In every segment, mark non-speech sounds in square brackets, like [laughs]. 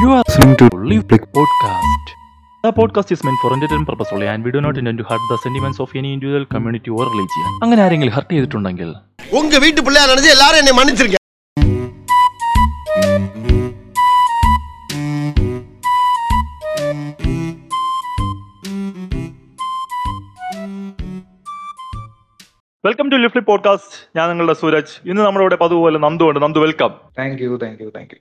You are listening to Live Click Podcast. The podcast is meant for entertainment purpose only and we do not intend to hurt the sentiments of any individual community or religion. അങ്ങനെ ആരെങ്കിലും hurt ചെയ്തിട്ടുണ്ടെങ്കിൽ உங்க வீட்டு பிள்ளையா நினைச்சு எல்லாரும் என்னை மன்னிச்சிருங்க വെൽക്കം ടു ലിഫ്റ്റ് പോഡ്കാസ്റ്റ് ഞാൻ നിങ്ങളുടെ സൂരജ് ഇന്ന് നമ്മുടെ ഇവിടെ പതുപോലെ നന്ദു ഉണ്ട് Nandu welcome thank you thank you thank you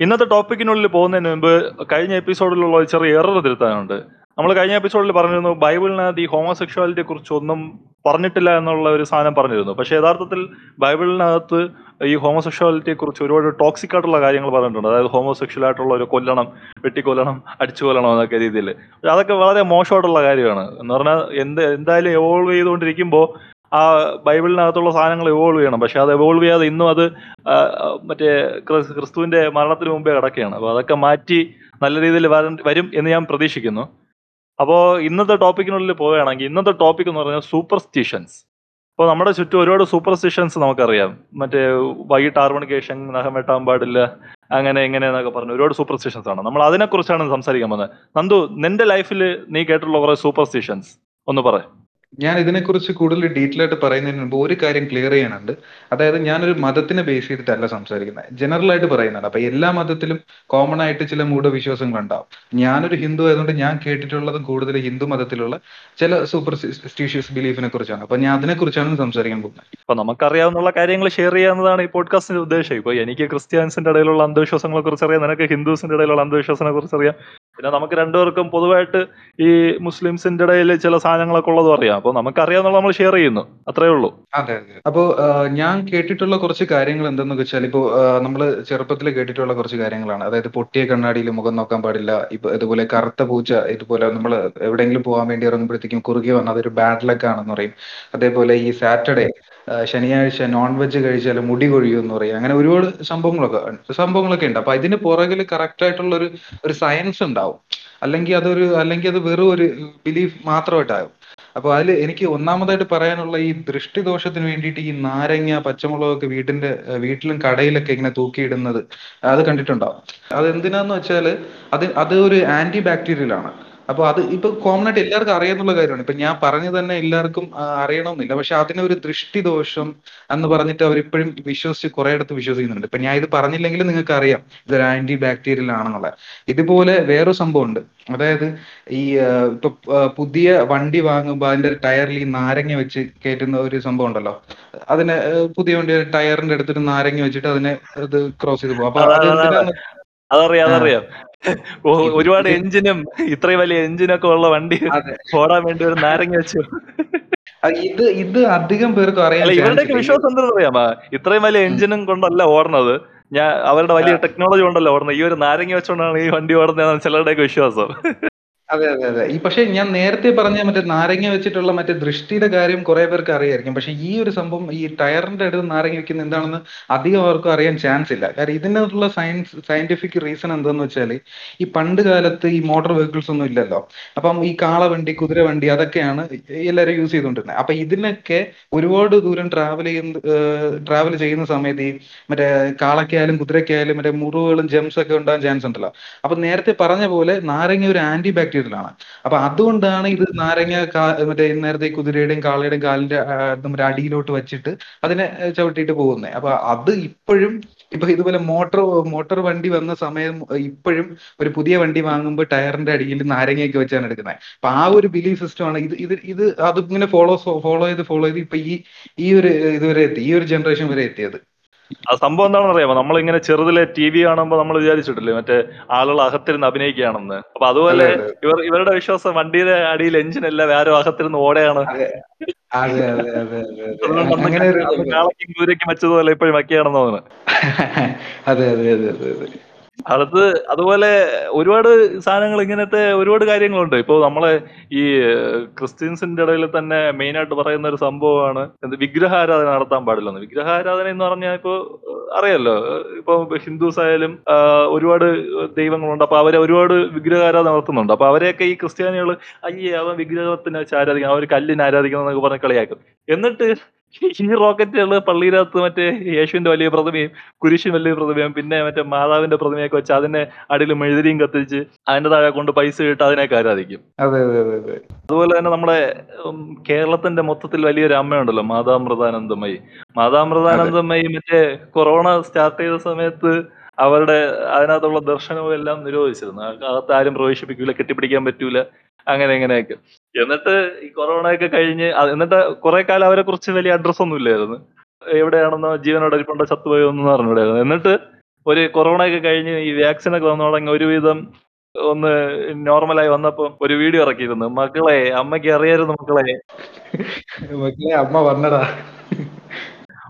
ഇന്നത്തെ ടോപ്പിക്കിനുള്ളിൽ പോകുന്നതിന് മുമ്പ് കഴിഞ്ഞ എപ്പിസോഡിലുള്ള ഒരു ചെറിയ എറർ തിരുത്താനുണ്ട്. നമ്മൾ കഴിഞ്ഞ എപ്പിസോഡിൽ പറഞ്ഞിരുന്നു ബൈബിളിനകത്ത് ഈ ഹോമോസെക്ഷുവാലിറ്റിയെ കുറിച്ചൊന്നും പറഞ്ഞിട്ടില്ല എന്നുള്ള ഒരു സാധനം പറഞ്ഞിരുന്നു. പക്ഷെ യഥാർത്ഥത്തിൽ ബൈബിളിനകത്ത് ഈ ഹോമോസെക്ഷുവാലിറ്റിയെ കുറിച്ച് ഒരുപാട് ടോക്സിക് ആയിട്ടുള്ള കാര്യങ്ങൾ പറഞ്ഞിട്ടുണ്ട്. അതായത് ഹോമോസെക്ഷൽ ആയിട്ടുള്ള ഒരു കൊല്ലണം വെട്ടിക്കൊല്ലണം അടിച്ചു കൊല്ലണം എന്നൊക്കെ രീതിയിൽ. അതൊക്കെ വളരെ മോശമായിട്ടുള്ള കാര്യമാണ്. എന്ന് പറഞ്ഞാൽ എന്ത് എന്തായാലും എവോൾവ് ചെയ്തുകൊണ്ടിരിക്കുമ്പോൾ ആ ബൈബിളിനകത്തുള്ള സാധനങ്ങൾ എവോൾവ് ചെയ്യണം. പക്ഷെ അത് എവോൾവ് ചെയ്യാതെ ഇന്നും അത് മറ്റേ ക്രിസ്തുവിന്റെ മരണത്തിന് മുമ്പേ കിടക്കുകയാണ്. അപ്പോൾ അതൊക്കെ മാറ്റി നല്ല രീതിയിൽ വരും എന്ന് ഞാൻ പ്രതീക്ഷിക്കുന്നു. അപ്പോൾ ഇന്നത്തെ ടോപ്പിക്കിനുള്ളിൽ പോവുകയാണെങ്കിൽ ഇന്നത്തെ ടോപ്പിക് എന്ന് പറഞ്ഞാൽ സൂപ്പർസ്റ്റിഷൻസ് അപ്പോൾ നമ്മുടെ ചുറ്റും ഒരുപാട് സൂപ്പർസ്റ്റിഷൻസ് നമുക്കറിയാം. മറ്റേ വൈകിട്ട് ആറ് മണിക്ക് ശേഷം നഖം വെട്ടാൻ പാടില്ല അങ്ങനെ ഇങ്ങനെ എന്നൊക്കെ പറഞ്ഞു ഒരുപാട് സൂപ്പർസ്റ്റിഷൻസ് ആണ്. നമ്മൾ അതിനെക്കുറിച്ചാണ് സംസാരിക്കാൻ പോകുന്നത്. നന്ദു നിന്റെ ലൈഫിൽ നീ കേട്ടിട്ടുള്ള കുറേ സൂപ്പർസ്റ്റിഷൻസ് ഒന്ന് പറ. ഞാൻ ഇതിനെക്കുറിച്ച് കൂടുതൽ ഡീറ്റെയിൽ ആയിട്ട് പറയുന്നതിന് മുമ്പ് ഒരു കാര്യം ക്ലിയർ ചെയ്യാനുണ്ട്. അതായത് ഞാനൊരു മതത്തിനെ ബേസ് ചെയ്തിട്ടല്ല സംസാരിക്കുന്നത്. ജനറൽ ആയിട്ട് പറയുന്നുണ്ട്. അപ്പൊ എല്ലാ മതത്തിലും കോമൺ ആയിട്ട് ചില മൂഢവിശ്വാസങ്ങൾ ഉണ്ടാവും. ഞാനൊരു ഹിന്ദു ആയതുകൊണ്ട് ഞാൻ കേട്ടിട്ടുള്ളതും കൂടുതൽ ഹിന്ദു മതത്തിലുള്ള ചില സൂപ്പർ സ്റ്റീഷ്യസ് ബിലീഫിനെ കുറിച്ചാണ്. അപ്പൊ ഞാൻ അതിനെ കുറിച്ചാണ് സംസാരിക്കാൻ പോകുന്നത്. അപ്പൊ നമുക്കറിയാവുന്ന കാര്യങ്ങൾ ഷെയർ ചെയ്യാവുന്നതാണ് ഈ പോഡ്കാസ്റ്റിന്റെ ഉദ്ദേശം. ഇപ്പൊ എനിക്ക് ക്രിസ്ത്യാനിസിന്റെ ഇടയിലുള്ള അന്ധവിശ്വാസങ്ങളെ കുറിച്ച് അറിയാം നിനക്ക് ഹിന്ദുസിന്റെ ഇടയിലുള്ള അന്ധവിശ്വാസങ്ങളെ കുറിച്ച് അറിയാം പിന്നെ നമുക്ക് രണ്ടുപേർക്കും പൊതുവായിട്ട് ഈ മുസ്ലിംസിന്റെ ഇടയിൽ ചില സാധനങ്ങളൊക്കെ ഉള്ളതും അറിയാം. അപ്പൊ നമുക്ക് അറിയാവുന്ന നമ്മൾ ഷെയർ ചെയ്യുന്നു. അത്രേ ഉള്ളൂ. അതെ അതെ. അപ്പോ ഞാൻ കേട്ടിട്ടുള്ള കുറച്ച് കാര്യങ്ങൾ എന്തെന്ന് വെച്ചാൽ ഇപ്പോ നമ്മൾ ചെറുപ്പത്തിൽ കേട്ടിട്ടുള്ള കുറച്ച് കാര്യങ്ങളാണ്. അതായത് പൊട്ടിയ കണ്ണാടിയിൽ മുഖം നോക്കാൻ പാടില്ല ഇപ്പൊ ഇതുപോലെ കറുത്ത പൂച്ച ഇതുപോലെ നമ്മൾ എവിടെയെങ്കിലും പോകാൻ വേണ്ടി ഇറങ്ങുമ്പോഴത്തേക്കും കുറുകെ വന്ന അതൊരു ബാഡ് ലക്ക് ആണെന്ന് പറയും. അതേപോലെ ഈ സാറ്റർഡേ ശനിയാഴ്ച നോൺ വെജ് കഴിച്ചാൽ മുടി കൊഴിയും എന്ന് പറയും. അങ്ങനെ ഒരുപാട് സംഭവങ്ങളൊക്കെ സംഭവങ്ങളൊക്കെ ഉണ്ട്. അപ്പൊ ഇതിന് പുറകിൽ കറക്റ്റ് ആയിട്ടുള്ള ഒരു ഒരു സയൻസ് ഉണ്ടാവും. അല്ലെങ്കിൽ അതൊരു അല്ലെങ്കിൽ അത് വെറും ഒരു ബിലീഫ് മാത്രമായിട്ടാകും അപ്പൊ അതിൽ എനിക്ക് ഒന്നാമതായിട്ട് പറയാനുള്ള ഈ ദൃഷ്ടിദോഷത്തിന് വേണ്ടിയിട്ട് ഈ നാരങ്ങ പച്ചമുളകൊക്കെ വീട്ടിന്റെ വീട്ടിലും കടയിലൊക്കെ ഇങ്ങനെ തൂക്കിയിടുന്നത് അത് കണ്ടിട്ടുണ്ടാവും. അത് എന്തിനാന്ന് വെച്ചാൽ അത് അത് ഒരു ആന്റി ബാക്ടീരിയൽ ആണ്. അപ്പൊ അത് ഇപ്പൊ കോമൺ ആയിട്ട് എല്ലാവർക്കും അറിയാന്നുള്ള കാര്യമാണ്. ഇപ്പൊ ഞാൻ പറഞ്ഞു തന്നെ എല്ലാവർക്കും അറിയണമെന്നില്ല. പക്ഷെ അതിനൊരു ദൃഷ്ടിദോഷം എന്ന് പറഞ്ഞിട്ട് അവരിപ്പോഴും വിശ്വസിച്ച് കുറെ അടുത്ത് വിശ്വസിക്കുന്നുണ്ട്. ഇപ്പൊ ഞാൻ ഇത് പറഞ്ഞില്ലെങ്കിലും നിങ്ങൾക്ക് അറിയാം ഇതൊരു ആന്റി ബാക്ടീരിയൽ ആണെന്നുള്ള ഇതുപോലെ വേറൊരു സംഭവം ഉണ്ട് അതായത് ഈ ഇപ്പൊ പുതിയ വണ്ടി വാങ്ങുമ്പോൾ അതിന്റെ ടയറിൽ ഈ നാരങ്ങ വെച്ച് കയറ്റുന്ന ഒരു സംഭവം ഉണ്ടല്ലോ അതിനെ പുതിയ വണ്ടി ടയറിന്റെ അടുത്തൊരു നാരങ്ങ വെച്ചിട്ട് അതിനെ ഇത് ക്രോസ് ചെയ്ത് പോകും. അപ്പൊ അതെ, അത് അതെ, അതെ. അതറിയാം അതറിയാം ഒരുപാട് എഞ്ചിനും ഇത്രയും വലിയ എഞ്ചിനൊക്കെ ഉള്ള വണ്ടി ഓടാൻ വേണ്ടി ഒരു നാരങ്ങ വെച്ചു. ഇത് ഇത് അധികം പേർക്ക് അറിയാം ഇവരുടെയൊക്കെ വിശ്വാസം എന്താണെന്ന് അറിയാമോ? ഇത്രയും വലിയ എഞ്ചിനും കൊണ്ടല്ല ഓടണത്. ഞാൻ അവരുടെ വലിയ ടെക്നോളജി കൊണ്ടല്ല ഓടുന്നത് ഈ ഒരു നാരങ്ങ വെച്ചുകൊണ്ടാണ് ഈ വണ്ടി ഓടുന്നതെന്നാണ് ചിലരുടെയൊക്കെ വിശ്വാസം. അതെ അതെ അതെ. ഈ പക്ഷെ ഞാൻ നേരത്തെ പറഞ്ഞ മറ്റേ നാരങ്ങ വെച്ചിട്ടുള്ള മറ്റേ ദൃഷ്ടിയുടെ കാര്യം കുറെ പേർക്ക് അറിയായിരിക്കും. പക്ഷെ ഈ ഒരു സംഭവം ഈ ടയറിന്റെ അടുത്ത് നാരങ്ങ വെക്കുന്ന എന്താണെന്ന് അധികം ആർക്കും അറിയാൻ ചാൻസ് ഇല്ല. കാരണം ഇതിനുള്ള സയൻസ് സയന്റിഫിക് റീസൺ എന്താന്ന് വെച്ചാൽ ഈ പണ്ട് കാലത്ത് ഈ മോട്ടോർ വെഹിക്കിൾസ് ഒന്നും ഇല്ലല്ലോ. അപ്പം ഈ കാളവണ്ടി കുതിര വണ്ടി അതൊക്കെയാണ് എല്ലാവരും യൂസ് ചെയ്തുകൊണ്ടിരുന്നത് അപ്പൊ ഇതിനൊക്കെ ഒരുപാട് ദൂരം ട്രാവൽ ചെയ്യുന്ന ട്രാവൽ ചെയ്യുന്ന സമയത്ത് ഈ മറ്റേ കാളക്കായാലും കുതിരക്കായാലും മറ്റേ മുറിവുകളും ജംസ് ഒക്കെ ഉണ്ടാകാൻ ചാൻസ് ഉണ്ടല്ലോ. അപ്പൊ നേരത്തെ പറഞ്ഞ പോലെ നാരങ്ങ ഒരു ആന്റി ആണ് അപ്പൊ അതുകൊണ്ടാണ് ഇത് നാരങ്ങ മറ്റേ നേരത്തെ കുതിരയുടെയും കാളയുടെയും കാലിന്റെ നമ്മുടെ അടിയിലോട്ട് വെച്ചിട്ട് അതിനെ ചവിട്ടിയിട്ട് പോകുന്നത് അപ്പൊ അത് ഇപ്പോഴും ഇപ്പൊ ഇതുപോലെ മോട്ടോർ മോട്ടോർ വണ്ടി വന്ന സമയം ഇപ്പോഴും ഒരു പുതിയ വണ്ടി വാങ്ങുമ്പോൾ ടയറിന്റെ അടിയിൽ നാരങ്ങയൊക്കെ വെച്ചാണ് എടുക്കുന്നത് അപ്പൊ ആ ഒരു ബിലീഫ് സിസ്റ്റം ആണ്. ഇത് ഇത് ഇത് അതിങ്ങനെ ഫോളോ ഫോളോ ചെയ്ത് ഫോളോ ചെയ്ത് ഇപ്പൊ ഈ ഈ ഒരു ഇതുവരെ എത്തി ഈ ഒരു ജനറേഷൻ വരെ എത്തിയത്. ആ സംഭവം എന്താണെന്ന് അറിയാമോ? നമ്മളിങ്ങനെ ചെറുതിലെ ടി വി കാണുമ്പോൾ നമ്മൾ വിചാരിച്ചിട്ടില്ലേ? മറ്റേ ആളുകൾ അകത്തിരുന്ന് അഭിനയിക്കുകയാണെന്ന്. അപ്പൊ അതുപോലെ അതെ, അതെ. ഇവർ ഇവരുടെ വിശ്വാസം വണ്ടിയുടെ അടിയിൽ എഞ്ചിൻ അല്ല വേറെ അകത്തിരുന്ന് ഓടെയാണ്. കാളയ്ക്കും കുതിരയ്ക്കും വെച്ചതുപോലെ ഇപ്പോഴും വയ്ക്കുകയാണെന്ന് തോന്നുന്നു. [laughs] അതെ അതെ അതെ അതെ. അടുത്ത് അതുപോലെ ഒരുപാട് സാധനങ്ങൾ ഇങ്ങനത്തെ ഒരുപാട് കാര്യങ്ങളുണ്ട്. ഇപ്പൊ നമ്മളെ ഈ ക്രിസ്ത്യൻസിന്റെ ഇടയിൽ തന്നെ മെയിൻ ആയിട്ട് പറയുന്ന ഒരു സംഭവമാണ് എന്ത് വിഗ്രഹാരാധന നടത്താൻ പാടില്ലെന്ന് വിഗ്രഹാരാധന എന്ന് പറഞ്ഞാൽ ഇപ്പൊ അറിയാലോ ഇപ്പൊ ഹിന്ദുസ് ആയാലും ഒരുപാട് ദൈവങ്ങളുണ്ട്. അപ്പൊ അവരെ ഒരുപാട് വിഗ്രഹാരാധന നടത്തുന്നുണ്ട്. അപ്പൊ അവരെയൊക്കെ ഈ ക്രിസ്ത്യാനികൾ അയ്യേ അവൻ വിഗ്രഹത്തിനെ വെച്ച് ആരാധിക്കണം അവർ കല്ലിനെ ആരാധിക്കണം എന്നൊക്കെ പറഞ്ഞ് കളിയാക്കും. എന്നിട്ട് ഈ റോക്കറ്റുകൾ പള്ളിയിനകത്ത് മറ്റേ യേശുവിന്റെ വലിയ പ്രതിമയും കുരിശിന് വലിയ പ്രതിമയും പിന്നെ മറ്റേ മാതാവിന്റെ പ്രതിമയൊക്കെ വെച്ച് അതിനെ അടിയിൽ മെഴുതിരിയും കത്തിച്ച് അതിന്റെ താഴെ കൊണ്ട് പൈസ ഇട്ട് അതിനൊക്കെ ആരാധിക്കും. അതെ അതെ അതെ അതെ. അതുപോലെ തന്നെ നമ്മുടെ കേരളത്തിന്റെ മൊത്തത്തിൽ വലിയൊരു അമ്മയുണ്ടല്ലോ മാതാമൃതാനന്ദമയി. മാതാമൃതാനന്ദമയി മറ്റേ കൊറോണ സ്റ്റാർട്ട് ചെയ്ത സമയത്ത് അവരുടെ അതിനകത്തുള്ള ദർശനവും എല്ലാം നിരോധിച്ചിരുന്നു. അകത്ത് ആരും പ്രവേശിപ്പിക്കൂല കെട്ടിപ്പിടിക്കാൻ പറ്റൂല. അങ്ങനെ ഇങ്ങനെയൊക്കെ. എന്നിട്ട് ഈ കൊറോണ ഒക്കെ കഴിഞ്ഞ് എന്നിട്ട് കുറെ കാലം അവരെ കുറിച്ച് വലിയ അഡ്രസ് ഒന്നും ഇല്ലായിരുന്നു. എവിടെയാണെന്നോ ജീവനോടെ ഇരിപ്പുണ്ടോ ചത്തുപോയോ ഒന്നും അറിഞ്ഞൂടായിരുന്നു. എന്നിട്ട് ഒരു കൊറോണ ഒക്കെ കഴിഞ്ഞ് ഈ വാക്സിൻ ഒക്കെ വന്നു തുടങ്ങി ഒരുവിധം ഒന്ന് നോർമലായി വന്നപ്പോ ഒരു വീഡിയോ ഇറക്കിയിരുന്നു. മക്കളെ അമ്മയ്ക്ക് അറിയായിരുന്നു മക്കളെ. മക്കളെ അമ്മ വന്നടാ.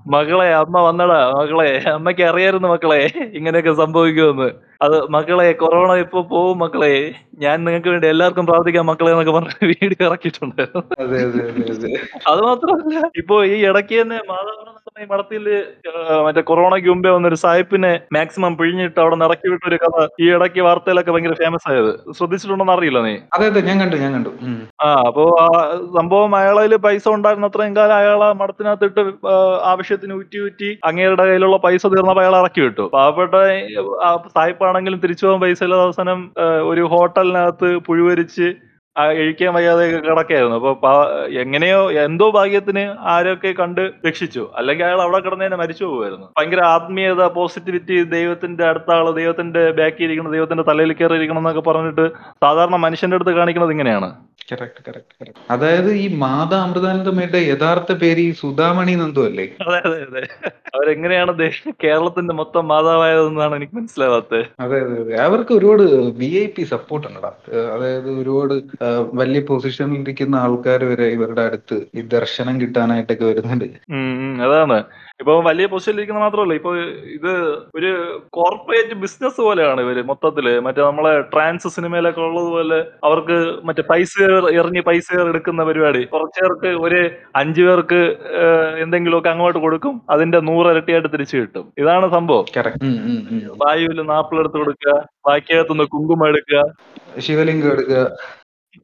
മകളെ അമ്മ വന്നടാ. മകളെ അമ്മയ്ക്ക് അറിയായിരുന്നു മക്കളെ. ഇങ്ങനെയൊക്കെ സംഭവിക്കുമെന്ന്. അത് മക്കളെ കൊറോണ ഇപ്പൊ പോവും മക്കളെ. ഞാൻ നിങ്ങൾക്ക് വേണ്ടി എല്ലാവർക്കും പ്രാർത്ഥിക്കാം മക്കളെ എന്നൊക്കെ പറഞ്ഞ വീഡിയോ ഇറക്കിയിട്ടുണ്ടായിരുന്നു. അതെ മാത്രമല്ല ഇപ്പൊ ഈ ഇടയ്ക്ക് തന്നെ മഠത്തിൽ ആ, മറ്റേ കൊറോണയ്ക്ക് മുമ്പേ വന്നൊരു സായിപ്പിനെ മാക്സിമം പിഴിഞ്ഞിട്ട് അവിടെ നിറക്കി ഇറക്കി വിട്ട ഒരു കഥ ഈ ഇടയ്ക്ക് വാർത്തയിലൊക്കെ ഭയങ്കര ഫേമസ് ആയത്. ശ്രദ്ധിച്ചിട്ടുണ്ടെന്ന് അറിയില്ല നീ? അതെ അതെ ഞാൻ കണ്ടു ഞാൻ കണ്ടു. ആ അപ്പോ ആ സംഭവം അയാളിൽ പൈസ ഉണ്ടായിരുന്ന അത്രയും കാലം അയാൾ ആ മഠത്തിനകത്തിട്ട് ആവശ്യത്തിന് ഊറ്റി ഊറ്റി അങ്ങേരുടെ കയ്യിലുള്ള പൈസ തീർന്നപ്പോ അയാൾ ഇറക്കി വിട്ടു. പാവപ്പെട്ട ഈ, ആ, സായിപ്പാണെങ്കിലും തിരിച്ചു പോകാൻ പൈസ ഇല്ലാതെ അവസാനം ഒരു ഹോട്ടലിനകത്ത് പുഴുവരിച്ച് ആ, കഴിക്കാൻ വയ്യാതെ കിടക്കായിരുന്നു. അപ്പൊ എങ്ങനെയോ എന്തോ ഭാഗ്യത്തിന് ആരൊക്കെ കണ്ട് രക്ഷിച്ചു. അല്ലെങ്കിൽ അയാൾ അവിടെ കിടന്നതിനെ മരിച്ചു പോകുമായിരുന്നു ഭയങ്കര ആത്മീയത പോസിറ്റിവിറ്റി ദൈവത്തിന്റെ അടുത്ത ആൾ ദൈവത്തിന്റെ ബാക്കി ഇരിക്കണം ദൈവത്തിന്റെ തലയിൽ കയറി ഇരിക്കണം എന്നൊക്കെ പറഞ്ഞിട്ട് സാധാരണ മനുഷ്യന്റെ അടുത്ത് കാണിക്കുന്നത് ഇങ്ങനെയാണ്. കറക്റ്റ് കറക്റ്റ് കറക്റ്റ് അതായത് ഈ മാതാ അമൃതാനന്ദമയുടെ യഥാർത്ഥ പേര് ഈ സുധാമണി നന്ദു അല്ലേ? അതെ അതെ അതെ. അവരെങ്ങനെയാണ് കേരളത്തിന്റെ മൊത്തം മാതാവായതെന്നാണ് എനിക്ക് മനസ്സിലാവാത്തത്. അതെ അതെ അതെ. അവർക്ക് ഒരുപാട് വി ഐ പി സപ്പോർട്ട് ഉണ്ടടാ. അതായത് ഒരുപാട് വലിയ പൊസിഷനിൽ ഇരിക്കുന്ന ആൾക്കാർ വരെ ഇവരുടെ അടുത്ത് ഈ ദർശനം കിട്ടാനായിട്ടൊക്കെ വരുന്നുണ്ട്. അതാണ്. ഇപ്പൊ വലിയ പൊസിഷനിൽ ഇരിക്കുന്ന മാത്രമല്ല ഇപ്പൊ ഇത് ഒരു കോർപ്പറേറ്റ് ബിസിനസ് പോലെയാണ് ഇവർ മൊത്തത്തിൽ. മറ്റേ നമ്മളെ ട്രാൻസ് സിനിമയിലൊക്കെ ഉള്ളതുപോലെ അവർക്ക് മറ്റേ പൈസ എറിഞ്ഞ് പൈസ എടുക്കുന്ന പരിപാടി. കുറച്ചു പേർക്ക് ഒരു അഞ്ചു പേർക്ക് എന്തെങ്കിലുമൊക്കെ അങ്ങോട്ട് കൊടുക്കും അതിന്റെ നൂറിരട്ടിയായിട്ട് തിരിച്ചു കിട്ടും. ഇതാണ് സംഭവം. വായുവിൽ നാപ്പിളെടുത്ത് കൊടുക്കുക ബാക്കിയകത്തുനിന്ന് കുങ്കുമം എടുക്കുക. ശിവലിംഗം എടുക്കുക.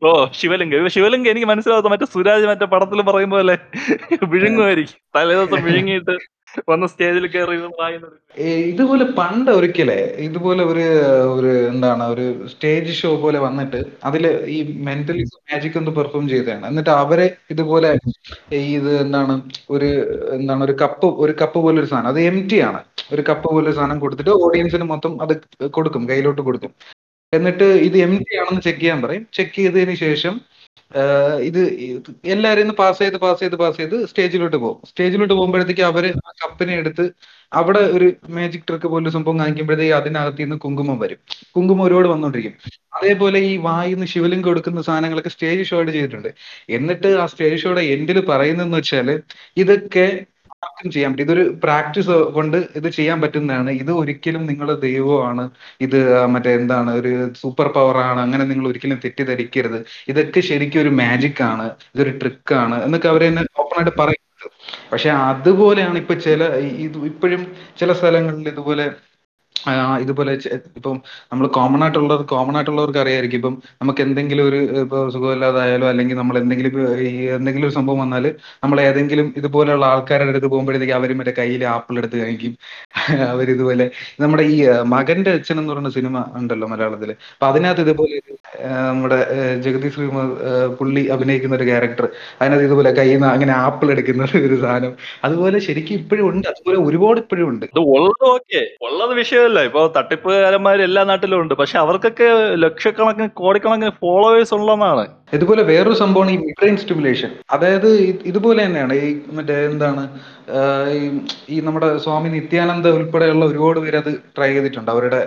ഓ ശിവലിംഗം. ഇവ ശിവലിംഗം എനിക്ക് മനസ്സിലാവാത്ത മറ്റേ സുരാജ് മറ്റേ പടത്തിൽ പറയും പോലെ വിഴുങ്ങുമായിരിക്കും. തലേദിവസം വിഴുങ്ങിയിട്ട് വന്ന സ്റ്റേജിൽ കയറി ഇതുപോലെ പണ്ട് ഒരിക്കലേ ഇതുപോലെ ഒരു ഒരു എന്താണ് ഒരു സ്റ്റേജ് ഷോ പോലെ വന്നിട്ട് അതിൽ ഈ മെന്റലി മാജിക് ഒന്ന് പെർഫോം ചെയ്തതാണ്. എന്നിട്ട് അവരെ ഇതുപോലെ ഇത് എന്താണ് ഒരു എന്താണ് ഒരു കപ്പ് ഒരു കപ്പ് പോലെ ഒരു സാധനം. അത് എം ആണ്. ഒരു കപ്പ് പോലെ ഒരു സാധനം കൊടുത്തിട്ട് ഓഡിയൻസിന് മൊത്തം അത് കൊടുക്കും കയ്യിലോട്ട് കൊടുക്കും. എന്നിട്ട് ഇത് എം ടി ആണെന്ന് ചെക്ക് ചെയ്യാൻ പറയും. ചെക്ക് ചെയ്തതിന് ശേഷം ഇത് എല്ലാവരും പാസ് ചെയ്ത് പാസ് ചെയ്ത് പാസ് ചെയ്ത് സ്റ്റേജിലോട്ട് പോകും. സ്റ്റേജിലോട്ട് പോകുമ്പോഴത്തേക്ക് അവർ ആ കപ്പിനെ എടുത്ത് അവിടെ ഒരു മാജിക് ട്രിക്ക് പോലെ സംഭവം കാണിക്കുമ്പോഴത്തേക്ക് അതിനകത്ത് നിന്ന് കുങ്കുമം വരും. കുങ്കുമം ഒരുപാട് വന്നുകൊണ്ടിരിക്കും അതേപോലെ ഈ വായിന്ന് ശിവലിംഗം കൊടുക്കുന്ന സാധനങ്ങളൊക്കെ സ്റ്റേജ് ഷോയുടെ ചെയ്തിട്ടുണ്ട്. എന്നിട്ട് ആ സ്റ്റേജ് ഷോയുടെ എൻഡിൽ പറയുന്നതെന്ന് വെച്ചാൽ ഇതൊക്കെ ആർക്കും ചെയ്യാൻ പറ്റും ഇതൊരു പ്രാക്ടീസ് കൊണ്ട് ഇത് ചെയ്യാൻ പറ്റുന്നതാണ്. ഇത് ഒരിക്കലും നിങ്ങളുടെ ദൈവമാണ്. ഇത് മറ്റേ എന്താണ് ഒരു സൂപ്പർ പവർ ആണ്. അങ്ങനെ നിങ്ങൾ ഒരിക്കലും തെറ്റിദ്ധരിക്കരുത്. ഇതൊക്കെ ശരിക്കും ഒരു മാജിക് ആണ്. ഇതൊരു ട്രിക്ക് ആണ് എന്നൊക്കെ അവർ തന്നെ ഓപ്പൺ ആയിട്ട് പറയുന്നത് പക്ഷെ അതുപോലെയാണ് ഇപ്പൊ ചില ഇപ്പോഴും ചില സ്ഥലങ്ങളിൽ ഇതുപോലെ ഇതുപോലെ ഇപ്പം നമ്മൾ കോമൺ ആയിട്ടുള്ളവർ കോമൺ ആയിട്ടുള്ളവർക്ക് അറിയായിരിക്കും. ഇപ്പം നമുക്ക് എന്തെങ്കിലും ഒരു ഇപ്പൊ സുഖമില്ലാതായാലോ അല്ലെങ്കിൽ നമ്മൾ എന്തെങ്കിലും ഈ എന്തെങ്കിലും ഒരു സംഭവം വന്നാൽ നമ്മൾ ഏതെങ്കിലും ഇതുപോലെയുള്ള ആൾക്കാരുടെ അടുത്ത് പോകുമ്പോഴത്തേക്ക് അവർ മറ്റേ കയ്യിൽ ആപ്പിൾ എടുത്ത് കഴിക്കും. [laughs] അവരിതുപോലെ നമ്മുടെ ഈ മകന്റെ അച്ഛൻ എന്ന് പറയുന്ന സിനിമ ഉണ്ടല്ലോ മലയാളത്തിൽ. അപ്പൊ അതിനകത്ത് ഇതുപോലെ നമ്മുടെ ജഗതി ശ്രീകുമാർ പുള്ളി അഭിനയിക്കുന്ന ഒരു ക്യാരക്ടർ അതിനകത്ത് ഇതുപോലെ കയ്യിൽ നിന്ന് അങ്ങനെ ആപ്പിൾ എടുക്കുന്ന ഒരു സാധനം. അതുപോലെ ശരിക്കും ഇപ്പോഴും ഉണ്ട്. അതുപോലെ ഒരുപാട് ഇപ്പോഴും ഉണ്ട്. ഉള്ളത് ഓക്കെ വിഷയമല്ല ഇപ്പൊ തട്ടിപ്പുകാരന്മാർ എല്ലാ നാട്ടിലും ഉണ്ട്. പക്ഷെ അവർക്കൊക്കെ ലക്ഷക്കണക്കിന് കോടിക്കണക്കിന് ഫോളോവേഴ്സ് ഉള്ളതാണ്. ഇതുപോലെ വേറൊരു സംഭവമാണ് ഈ ബ്രെയിൻ സ്റ്റിമുലേഷൻ അതായത് ഇതുപോലെ തന്നെയാണ്. ഈ മറ്റേ എന്താണ് ഈ നമ്മുടെ സ്വാമി നിത്യാനന്ദ ഉൾപ്പെടെയുള്ള ഒരുപാട് പേര് അത് ട്രൈ ചെയ്തിട്ടുണ്ട്. അവരുടെ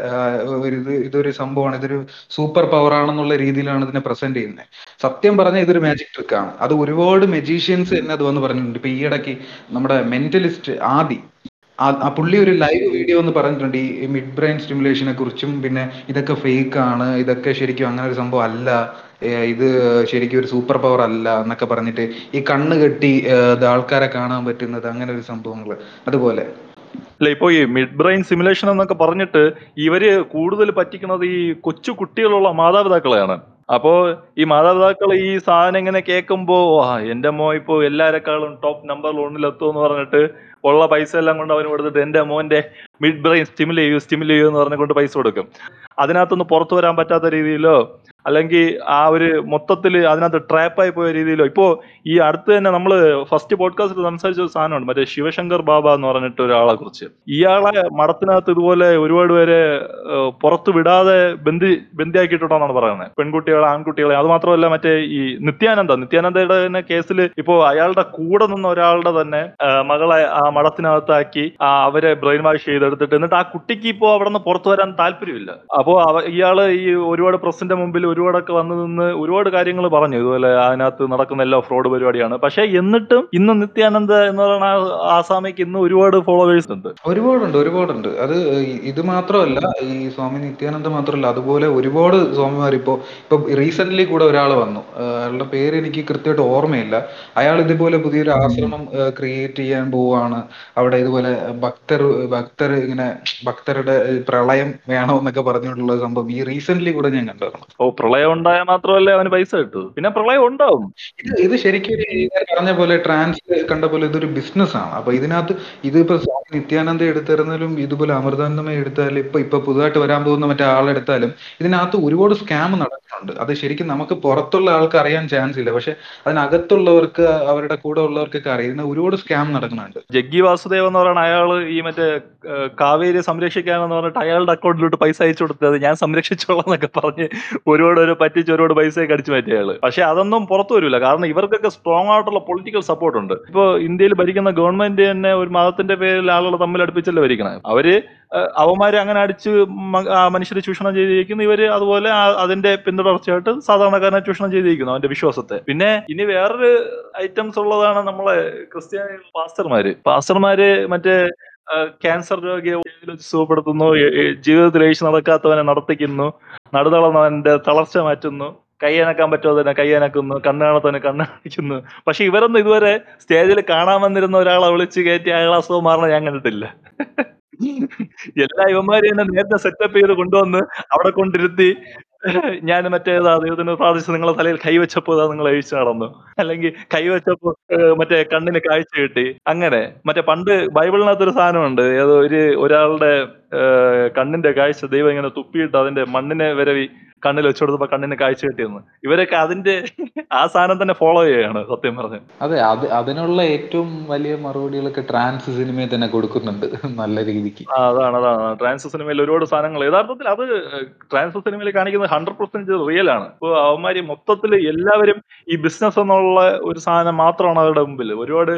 ഇത് ഇതൊരു സംഭവമാണ്. ഇതൊരു സൂപ്പർ പവർ ആണെന്നുള്ള രീതിയിലാണ് ഇതിനെ പ്രസന്റ് ചെയ്യുന്നത് സത്യം പറഞ്ഞാൽ ഇതൊരു മാജിക് ട്രിക്ക് ആണ്. അത് ഒരുപാട് മെജീഷ്യൻസ് തന്നെ അത് വന്ന് പറഞ്ഞിട്ടുണ്ട്. ഇപ്പൊ ഈ ഇടയ്ക്ക് നമ്മുടെ മെന്റലിസ്റ്റ് ആദി ആ പുള്ളി ഒരു ലൈവ് വീഡിയോ എന്ന് പറഞ്ഞിട്ടുണ്ട്. ഈ മിഡ് ബ്രെയിൻ സ്റ്റിമുലേഷനെ കുറിച്ചും പിന്നെ ഇതൊക്കെ ഫേക്ക് ആണ് ഇതൊക്കെ ശരിക്കും അങ്ങനെ ഒരു സംഭവം അല്ല ഇത് ശരിക്കും ഒരു സൂപ്പർ പവർ അല്ല എന്നൊക്കെ പറഞ്ഞിട്ട് ഈ കണ്ണ് കെട്ടി ആൾക്കാരെ കാണാൻ പറ്റുന്നത് അങ്ങനെ ഒരു സംഭവങ്ങൾ അതുപോലെ. അല്ല ഇപ്പൊ ഈ മിഡ് ബ്രെയിൻ സിമുലേഷൻ എന്നൊക്കെ പറഞ്ഞിട്ട് ഇവർ കൂടുതൽ പറ്റിക്കുന്നത് ഈ കൊച്ചു കുട്ടികളുള്ള മാതാപിതാക്കളെയാണ്. അപ്പോ ഈ മാതാപിതാക്കൾ ഈ സാധനം ഇങ്ങനെ കേൾക്കുമ്പോ ആ എന്റെ മോ ഇപ്പോ എല്ലാരെക്കാളും ടോപ്പ് നമ്പർ ഒന്നിലെത്തും എന്ന് പറഞ്ഞിട്ട് ഉള്ള പൈസ എല്ലാം കൊണ്ട് അവന് കൊടുത്തിട്ട് എന്റെ മോന്റെ മിഡ് ബ്രെയിൻ സ്റ്റിമുൽ ചെയ്യൂ സ്റ്റിമുൽ ചെയ്യൂ എന്ന് പറഞ്ഞുകൊണ്ട് പൈസ കൊടുക്കും. അതിനകത്തൊന്ന് പുറത്തു വരാൻ പറ്റാത്ത രീതിയിലോ അല്ലെങ്കിൽ ആ ഒരു മൊത്തത്തിൽ അതിനകത്ത് ട്രാപ്പായി പോയ രീതിയിലോ ഇപ്പോൾ ഈ അടുത്ത് തന്നെ നമ്മൾ ഫസ്റ്റ് പോഡ്കാസ്റ്റിൽ സംസാരിച്ച ഒരു സാധനമുണ്ട് മറ്റേ ശിവശങ്കർ ബാബ എന്ന് പറഞ്ഞിട്ട് ഒരാളെ കുറിച്ച്. ഇയാളെ മഠത്തിനകത്ത് ഇതുപോലെ ഒരുപാട് പേരെ പുറത്തു വിടാതെ ബന്ധി ബന്ധിയാക്കിയിട്ടുണ്ടെന്നാണ് പറയുന്നത്. പെൺകുട്ടികളെ ആൺകുട്ടികളെ അത് മാത്രമല്ല മറ്റേ ഈ നിത്യാനന്ദ നിത്യാനന്ദയുടെ തന്നെ കേസിൽ ഇപ്പോൾ അയാളുടെ കൂടെ നിന്ന ഒരാളുടെ തന്നെ മകളെ ആ മഠത്തിനകത്താക്കി അവരെ ബ്രെയിൻ വാഷ് ചെയ്തെടുത്തിട്ട് എന്നിട്ട് ആ കുട്ടിക്ക് ഇപ്പോ അവിടെ നിന്ന് പുറത്തു വരാൻ താല്പര്യമില്ല. അപ്പോ അവ ഇയാൾ ഈ ഒരുപാട് പ്രസിന്റെ മുമ്പിൽ ഒരുപാടൊക്കെ വന്നു നിന്ന് ഒരുപാട് കാര്യങ്ങൾ പറഞ്ഞു. ഇതുപോലെ അതിനകത്ത് നടക്കുന്ന എല്ലാ ഫ്രോഡ് പരിപാടിയാണ്. പക്ഷെ എന്നിട്ടും ഇന്ന് നിത്യാനന്ദ എന്ന് പറയുന്ന ആസാമിക്ക് ഇന്ന് ഒരുപാട് ഫോളോവേഴ്സ് ഉണ്ട്. ഒരുപാടുണ്ട് ഒരുപാടുണ്ട്. അത് ഇത് മാത്രമല്ല ഈ സ്വാമി നിത്യാനന്ദ മാത്രമല്ല അതുപോലെ ഒരുപാട് സ്വാമിമാർ ഇപ്പോ ഇപ്പൊ റീസെന്റ് കൂടെ ഒരാൾ വന്നു. അയാളുടെ പേര് എനിക്ക് കൃത്യമായിട്ട് ഓർമ്മയില്ല. അയാൾ ഇതുപോലെ പുതിയൊരു ആശ്രമം ക്രിയേറ്റ് ചെയ്യാൻ പോവാണ്. അവിടെ ഇതുപോലെ ഭക്തർ ഭക്തർ ഇങ്ങനെ ഭക്തരുടെ പ്രളയം വേണമെന്നൊക്കെ പറഞ്ഞുകൊണ്ടുള്ള സംഭവം ഈ റീസെന്റ് കൂടെ ഞാൻ കണ്ടായിരുന്നു ഓ പ്രളയം ഉണ്ടായാൽ മാത്രമല്ലേ അവന് പൈസ കിട്ടൂ? പിന്നെ പ്രളയം ഉണ്ടാവും. ഇത് ഇത് ശരിക്കും പറഞ്ഞ പോലെ ട്രാൻസ് കണ്ട പോലെ ഇതൊരു ബിസിനസ് ആണ്. അപ്പൊ ഇതിനകത്ത് ഇതിപ്പോ സ്വാമി നിത്യാനന്ദ എടുത്തിരുന്നാലും ഇതുപോലെ അമൃതാനന്ദമയ എടുത്താലും ഇപ്പൊ ഇപ്പൊ പുതുതായിട്ട് വരാൻ പോകുന്ന മറ്റേ ആളെടുത്താലും ഇതിനകത്ത് ഒരുപാട് സ്കാം നടക്കുന്നുണ്ട്. അത് ശരിക്കും നമുക്ക് പുറത്തുള്ള ആൾക്ക് അറിയാൻ ചാൻസ് ഇല്ല. പക്ഷെ അതിനകത്തുള്ളവർക്ക് അവരുടെ കൂടെ ഉള്ളവർക്കൊക്കെ അറിയുന്ന ഒരുപാട് സ്കാം നടക്കുന്നുണ്ട്. ജഗ്ഗി വാസുദേവ് എന്ന് പറയുന്ന അയാൾ ഈ മറ്റേ കാവേരി സംരക്ഷിക്കാനെന്ന് പറഞ്ഞിട്ട് അയാളുടെ അക്കൗണ്ടിലോട്ട് പൈസ അയച്ചു കൊടുത്തത് ഞാൻ സംരക്ഷിച്ചോളാം എന്നൊക്കെ പറഞ്ഞ് ഒരുപാട് ഒരു പറ്റിച്ച് ഒരുപാട് പൈസയൊക്കെ അടിച്ചു മാറ്റിയ അയാൾ. പക്ഷെ അതൊന്നും പുറത്തു വരില്ല. കാരണം ഇവർക്കൊക്കെ സ്ട്രോങ് ആയിട്ടുള്ള പൊളിറ്റിക്കൽ സപ്പോർട്ട് ഉണ്ട്. ഇപ്പൊ ഇന്ത്യയിൽ ഭരിക്കുന്ന ഗവൺമെന്റ് തന്നെ ഒരു മതത്തിന്റെ പേരിൽ ആളുകൾ തമ്മിൽ അടുപ്പിച്ചല്ലേ ഭരിക്കണം? അവർ അവന്മാര് അങ്ങനെ അടിച്ച് മനുഷ്യരെ ചൂഷണം ചെയ്തിരിക്കുന്നു. ഇവർ അതുപോലെ അതിന്റെ പിന്തുടർച്ചയായിട്ട് സാധാരണക്കാരനെ ചൂഷണം ചെയ്തിരിക്കുന്നു അവന്റെ വിശ്വാസത്തെ. പിന്നെ ഇനി വേറൊരു ഐറ്റംസ് ഉള്ളതാണ് നമ്മളെ ക്രിസ്ത്യാനി പാസ്റ്റർമാര്. പാസ്റ്റർമാര് മറ്റേ ക്യാൻസർ രോഗിയെ സുഖപ്പെടുത്തുന്നു ജീവിതത്തിൽ ഏഴ്ച നടക്കാത്തവനെ നടത്തിക്കുന്നു നടുതളർന്നവന്റെ തളർച്ച മാറ്റുന്നു കൈയനക്കാൻ പറ്റാത്തവനെ കൈയനക്കുന്നു കണ്ണാണത്തവനെ കണ്ണാണിക്കുന്നു പക്ഷെ ഇവരൊന്നും ഇതുവരെ സ്റ്റേജിൽ കാണാൻ വന്നിരുന്ന ഒരാളെ വിളിച്ച് കയറ്റി അയാൾ അസുഖം മാറണം ഞാൻ കണ്ടിട്ടില്ല. [laughs] എല്ലാ ഇവന്മാരെയും തന്നെ നേരത്തെ സെറ്റപ്പ് ചെയ്ത് കൊണ്ടുവന്ന് അവിടെ കൊണ്ടിരുത്തി ഞാൻ മറ്റേ ദൈവത്തിന് പ്രാർത്ഥിച്ച് നിങ്ങളെ തലയിൽ കൈവച്ചപ്പോ നിങ്ങൾ അഴിച്ചു നടന്നു. അല്ലെങ്കിൽ കൈവച്ചപ്പോ മറ്റേ കണ്ണിന് കാഴ്ച കിട്ടി. അങ്ങനെ. മറ്റേ പണ്ട് ബൈബിളിനകത്തൊരു സാധനമുണ്ട്. ഏതോ ഒരു ഒരാളുടെ കണ്ണിന്റെ കാഴ്ച ദൈവം ഇങ്ങനെ തുപ്പിയിട്ട് അതിന്റെ മണ്ണിനെ വരവി കണ്ണിൽ വെച്ചു കൊടുത്തപ്പോ കണ്ണിന് കാഴ്ച കിട്ടിയെന്ന്. ഇവരൊക്കെ അതിന്റെ ആ സാധനം തന്നെ ഫോളോ ചെയ്യാണ് സത്യം പറഞ്ഞു അതെ അത് അതിനുള്ള ഏറ്റവും വലിയ മറുപടികളൊക്കെ ട്രാൻസ് സിനിമയിൽ തന്നെ കൊടുക്കുന്നുണ്ട് നല്ല രീതിക്ക്. അതാണ് അതാണ്. ട്രാൻസ് സിനിമയിൽ ഒരുപാട് സാധനങ്ങൾ. യഥാർത്ഥത്തിൽ അത് ട്രാൻസ് സിനിമയിൽ കാണിക്കുന്നത് ഹൺഡ്രഡ് പെർസെന്റ് റിയൽ ആണ്. ഇപ്പൊ അവന്മാര് മൊത്തത്തിൽ എല്ലാവരും ഈ ബിസിനസ് എന്നുള്ള ഒരു സാധനം മാത്രമാണ് അവരുടെ മുമ്പിൽ ഒരുപാട്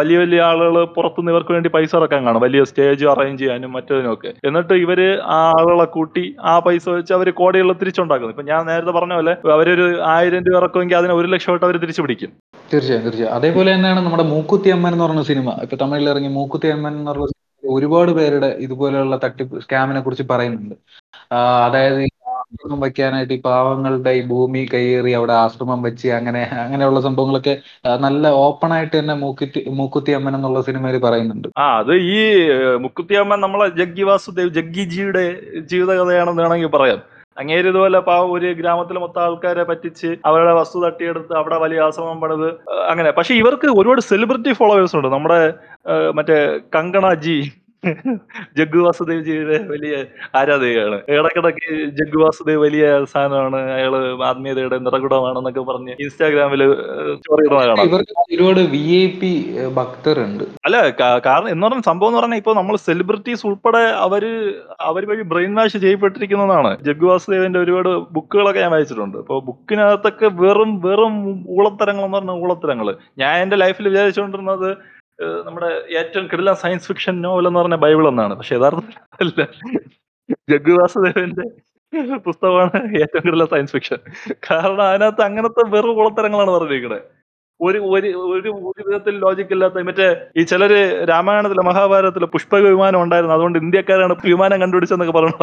വലിയ വലിയ ആളുകൾ പുറത്തുനിന്ന് ഇവർക്ക് വേണ്ടി പൈസ ഇറക്കാൻ കാണും. വലിയ സ്റ്റേജ് അറേഞ്ച് ചെയ്യാനും ഒക്കെ എന്നിട്ട് ഇവർ ആ ആളുകളെ കൂട്ടി ആ പൈസ വെച്ച് അവർ കോടികൾ തിരിച്ചുണ്ടാക്കുന്നു. ഇപ്പൊ ഞാൻ നേരത്തെ പറഞ്ഞ പോലെ അവരൊരു ആയിരം രൂപ ഇറക്കുമെങ്കിൽ അതിന് ഒരു ലക്ഷമായിട്ട് അവർ തിരിച്ചു പിടിക്കും. തീർച്ചയായും തീർച്ചയായും. അതേപോലെ തന്നെയാണ് നമ്മുടെ മൂക്കുത്തി അമ്മൻ എന്ന് പറഞ്ഞ സിനിമ. ഇപ്പൊ തമിഴിൽ ഇറങ്ങി മൂക്കുത്തി അമ്മൻ എന്ന് പറഞ്ഞ ഒരുപാട് പേരുടെ ഇതുപോലെയുള്ള തട്ടിപ്പ് സ്കാമിനെ കുറിച്ച് പറയുന്നുണ്ട്. അതായത് ആശ്രമം വെക്കാനായിട്ട് ഈ പാവങ്ങളുടെ ഈ ഭൂമി കയ്യേറി അവിടെ ആശ്രമം വെച്ച് അങ്ങനെ അങ്ങനെയുള്ള സംഭവങ്ങളൊക്കെ നല്ല ഓപ്പൺ ആയിട്ട് തന്നെ മൂക്കുത്തി മൂക്കുത്തി അമ്മൻ എന്നുള്ള സിനിമയിൽ പറയുന്നുണ്ട്. ആ അത് ഈ മുക്കുത്തി അമ്മൻ നമ്മളെ ജഗ്ഗി വാസുദേവ് ജഗ്ഗിജിയുടെ ജീവിതകഥയാണെന്ന് വേണമെങ്കിൽ പറയാം. അങ്ങേര് ഇതുപോലെ പാവം ഒരു ഗ്രാമത്തിലെ മൊത്തം ആൾക്കാരെ പറ്റിച്ച് അവരുടെ വസ്തു തട്ടിയെടുത്ത് അവിടെ വലിയ ആശ്രമം പണിത് അങ്ങനെ. പക്ഷെ ഇവർക്ക് ഒരുപാട് സെലിബ്രിറ്റി ഫോളോവേഴ്സ് ഉണ്ട്. നമ്മുടെ മറ്റേ കങ്കണ ജി. ജഗ്ഗു വാസുദേവ് ജിയുടെ വലിയ ആരാധികയാണ്. ഇടക്കിടക്ക് ജഗ്ഗു വാസുദേവ് വലിയ സാധനമാണ്. അയാൾ ആത്മീയതയുടെ നിറകുടമാണെന്നൊക്കെ പറഞ്ഞ് ഇൻസ്റ്റാഗ്രാമിൽ സ്റ്റോറി കാണാം. ഇവർക്ക് ഒരുപാട് വി ഐ പി ഭക്തരുണ്ട്. അല്ല കാ- കാരണം എന്ന് പറഞ്ഞ സംഭവം എന്ന് പറഞ്ഞാൽ ഇപ്പൊ നമ്മൾ സെലിബ്രിറ്റീസ് ഉൾപ്പെടെ അവർ അവർ വഴി ബ്രെയിൻ വാഷ് ചെയ്യപ്പെട്ടിരിക്കുന്നതാണ്. ജഗ്ഗു വാസുദേവന്റെ ഒരുപാട് ബുക്കുകളൊക്കെ ഞാൻ വായിച്ചിട്ടുണ്ട്. അപ്പൊ ബുക്കിനകത്തൊക്കെ വെറും വെറും ഊളത്തരങ്ങൾ എന്ന് പറഞ്ഞ ഊളത്തരങ്ങൾ ഞാൻ എന്റെ ലൈഫിൽ വിചാരിച്ചുകൊണ്ടിരുന്നത് നമ്മുടെ ഏറ്റവും കിടില സയൻസ് ഫിക്ഷൻ നോവൽ എന്ന് പറഞ്ഞ ബൈബിൾ എന്നാണ് പക്ഷെ യഥാർത്ഥത്തിൽ അല്ല ജഗ്ഗു വാസുദേവന്റെ പുസ്തകമാണ് ഏറ്റവും കിടില സയൻസ് ഫിക്ഷൻ. കാരണം അതിനകത്ത് അങ്ങനത്തെ വെറു കുളത്തരങ്ങളാണ് പറഞ്ഞിരിക്കുന്നത് ഒരു ഒരു ഒരു ഒരു വിധത്തിൽ ലോജിക് ഇല്ലാത്ത മറ്റേ ഈ ചിലര് രാമായണത്തിലെ മഹാഭാരതത്തിലെ പുഷ്പക വിമാനം ഉണ്ടായിരുന്നു. അതുകൊണ്ട് ഇന്ത്യക്കാരാണ് വിമാനം കണ്ടുപിടിച്ചെന്നൊക്കെ പറഞ്ഞു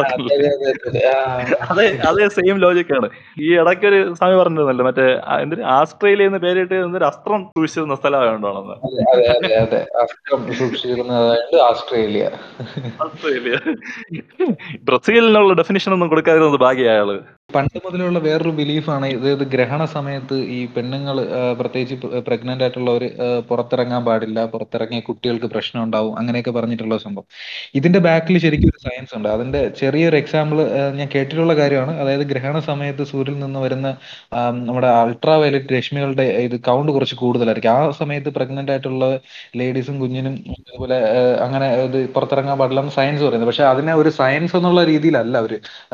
അതെ അതേ സെയിം ലോജിക്കാണ് ഈ ഇടയ്ക്ക് ഒരു സ്വാമി പറഞ്ഞിരുന്നല്ലോ മറ്റേ എന്തിന്? ആസ്ട്രേലിയ എന്ന് പേരിട്ട് എന്തൊരു അസ്ത്രം സൂക്ഷിച്ചിരുന്ന സ്ഥലമായോണ്ടാണെന്ന് ഓസ്ട്രേലിയ ആസ്ട്രേലിയ. ബ്രസീലിനുള്ള ഡെഫിനിഷൻ ഒന്നും കൊടുക്കാതിരുന്നത് ഭാഗ്യ അയാൾ പണ്ട് മുതലുള്ള വേറൊരു ബിലീഫാണ് ഇത് ഗ്രഹണ സമയത്ത് ഈ പെണ്ണുങ്ങൾ പ്രത്യേകിച്ച് പ്രഗ്നന്റ് ആയിട്ടുള്ളവർ പുറത്തിറങ്ങാൻ പാടില്ല പുറത്തിറങ്ങിയ കുട്ടികൾക്ക് പ്രശ്നം ഉണ്ടാവും അങ്ങനെയൊക്കെ പറഞ്ഞിട്ടുള്ള സംഭവം. ഇതിന്റെ ബാക്കിൽ ശരിക്കും ഒരു സയൻസ് ഉണ്ട്. അതിന്റെ ചെറിയൊരു എക്സാമ്പിൾ ഞാൻ കേട്ടിട്ടുള്ള കാര്യമാണ്. അതായത് ഗ്രഹണ സമയത്ത് സൂര്യനിൽ നിന്ന് വരുന്ന നമ്മുടെ അൾട്രാ വയലറ്റ് രശ്മികളുടെ ഇത് കൗണ്ട് കുറച്ച് കൂടുതലായിരിക്കും. ആ സമയത്ത് പ്രഗ്നന്റ് ആയിട്ടുള്ള ലേഡീസും കുഞ്ഞിനും അതുപോലെ അങ്ങനെ ഇത് പുറത്തിറങ്ങാൻ പാടില്ല എന്ന് സയൻസ് പറയുന്നത്. പക്ഷെ അതിനെ ഒരു സയൻസ് എന്നുള്ള രീതിയിലല്ല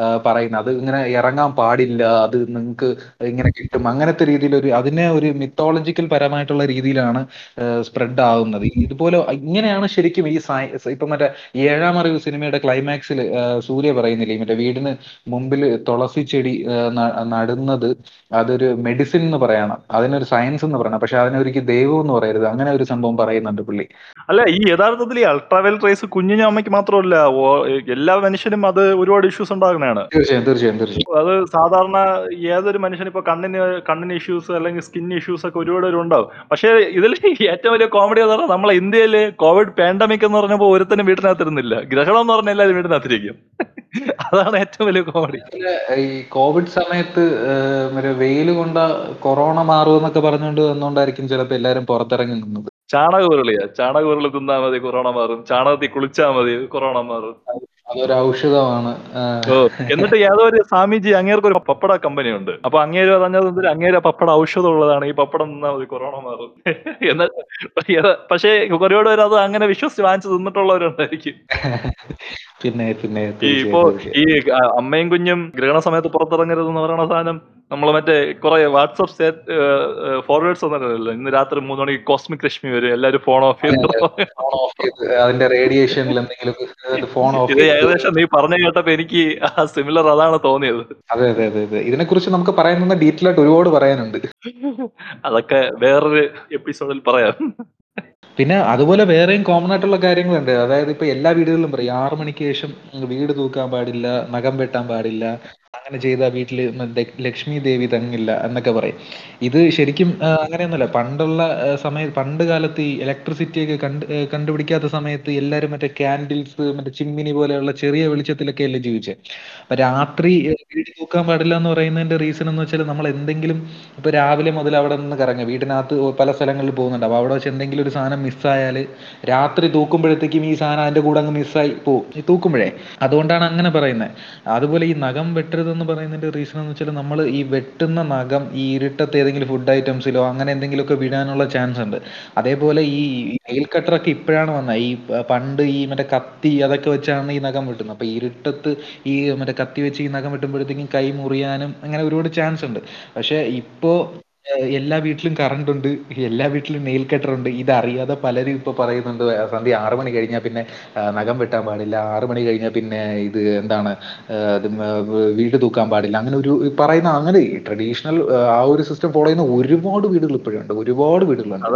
ആഹ് പറയുന്നത്. അത് ഇങ്ങനെ ഇറങ്ങാൻ പാടില്ല അത് നിങ്ങൾക്ക് ഇങ്ങനെ കിട്ടും? അങ്ങനത്തെ രീതിയിൽ ഒരു അതിനെ ഒരു മിത്തോളജിക്കൽ പരമായിട്ടുള്ള രീതിയിലാണ് സ്പ്രെഡ് ആവുന്നത്. ഇതുപോലെ ഇങ്ങനെയാണ് ശരിക്കും ഈ ഇപ്പൊ മറ്റേ ഏഴാം അറിവ് സിനിമയുടെ ക്ലൈമാക്സിൽ സൂര്യ പറയുന്നില്ലേ? മറ്റേ വീടിന് മുമ്പിൽ തുളസി ചെടി നടുന്നത് അതൊരു മെഡിസിൻ എന്ന് പറയണം. അതിനൊരു സയൻസ് എന്ന് പറയണം. പക്ഷെ അതിനൊരിക്കൽ ദൈവം എന്ന് പറയരുത്. അങ്ങനെ ഒരു സംഭവം പറയുന്നുണ്ട് പുള്ളി. അല്ല ഈ യഥാർത്ഥത്തിൽ ഈ അൾട്രാവയൽ റേസ് കുഞ്ഞിഞ്ഞ അമ്മയ്ക്ക് മാത്രമല്ല എല്ലാ മനുഷ്യനും അത് ഒരുപാട് ഇഷ്യൂസ് ഉണ്ടാകുന്നതാണ്. തീർച്ചയായും തീർച്ചയായും തീർച്ചയായും. അത് സാധാരണ ഏതൊരു മനുഷ്യനും ഇപ്പൊ കണ്ണിന് കണ്ണിന് ഇഷ്യൂസ് അല്ലെങ്കിൽ സ്കിൻ ഇഷ്യൂസ് ഒക്കെ ഒരുപാട് പേര് ഉണ്ടാവും. പക്ഷേ ഇതിൽ ഏറ്റവും വലിയ കോമഡി എന്ന് പറഞ്ഞാൽ നമ്മളെ ഇന്ത്യയിൽ കോവിഡ് പാൻഡമിക് എന്ന് പറഞ്ഞപ്പോൾ ഒരുത്തനും വീട്ടിനകത്തിരുന്നില്ല. ഗ്രഹണം എന്ന് പറഞ്ഞാൽ എല്ലാവരും വീട്ടിനകത്തിരിക്കും. അതാണ് ഏറ്റവും വലിയ കോമഡി ഈ കോവിഡ് സമയത്ത് മറ്റേ വെയിൽ കൊണ്ട കൊറോണ മാറുമെന്നൊക്കെ പറഞ്ഞുകൊണ്ട് വന്നുകൊണ്ടായിരിക്കും ചിലപ്പോ എല്ലാരും പുറത്തിറങ്ങി നിന്നത്. ചാണക ഉരുളിയാ ചാണക ഉരുളി തിന്നാ മതി കൊറോണ മാറും. ചാണകത്തിൽ കുളിച്ചാ മതി കൊറോണ മാറും. അതൊരു ഔഷധമാണ്. എന്നിട്ട് ഏതോ ഒരു സ്വാമിജി അങ്ങേർക്ക് ഒരു പപ്പട കമ്പനി ഉണ്ട്. അപ്പൊ അങ്ങേര് പറഞ്ഞത് അങ്ങേര് പപ്പട ഔഷധം ഉള്ളതാണ്. ഈ പപ്പടം നിന്നാൽ മതി കൊറോണ മാറും. എന്ന് പക്ഷേ കുറേയോട് അത് അങ്ങനെ വിശ്വസിച്ച് വാങ്ങിച്ചു തിന്നിട്ടുള്ളവരുണ്ടായിരിക്കും. [laughs] പിന്നെ പിന്നെ ഇപ്പോ ഈ അമ്മയും കുഞ്ഞും ഗ്രഹണ സമയത്ത് പുറത്തിറങ്ങരുത് എന്ന് പറയുന്ന സാധനം നമ്മൾ മറ്റേ കുറെ വാട്സപ്പ് ഫോർവേഡ്സ് ഒന്നല്ലോ ഇന്ന് രാത്രി മൂന്ന് മണിക്ക് കോസ്മിക് രശ്മി വരും. എല്ലാരും ഫോൺ ഓഫ് ചെയ്ത് അതിന്റെ റേഡിയേഷനിൽ എന്തെങ്കിലും ഫോൺ ഓഫ് ഇത് ഏകദേശം നീ പറഞ്ഞു കേട്ടപ്പോ എനിക്ക് ആ സിമിലർ അതാണ് തോന്നിയത്. അതെ അതെ അതെ അതെ. ഇതിനെ കുറിച്ച് നമുക്ക് പറയാൻ ഡീറ്റെയിൽ ആയിട്ട് ഒരുപാട് പറയാനുണ്ട്. അതൊക്കെ വേറൊരു എപ്പിസോഡിൽ പറയാം. പിന്നെ അതുപോലെ വേറെയും കോമൺ ആയിട്ടുള്ള കാര്യങ്ങളുണ്ട്. അതായത് ഇപ്പൊ എല്ലാ വീടുകളിലും പറയും ആറു മണിക്ക് ശേഷം വീട് തൂക്കാൻ പാടില്ല നഖം വെട്ടാൻ പാടില്ല അങ്ങനെ ചെയ്ത വീട്ടിൽ ലക്ഷ്മി ദേവി തങ്ങില്ല എന്നൊക്കെ പറയും. ഇത് ശരിക്കും അങ്ങനെയൊന്നുമല്ല. പണ്ടുള്ള സമയ പണ്ട് കാലത്ത് ഈ ഇലക്ട്രിസിറ്റി ഒക്കെ കണ്ട് കണ്ടുപിടിക്കാത്ത സമയത്ത് എല്ലാവരും മറ്റേ ക്യാൻഡിൽസ് മറ്റേ ചിമ്മിനി പോലെയുള്ള ചെറിയ വെളിച്ചത്തിലൊക്കെ അല്ലേ ജീവിച്ചേ? അപ്പൊ രാത്രി വീട് തൂക്കാൻ പാടില്ല എന്ന് പറയുന്നതിന്റെ റീസൺ എന്ന് വെച്ചാൽ നമ്മൾ എന്തെങ്കിലും ഇപ്പൊ രാവിലെ മുതൽ അവിടെ നിന്ന് കറങ്ങുക. വീടിനകത്ത് പല സ്ഥലങ്ങളിൽ പോകുന്നുണ്ട്. അപ്പൊ അവിടെ വെച്ച് എന്തെങ്കിലും ഒരു സാധനം മിസ്സായാൽ രാത്രി തൂക്കുമ്പോഴത്തേക്കും ഈ സാധനം അതിന്റെ കൂടെ അങ്ങ് മിസ്സായി പോകും ഈ തൂക്കുമ്പോഴേ. അതുകൊണ്ടാണ് അങ്ങനെ പറയുന്നത്. അതുപോലെ ഈ നഖം വെട്ടരുതെന്ന് പറയുന്നതിന്റെ റീസൺ എന്ന് വെച്ചാൽ നമ്മൾ ഈ വെട്ടുന്ന നഖം ഈ ഇരുട്ടത്ത് ഏതെങ്കിലും ഫുഡ് ഐറ്റംസിലോ അങ്ങനെ എന്തെങ്കിലുമൊക്കെ വിടാനുള്ള ചാൻസ് ഉണ്ട്. അതേപോലെ ഈ നെയിൽ കട്ടറൊക്കെ ഇപ്പോഴാണ് വന്നത് ഈ പണ്ട് ഈ മറ്റേ കത്തി അതൊക്കെ വെച്ചാണ് ഈ നഖം വെട്ടുന്നത്. അപ്പോൾ ഇരുട്ടത്ത് ഈ മറ്റേ കത്തി വെച്ച് ഈ നഖം വെട്ടുമ്പോഴത്തേക്കും കൈ മുറിയാനും അങ്ങനെ ഒരുപാട് ചാൻസ് ഉണ്ട്. പക്ഷേ ഇപ്പോ ഏഹ് എല്ലാ വീട്ടിലും കറണ്ട് ഉണ്ട് എല്ലാ വീട്ടിലും നെയിൽ കട്ടർ ഉണ്ട്. ഇതറിയാതെ പലരും ഇപ്പൊ പറയുന്നുണ്ട് "ആ, സന്ധ്യ ആറ് മണി കഴിഞ്ഞാൽ പിന്നെ നഖം വെട്ടാൻ പാടില്ല. ആറ് മണി കഴിഞ്ഞാൽ പിന്നെ ഇത് എന്താണ് വീട് തൂക്കാൻ പാടില്ല. അങ്ങനെ ഒരു പറയുന്ന അങ്ങനെ ട്രഡീഷണൽ ആ ഒരു സിസ്റ്റം ഫോളോ ചെയ്യുന്ന ഒരുപാട് വീടുകൾ ഇപ്പോഴും ഉണ്ട്. ഒരുപാട് വീടുകളുണ്ട്.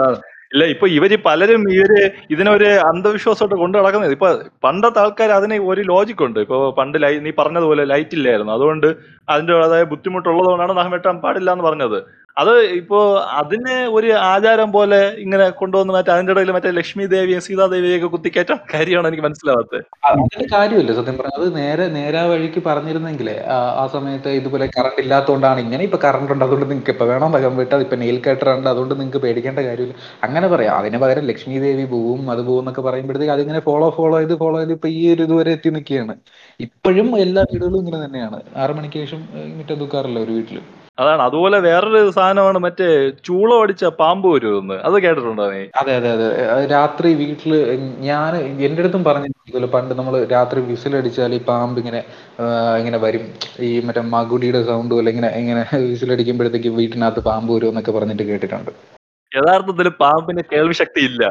ഇല്ല ഇപ്പൊ ഇവർ പലരും ഇവർ ഇതിനൊരു അന്ധവിശ്വാസമായിട്ട് കൊണ്ടു നടക്കുന്നത്. ഇപ്പൊ പണ്ടത്തെ ആൾക്കാർ അതിന് ഒരു ലോജിക് ഉണ്ട്. ഇപ്പൊ പണ്ട് ലൈ നീ പറഞ്ഞതുപോലെ ലൈറ്റ് ഇല്ലായിരുന്നു. അതുകൊണ്ട് അതിന്റെതായ ബുദ്ധിമുട്ടുള്ളതുകൊണ്ടാണ് നഖം വെട്ടാൻ പാടില്ല എന്ന് പറഞ്ഞത്. അത് ഇപ്പോ അതിനെ ഒരു ആചാരം പോലെ ഇങ്ങനെ കൊണ്ടുവന്ന് മറ്റേ അതിന്റെ ഇടയിൽ മറ്റേ ലക്ഷ്മി ദേവിയെ സീതാദേവിയൊക്കെ കുത്തിക്കേറ്റ കാര്യമാണ് എനിക്ക് മനസ്സിലാവാത്തത് അതിന്റെ കാര്യമില്ല സത്യം പറഞ്ഞാൽ അത് നേരെ നേരാ വഴിക്ക് പറഞ്ഞിരുന്നെങ്കിലേ ആ സമയത്ത് ഇതുപോലെ കറണ്ട് ഇല്ലാത്തതുകൊണ്ടാണ് ഇങ്ങനെ ഇപ്പൊ കറണ്ട് ഉണ്ട് അതുകൊണ്ട് നിങ്ങൾക്ക് ഇപ്പൊ വേണം നഖം വെട്ടാം ഇപ്പൊ നെയിൽ കേട്ടറുണ്ട് അതുകൊണ്ട് നിങ്ങൾക്ക് പേടിക്കേണ്ട കാര്യമില്ല. അങ്ങനെ പറയാം. അതിന് പകരം ലക്ഷ്മി ദേവി പോവും അത് പോവും എന്നൊക്കെ പറയുമ്പോഴത്തേക്ക് അതിങ്ങനെ ഫോളോ ഫോളോ ചെയ്ത് ഫോളോ ചെയ്ത് ഇപ്പൊ ഈ ഒരു ഇതുവരെ എത്തി നിൽക്കുകയാണ്. ഇപ്പോഴും എല്ലാ വീടുകളും ഇങ്ങനെ തന്നെയാണ്. ആറു മണിക്ക് ശേഷം മുറ്റം തൂക്കാറില്ല ഒരു വീട്ടിലും. അതാണ്. അതുപോലെ വേറൊരു സാധനമാണ് മറ്റേ ചൂളം അടിച്ച പാമ്പ് വരുമെന്ന്. അത് കേട്ടിട്ടുണ്ടോ നീ? അതെ അതെ അതെ. രാത്രി വീട്ടിൽ ഞാൻ എന്റെ അടുത്തും പറഞ്ഞിട്ടുണ്ട് പണ്ട് നമ്മൾ രാത്രി വിസിലടിച്ചാൽ ഈ പാമ്പ് ഇങ്ങനെ ഇങ്ങനെ വരും. ഈ മറ്റേ മകുടിയുടെ സൗണ്ട് പോലെ ഇങ്ങനെ ഇങ്ങനെ വിസിലടിക്കുമ്പോഴത്തേക്ക് വീട്ടിനകത്ത് പാമ്പ് വരും എന്നൊക്കെ പറഞ്ഞിട്ട് കേട്ടിട്ടുണ്ട്. യഥാർത്ഥത്തിൽ പാമ്പിന് കേൾവി ശക്തി ഇല്ല.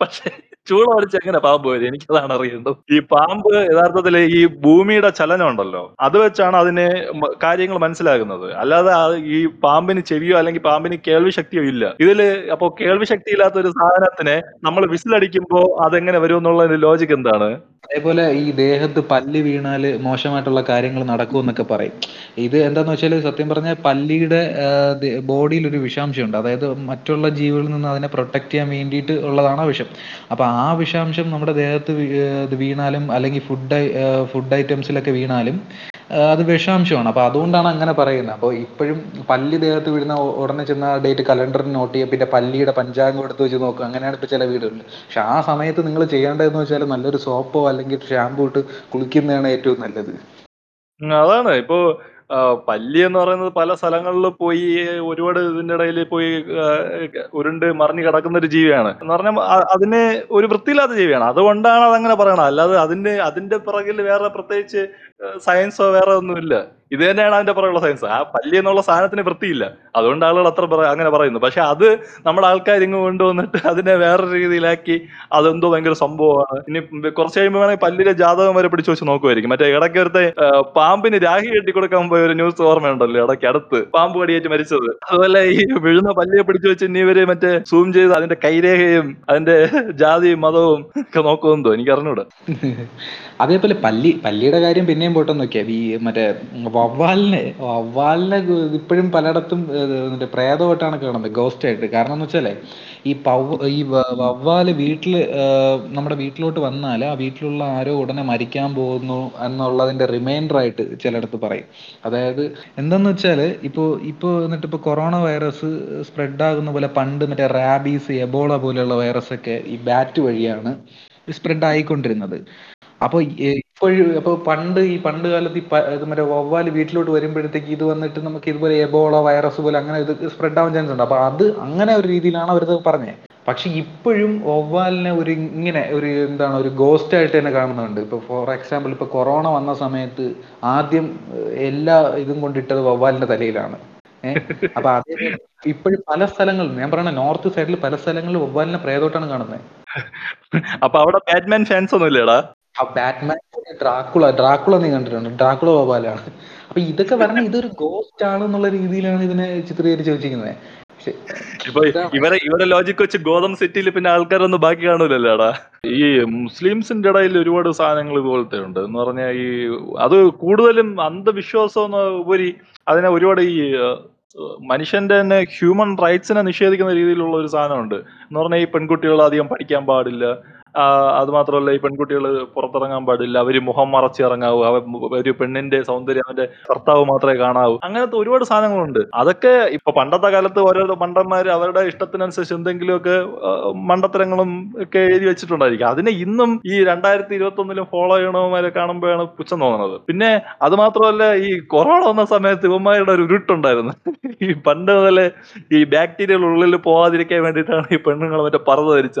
പക്ഷെ ചൂട് അടിച്ച് എങ്ങനെ പാമ്പ് വരും എനിക്കതാണ് അറിയേണ്ടത്. ഈ പാമ്പ് യഥാർത്ഥത്തിൽ ഈ ഭൂമിയുടെ ചലനം ഉണ്ടല്ലോ അത് വെച്ചാണ് അതിന് കാര്യങ്ങൾ മനസ്സിലാകുന്നത്. അല്ലാതെ ഈ പാമ്പിന് ചെവിയോ അല്ലെങ്കിൽ പാമ്പിന് കേൾവി ശക്തിയോ ഇല്ല. ഇതിൽ അപ്പോ കേൾവി ശക്തി ഇല്ലാത്ത ഒരു സാധനത്തിനെ നമ്മൾ വിസിലടിക്കുമ്പോ അതെങ്ങനെ വരും എന്നുള്ള ലോജിക് എന്താണ്? അതേപോലെ ഈ ദേഹത്ത് പല്ല് വീണാൽ മോശമായിട്ടുള്ള കാര്യങ്ങൾ നടക്കും എന്നൊക്കെ പറയും. ഇത് എന്താന്ന് വെച്ചാൽ സത്യം പറഞ്ഞാൽ പല്ലിയുടെ ബോഡിയിൽ ഒരു വിഷാംശമുണ്ട്. അതായത് മറ്റുള്ള ജീവികളിൽ നിന്ന് അതിനെ പ്രൊട്ടക്ട് ചെയ്യാൻ വേണ്ടിയിട്ട് വിഷം അപ്പൊ ആ വിഷാംശം നമ്മുടെ ദേഹത്ത് വീണാലും അല്ലെങ്കിൽ ഫുഡ് ഫുഡ് ഐറ്റംസിലൊക്കെ വീണാലും അത് വിഷാംശമാണ്. അപ്പൊ അതുകൊണ്ടാണ് അങ്ങനെ പറയുന്നത്. അപ്പോൾ ഇപ്പോഴും പല്ലി ദേഹത്ത് വീഴുന്ന ഉടനെ ചെന്ന ഡേറ്റ് കലണ്ടറിൽ നോട്ട് ചെയ്യുക. പിന്നെ പല്ലിയുടെ പഞ്ചാംഗം എടുത്ത് വെച്ച് നോക്കുക. അങ്ങനെയാണ് ഇപ്പൊ ചില വീടുകളിൽ പക്ഷെ ആ സമയത്ത് നിങ്ങൾ ചെയ്യേണ്ടതെന്ന് വെച്ചാൽ നല്ലൊരു സോപ്പോ അല്ലെങ്കിൽ ഷാമ്പൂ ഇട്ട് കുളിക്കുന്നതാണ് ഏറ്റവും നല്ലത്. അതാണ്. ഇപ്പോ പല്ലി എന്ന് പറയുന്നത് പല സ്ഥലങ്ങളിൽ പോയി ഒരുപാട് ഇതിന്റെ ഇടയിൽ പോയി ഉരുണ്ട് മറിഞ്ഞു കിടക്കുന്ന ഒരു ജീവിയാണ്. എന്ന് പറഞ്ഞാൽ അതിന് ഒരു വൃത്തിയില്ലാത്ത ജീവിയാണ്. അതുകൊണ്ടാണ് അതങ്ങനെ പറയണത്. അല്ലാതെ അതിന്റെ അതിന്റെ പിറകിൽ വേറെ പ്രത്യേകിച്ച് സയൻസോ വേറെ ഒന്നുമില്ല. ഇത് തന്നെയാണ് അതിന്റെ പുറകുള്ള സയൻസ് ആ പല്ലി എന്നുള്ള സാധനത്തിന് വൃത്തിയില്ല. അതുകൊണ്ട് ആളുകൾ അത്ര അങ്ങനെ പറയുന്നു. പക്ഷെ അത് നമ്മുടെ ആൾക്കാർ ഇങ്ങ് കൊണ്ടുവന്നിട്ട് അതിനെ വേറെ രീതിയിലാക്കി അതെന്തോ ഭയങ്കര സംഭവമാണ്. ഇനി കുറച്ച് കഴിയുമ്പോൾ വേണമെങ്കിൽ പല്ലിന്റെ ജാതകം വരെ പിടിച്ചു വെച്ച് നോക്കുമായിരിക്കും മറ്റേ ഇടയ്ക്ക് ഒരുത്തെ പാമ്പിന് രാഹി കെട്ടി കൊടുക്കാൻ പോയ ഒരു ന്യൂസ് ഓർമ്മയുണ്ടല്ലോ ഇടയ്ക്ക് അടുത്ത്. പാമ്പ് കടിയേറ്റ് മരിച്ചത്. അതുപോലെ ഈ വിഴുന്ന പല്ലിയെ പിടിച്ചു വെച്ച് ഇനി മറ്റേ സൂം ചെയ്ത് അതിന്റെ കൈരേഖയും അതിന്റെ ജാതിയും മതവും ഒക്കെ നോക്കുമെന്തോ? എനിക്ക് അറിഞ്ഞൂടാ അതേപോലെ പല്ലി പല്ലിയുടെ കാര്യം പിന്നെയും പോട്ടെ നോക്കിയാൽ ഈ മറ്റേ വവ്വാലിനെ വവ്വാലിനെ ഇപ്പോഴും പലയിടത്തും മറ്റേ പ്രേതമായിട്ടാണ് കാണുന്നത് ഗോസ്റ്റ് ആയിട്ട്. കാരണം എന്ന് വെച്ചാലേ ഈ പവ് ഈ വവ്വാൽ വീട്ടിൽ നമ്മുടെ വീട്ടിലോട്ട് വന്നാൽ ആ വീട്ടിലുള്ള ആരോ ഉടനെ മരിക്കാൻ പോകുന്നു എന്നുള്ളതിന്റെ റിമൈൻഡർ ആയിട്ട് ചിലയിടത്ത് പറയും. അതായത് എന്തെന്ന് വെച്ചാൽ ഇപ്പോ ഇപ്പോ എന്നിട്ട് ഇപ്പോ കൊറോണ വൈറസ് സ്പ്രെഡ് ആകുന്ന പോലെ പണ്ട് മറ്റേ റാബീസ് എബോള പോലെയുള്ള വൈറസ് ഒക്കെ ഈ ബാറ്റ് വഴിയാണ് സ്പ്രെഡ് ആയിക്കൊണ്ടിരുന്നത്. അപ്പൊ ഇപ്പോഴും അപ്പൊ പണ്ട് ഈ പണ്ട് കാലത്ത് ഈ മറ്റേ വവ്വാൽ വീട്ടിലോട്ട് വരുമ്പോഴത്തേക്ക് ഇത് വന്നിട്ട് നമുക്ക് ഇതുപോലെ എബോള വൈറസ് പോലെ അങ്ങനെ ഇത് സ്പ്രെഡ് ആവാൻ ചാൻസ് ഉണ്ട്. അപ്പൊ അത് അങ്ങനെ ഒരു രീതിയിലാണ് അവരത് പറഞ്ഞത് പക്ഷെ ഇപ്പോഴും ഒവ്വാലിനെ ഒരു ഇങ്ങനെ ഒരു എന്താണ് ഒരു ഗോസ്റ്റ് ആയിട്ട് തന്നെ കാണുന്നുണ്ട്. ഇപ്പൊ ഫോർ എക്സാമ്പിൾ ഇപ്പൊ കൊറോണ വന്ന സമയത്ത് ആദ്യം എല്ലാ ഇതും കൊണ്ടിട്ടത് വവ്വാലിന്റെ തലയിലാണ്. അപ്പൊ അത് ഇപ്പോഴും പല സ്ഥലങ്ങളിലും ഞാൻ പറയണ നോർത്ത് സൈഡിൽ പല സ്ഥലങ്ങളിലും വവ്വാലിനെ പ്രേതോട്ടാണ് കാണുന്നത് അപ്പൊ അവിടെ ബാറ്റ്മാൻ ഫാൻസ് ഒന്നും ഇല്ലടാ ആ ബാറ്റ്മാൻ ഡ്രാക്കുള ഡ്രാക്കുള നീ കണ്ടിട്ടുണ്ട്. ഡ്രാക്കുള ഗോപാലാണ് അപ്പൊ ഇതൊക്കെ പറഞ്ഞ ഇതൊരു ഗോസ്റ്റ് ആണ് എന്നുള്ള രീതിയിലാണ് ഇതിനെ ചിത്രീകരിച്ച് വെച്ചിരിക്കുന്നത്. ഇപ്പൊ ഇവരെ ഇവരെ ലോജിക് വെച്ച് ഗോതം സിറ്റിയിൽ പിന്നെ ആൾക്കാരൊന്നും ബാക്കി കാണൂലല്ലോടാ? ഈ മുസ്ലിംസിന്റെ ഇടയിൽ ഒരുപാട് സാധനങ്ങൾ ഇതുപോലത്തെ ഉണ്ട് എന്ന് പറഞ്ഞാൽ ഈ അത് കൂടുതലും അന്ധവിശ്വാസം ഉപരി അതിനെ ഒരുപാട് ഈ മനുഷ്യന്റെ തന്നെ ഹ്യൂമൻ റൈറ്റ്സിനെ നിഷേധിക്കുന്ന രീതിയിലുള്ള ഒരു സാധനമുണ്ട്. എന്ന് പറഞ്ഞാൽ ഈ പെൺകുട്ടികൾ അധികം പഠിക്കാൻ പാടില്ല. അത് മാത്രമല്ല ഈ പെൺകുട്ടികൾ പുറത്തിറങ്ങാൻ പാടില്ല. അവർ മുഖം മറച്ചിറങ്ങാവൂ അവ ഒരു പെണ്ണിന്റെ സൗന്ദര്യം അവന്റെ ഭർത്താവ് മാത്രമേ കാണാവൂ. അങ്ങനത്തെ ഒരുപാട് സാധനങ്ങളുണ്ട്. അതൊക്കെ ഇപ്പൊ പണ്ടത്തെ കാലത്ത് ഓരോ മണ്ടന്മാര് അവരുടെ ഇഷ്ടത്തിനനുസരിച്ച് എന്തെങ്കിലുമൊക്കെ മണ്ടത്തരങ്ങളും ഒക്കെ എഴുതി വെച്ചിട്ടുണ്ടായിരിക്കും. അതിനെ ഇന്നും ഈ രണ്ടായിരത്തി ഇരുപത്തി ഒന്നിലും ഫോളോ ചെയ്യണവന്മാരെ കാണുമ്പോഴാണ് പുച്ഛം തോന്നുന്നത്. പിന്നെ അത് മാത്രമല്ല ഈ കൊറോണ വന്ന സമയത്ത് ഇവന്മാരുടെ ഒരു ഉരുട്ടുണ്ടായിരുന്നു. ഈ പണ്ട് മുതലേ ഈ ബാക്ടീരിയകൾ ഉള്ളിൽ പോവാതിരിക്കാൻ വേണ്ടിയിട്ടാണ് ഈ പെണ്ണുങ്ങൾ മറ്റേ പറത ധരിച്ച്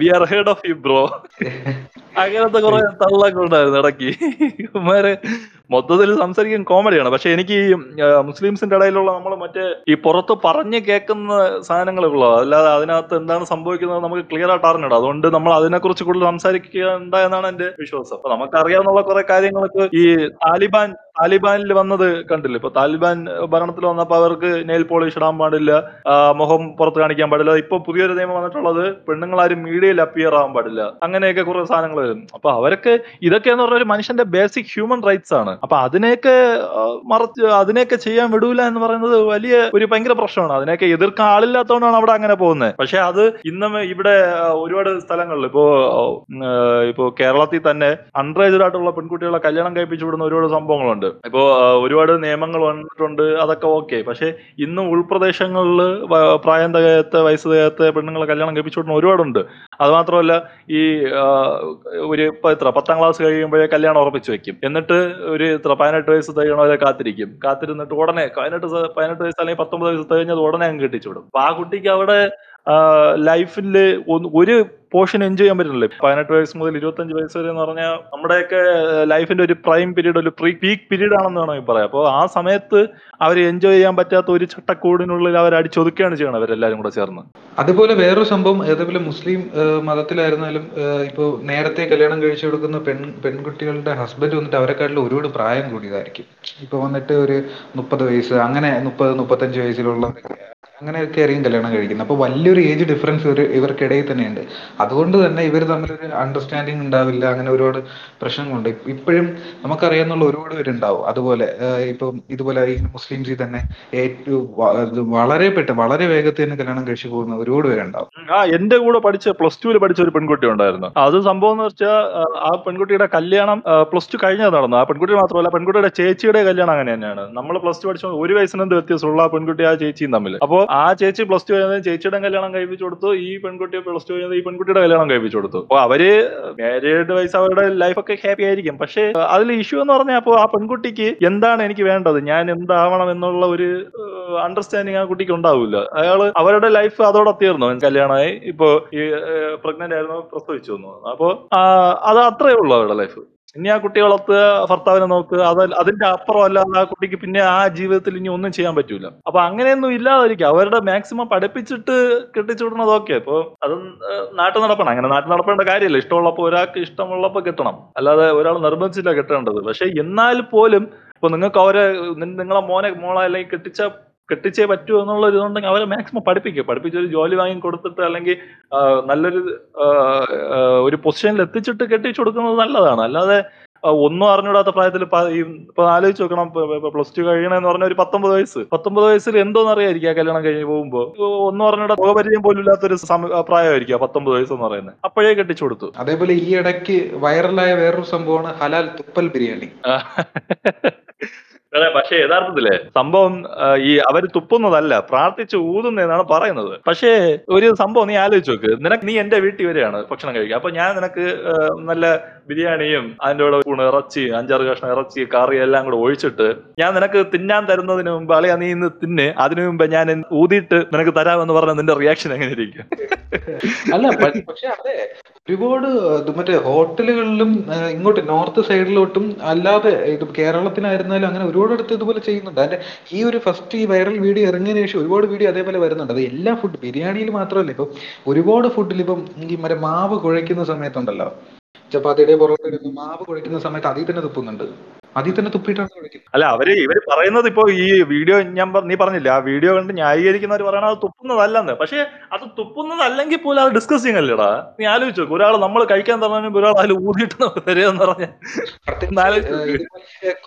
we are head of you bro അങ്ങനത്തെ കുറെ [laughs] തള്ളൊക്കെ ഉണ്ടായിരുന്നു ഇടയ്ക്ക്. ഇവന്മാര് മൊത്തത്തിൽ സംസാരിക്കാൻ കോമഡിയാണ് പക്ഷെ എനിക്ക് ഈ മുസ്ലിംസിന്റെ ഇടയിലുള്ള നമ്മൾ മറ്റേ ഈ പുറത്ത് പറഞ്ഞു കേൾക്കുന്ന സാധനങ്ങളുള്ളൂ അല്ലാതെ അതിനകത്ത് എന്താണ് സംഭവിക്കുന്നത് നമുക്ക് ക്ലിയർ ആയിട്ട് അറിഞ്ഞിടാം. അതുകൊണ്ട് നമ്മൾ അതിനെക്കുറിച്ച് കൂടുതൽ സംസാരിക്കേണ്ട എന്നാണ് എന്റെ വിശ്വാസം. അപ്പൊ നമുക്ക് അറിയാവുന്ന കുറെ കാര്യങ്ങളൊക്കെ ഈ താലിബാൻ താലിബാനിൽ വന്നത് കണ്ടില്ല? ഇപ്പൊ താലിബാൻ ഭരണത്തിൽ വന്നപ്പോ അവർക്ക് നെയിൽ പോളിഷ് ഇടാൻ പാടില്ല. മുഖം പുറത്ത് കാണിക്കാൻ പാടില്ല. ഇപ്പൊ പുതിയൊരു നിയമം വന്നിട്ടുള്ളത് പെണ്ണുങ്ങളാരും മീഡിയയിൽ അപ്പിയർ ആവാൻ പാടില്ല. അങ്ങനെയൊക്കെ കുറെ സാധനങ്ങൾ വരും. അപ്പൊ അവരൊക്കെ ഇതൊക്കെ എന്ന് പറഞ്ഞ ഒരു മനുഷ്യന്റെ ബേസിക് ഹ്യൂമൻ റൈറ്റ്സ് ആണ്. അപ്പൊ അതിനെയൊക്കെ മറച്ച് അതിനെയൊക്കെ ചെയ്യാൻ വിടൂല എന്ന് പറയുന്നത് വലിയ ഒരു ഭയങ്കര പ്രശ്നമാണ്. അതിനെയൊക്കെ എതിർക്കാൻ ആളില്ലാത്തതുകൊണ്ടാണ് അവിടെ അങ്ങനെ പോകുന്നത് പക്ഷെ അത് ഇന്നും ഇവിടെ ഒരുപാട് സ്ഥലങ്ങളിൽ ഇപ്പോ ഇപ്പോ കേരളത്തിൽ തന്നെ അൺറേജഡ് ആയിട്ടുള്ള പെൺകുട്ടികളെ കല്യാണം കഴിപ്പിച്ചു വിടുന്ന ഒരുപാട് സംഭവങ്ങളുണ്ട്. ഇപ്പോ ഒരുപാട് നിയമങ്ങൾ വന്നിട്ടുണ്ട് അതൊക്കെ ഓക്കെ പക്ഷെ ഇന്നും ഉൾപ്രദേശങ്ങളിൽ പ്രായം തികയാത്ത വയസ്സ് തികയാത്ത പെണ്ണുങ്ങളെ കല്യാണം കഴിപ്പിച്ചു വിടുന്ന ഒരുപാടുണ്ട്. അതുമാത്രമല്ല ഈ ഒരു ഇപ്പൊ എത്ര പത്താം ക്ലാസ് കഴിയുമ്പോഴേ കല്യാണം ഉറപ്പിച്ചു വെക്കും. എന്നിട്ട് ഒരു ഇത്ര പതിനെട്ട് വയസ്സ് തികയണവരെ കാത്തിരിക്കും. കാത്തിരുന്നിട്ട് ഉടനെ പതിനെട്ട് പതിനെട്ട് വയസ്സ് അല്ലെങ്കിൽ പത്തൊമ്പത് വയസ്സ് തികഞ്ഞത് ഉടനെ അങ്ങ് കെട്ടിച്ചു വിടും. അപ്പൊ ആ കുട്ടിക്ക് അവിടെ ലൈഫിൽ ഒരു പോർഷൻ എൻജോയ് ചെയ്യാൻ പറ്റുന്നില്ല പതിനെട്ട് വയസ്സ് മുതൽ ഇരുപത്തഞ്ച് വയസ്സ് വരെ എന്ന് പറഞ്ഞാൽ നമ്മുടെയൊക്കെ ലൈഫിന്റെ ഒരു പ്രൈം പീരീഡ് ഒരു പ്രീ പീക്ക് പീരീഡ് ആണെന്ന് വേണമെങ്കിൽ പറയാം. അപ്പോൾ ആ സമയത്ത് അവർ എൻജോയ് ചെയ്യാൻ പറ്റാത്ത ഒരു ചട്ടക്കൂടിനുള്ളിൽ അവർ അടിച്ചൊതുക്കുകയാണ് ചെയ്യണം അവരെല്ലാരും കൂടെ ചേർന്ന്. അതുപോലെ വേറൊരു സംഭവം ഏതെങ്കിലും മുസ്ലിം മതത്തിലായിരുന്നാലും ഇപ്പോൾ നേരത്തെ കല്യാണം കഴിച്ചു കൊടുക്കുന്ന പെൺ പെൺകുട്ടികളുടെ ഹസ്ബൻഡ് വന്നിട്ട് അവരെക്കാട്ടിലും ഒരുപാട് പ്രായം കൂടിയതായിരിക്കും. ഇപ്പൊ വന്നിട്ട് ഒരു മുപ്പത് വയസ്സ് അങ്ങനെ മുപ്പത് മുപ്പത്തഞ്ച് വയസ്സിലുള്ള അങ്ങനെയൊക്കെ ആയിരിക്കും കല്യാണം കഴിക്കുന്നത്. അപ്പൊ വലിയൊരു ഏജ് ഡിഫറൻസ് ഇവർ ഇവർക്കിടയിൽ തന്നെയുണ്ട്. അതുകൊണ്ട് തന്നെ ഇവർ തമ്മിലൊരു അണ്ടർസ്റ്റാൻഡിങ് ഉണ്ടാവില്ല അങ്ങനെ ഒരുപാട് പ്രശ്നങ്ങളുണ്ട്. ഇപ്പ- ഇപ്പോഴും നമുക്കറിയാവുന്ന ഒരുപാട് പേരുണ്ടാവും. അതുപോലെ ഇപ്പം ഇതുപോലെ ഈ മുസ്ലിംസിൽ തന്നെ ഏറ്റവും വളരെ പെട്ടെന്ന് വളരെ വേഗത്തിൽ തന്നെ കല്യാണം കഴിച്ചു പോകുന്ന ഒരുപാട് പേരുണ്ടാവും. ആ എന്റെ കൂടെ പഠിച്ച പ്ലസ് ടുവിൽ പഠിച്ച ഒരു പെൺകുട്ടി ഉണ്ടായിരുന്നു. അത് സംഭവം എന്ന് വെച്ചാൽ ആ പെൺകുട്ടിയുടെ കല്യാണം പ്ലസ് ടു കഴിഞ്ഞത് നടന്നു ആ പെൺകുട്ടി മാത്രമല്ല പെൺകുട്ടിയുടെ ചേച്ചിയുടെ കല്യാണം അങ്ങനെ തന്നെയാണ്. നമ്മൾ പ്ലസ് ടു പഠിച്ച ഒരു വയസ്സിനെന്ത് വ്യത്യാസമുള്ള? പെൺകുട്ടി ആ ചേച്ചിയും തമ്മിൽ അപ്പോൾ ആ ചേച്ചി പ്ലസ് ടു കഴിഞ്ഞത് ചേച്ചിയുടെ കല്യാണം കഴിപ്പിച്ചു കൊടുത്തു ഈ പെൺകുട്ടി പ്ലസ് ടു കഴിഞ്ഞത് ഈ പെൺകുട്ടിയുടെ കല്യാണം കഴിപ്പിച്ചു കൊടുത്തു. അപ്പൊ അവർ മാരീഡ് വൈസ് അവരുടെ ലൈഫൊക്കെ ഹാപ്പി ആയിരിക്കും. പക്ഷേ അതിൽ ഇഷ്യൂ എന്ന് പറഞ്ഞാൽ അപ്പോൾ ആ പെൺകുട്ടിക്ക് എന്താണ് എനിക്ക് വേണ്ടത്? ഞാൻ എന്താവണം എന്നുള്ള ഒരു അണ്ടർസ്റ്റാൻഡിങ് ആ കുട്ടിക്ക് ഉണ്ടാവില്ല അയാൾ അവരുടെ ലൈഫ് അതോടെ തീർന്നു. കല്യാണമായി. ഇപ്പോ ഈ പ്രഗ്നന്റ് ആയിരുന്നു പ്രസവിച്ചു വന്നു. അപ്പോ ആ, അത് അത്രേ ഉള്ളൂ അവരുടെ ലൈഫ് ഇനി ആ കുട്ടി വളർത്തുക ഭർത്താവിനെ നോക്കുക അത് അതിന്റെ അപ്പുറം അല്ലാതെ ആ കുട്ടിക്ക് പിന്നെ ആ ജീവിതത്തിൽ ഇനി ഒന്നും ചെയ്യാൻ പറ്റൂല. അപ്പൊ അങ്ങനെയൊന്നും ഇല്ലാതിരിക്കും അവരുടെ മാക്സിമം പഠിപ്പിച്ചിട്ട് കെട്ടിച്ചു വിടുന്നത് ഓക്കെ ഇപ്പൊ അത് നാട്ടു നടപ്പണം. അങ്ങനെ നാട്ടു നടപ്പേണ്ട കാര്യമില്ല. ഇഷ്ടമുള്ളപ്പോ ഒരാൾക്ക് ഇഷ്ടമുള്ളപ്പോ കിട്ടണം. അല്ലാതെ ഒരാൾ നിർബന്ധിച്ചില്ല കെട്ടേണ്ടത്. പക്ഷെ എന്നാൽ പോലും ഇപ്പൊ നിങ്ങൾക്ക് അവരെ നിങ്ങളെ മോനെ മോളെ അല്ലെങ്കിൽ കെട്ടിച്ച കെട്ടിച്ചേ പറ്റൂ എന്നുള്ള ഒരു ഇതുണ്ടെങ്കിൽ അവരെ മാക്സിമം പഠിപ്പിക്കുക പഠിപ്പിച്ച് ഒരു ജോലി വാങ്ങി കൊടുത്തിട്ട് അല്ലെങ്കിൽ നല്ലൊരു ഒരു പൊസിഷനിൽ എത്തിച്ചിട്ട് കെട്ടിച്ചു കൊടുക്കുന്നത് നല്ലതാണ്. അല്ലാതെ ഒന്നും അറിഞ്ഞൂടാത്ത പ്രായത്തിൽ ഇപ്പൊ ആലോചിച്ച് നോക്കണം. പ്ലസ് ടു കഴിയണമെന്ന് പറഞ്ഞ ഒരു പത്തൊമ്പത് വയസ്സ്. പത്തൊമ്പത് വയസ്സിൽ എന്തോന്ന് അറിയായിരിക്കും ആ കല്യാണം കഴിഞ്ഞ് പോകുമ്പോ? ഒന്നും അറിഞ്ഞൂടാ മുഖപരിചയം പോലും ഇല്ലാത്തൊരു പ്രായമായിരിക്കും ആ പത്തൊമ്പത് വയസ്സ് എന്ന് പറയുന്നത്. അപ്പോഴേ കെട്ടിച്ചു കൊടുത്തു. അതേപോലെ ഈ ഇടയ്ക്ക് വൈറലായ വേറൊരു സംഭവമാണ് ഹലാൽ തുപ്പൽ ബിരിയാണി. അതെ പക്ഷേ യഥാർത്ഥത്തിൽ സംഭവം ഈ അവർ തുപ്പുന്നതല്ല പ്രാർത്ഥിച്ച് ഊതുന്നതെന്നാണ് പറയുന്നത്. പക്ഷേ ഒരു സംഭവം നീ ആലോചിച്ച് നോക്ക്. നിനക്ക് നീ എന്റെ വീട്ടിൽ വരികയാണ് ഭക്ഷണം കഴിക്കാൻ. അപ്പൊ ഞാൻ നിനക്ക് നല്ല ബിരിയാണിയും അതിന്റെ കൂടെ ഊണ് ഇറച്ചി അഞ്ചാറ് കഷ്ണം ഇറച്ചി കറി എല്ലാം കൂടെ ഒഴിച്ചിട്ട് ഞാൻ നിനക്ക് തിന്നാൻ തരുന്നതിന് മുമ്പ് അളിയാ നീ ഇന്ന് തിന്ന് അതിനു മുമ്പ് ഞാൻ ഊതിയിട്ട് നിനക്ക് തരാമെന്ന് പറഞ്ഞ നിന്റെ റിയാക്ഷൻ എങ്ങനെ ഇരിക്കും അല്ല പക്ഷേ അതെ ഒരുപാട് മറ്റേ ഹോട്ടലുകളിലും ഇങ്ങോട്ട് നോർത്ത് സൈഡിലോട്ടും അല്ലാതെ ഇത് കേരളത്തിനായിരുന്നാലും അങ്ങനെ ഒരുപാട് അടുത്ത് ഇതുപോലെ ചെയ്യുന്നുണ്ട്. അതിന്റെ ഈ ഒരു ഫസ്റ്റ് ഈ വൈറൽ വീഡിയോ ഇറങ്ങിയതിനു ശേഷം ഒരുപാട് വീഡിയോ അതേപോലെ വരുന്നുണ്ട്. അത് എല്ലാ ഫുഡ് ബിരിയാണിയിൽ മാത്രമല്ല ഇപ്പം ഒരുപാട് ഫുഡിൽ ഇപ്പം ഈ മറ്റേ മാവ് കുഴയ്ക്കുന്ന സമയത്തുണ്ടല്ലോ. ചപ്പാത്തിയുടെ പുറത്തു മാവ് കുഴക്കുന്ന സമയത്ത് അതിൽ തന്നെ തുപ്പുന്നുണ്ട്. അതിൽ തന്നെ തുപ്പിട്ടാണ് കുഴക്കുന്നത് അല്ല അവർ ഇവർ പറയുന്നത് ഇപ്പോ ഈ വീഡിയോ ഞാൻ നീ പറഞ്ഞില്ല ആ വീഡിയോ കണ്ട് ന്യായീകരിക്കുന്നവർ പറയണത് അത് തുപ്പുന്നതല്ലെന്ന്. പക്ഷെ അത് തുപ്പുന്നതല്ലെങ്കിൽ പോലും അത് ഡിസ്കസ് ചെയ്യുന്നില്ലടാ. നീ ആലോചിച്ചോ ഒരാൾ നമ്മൾ കഴിക്കാൻ തന്നതിന് ഒരാൾ അതിൽ ഊതിയിട്ട് തരുമെന്ന് പറഞ്ഞ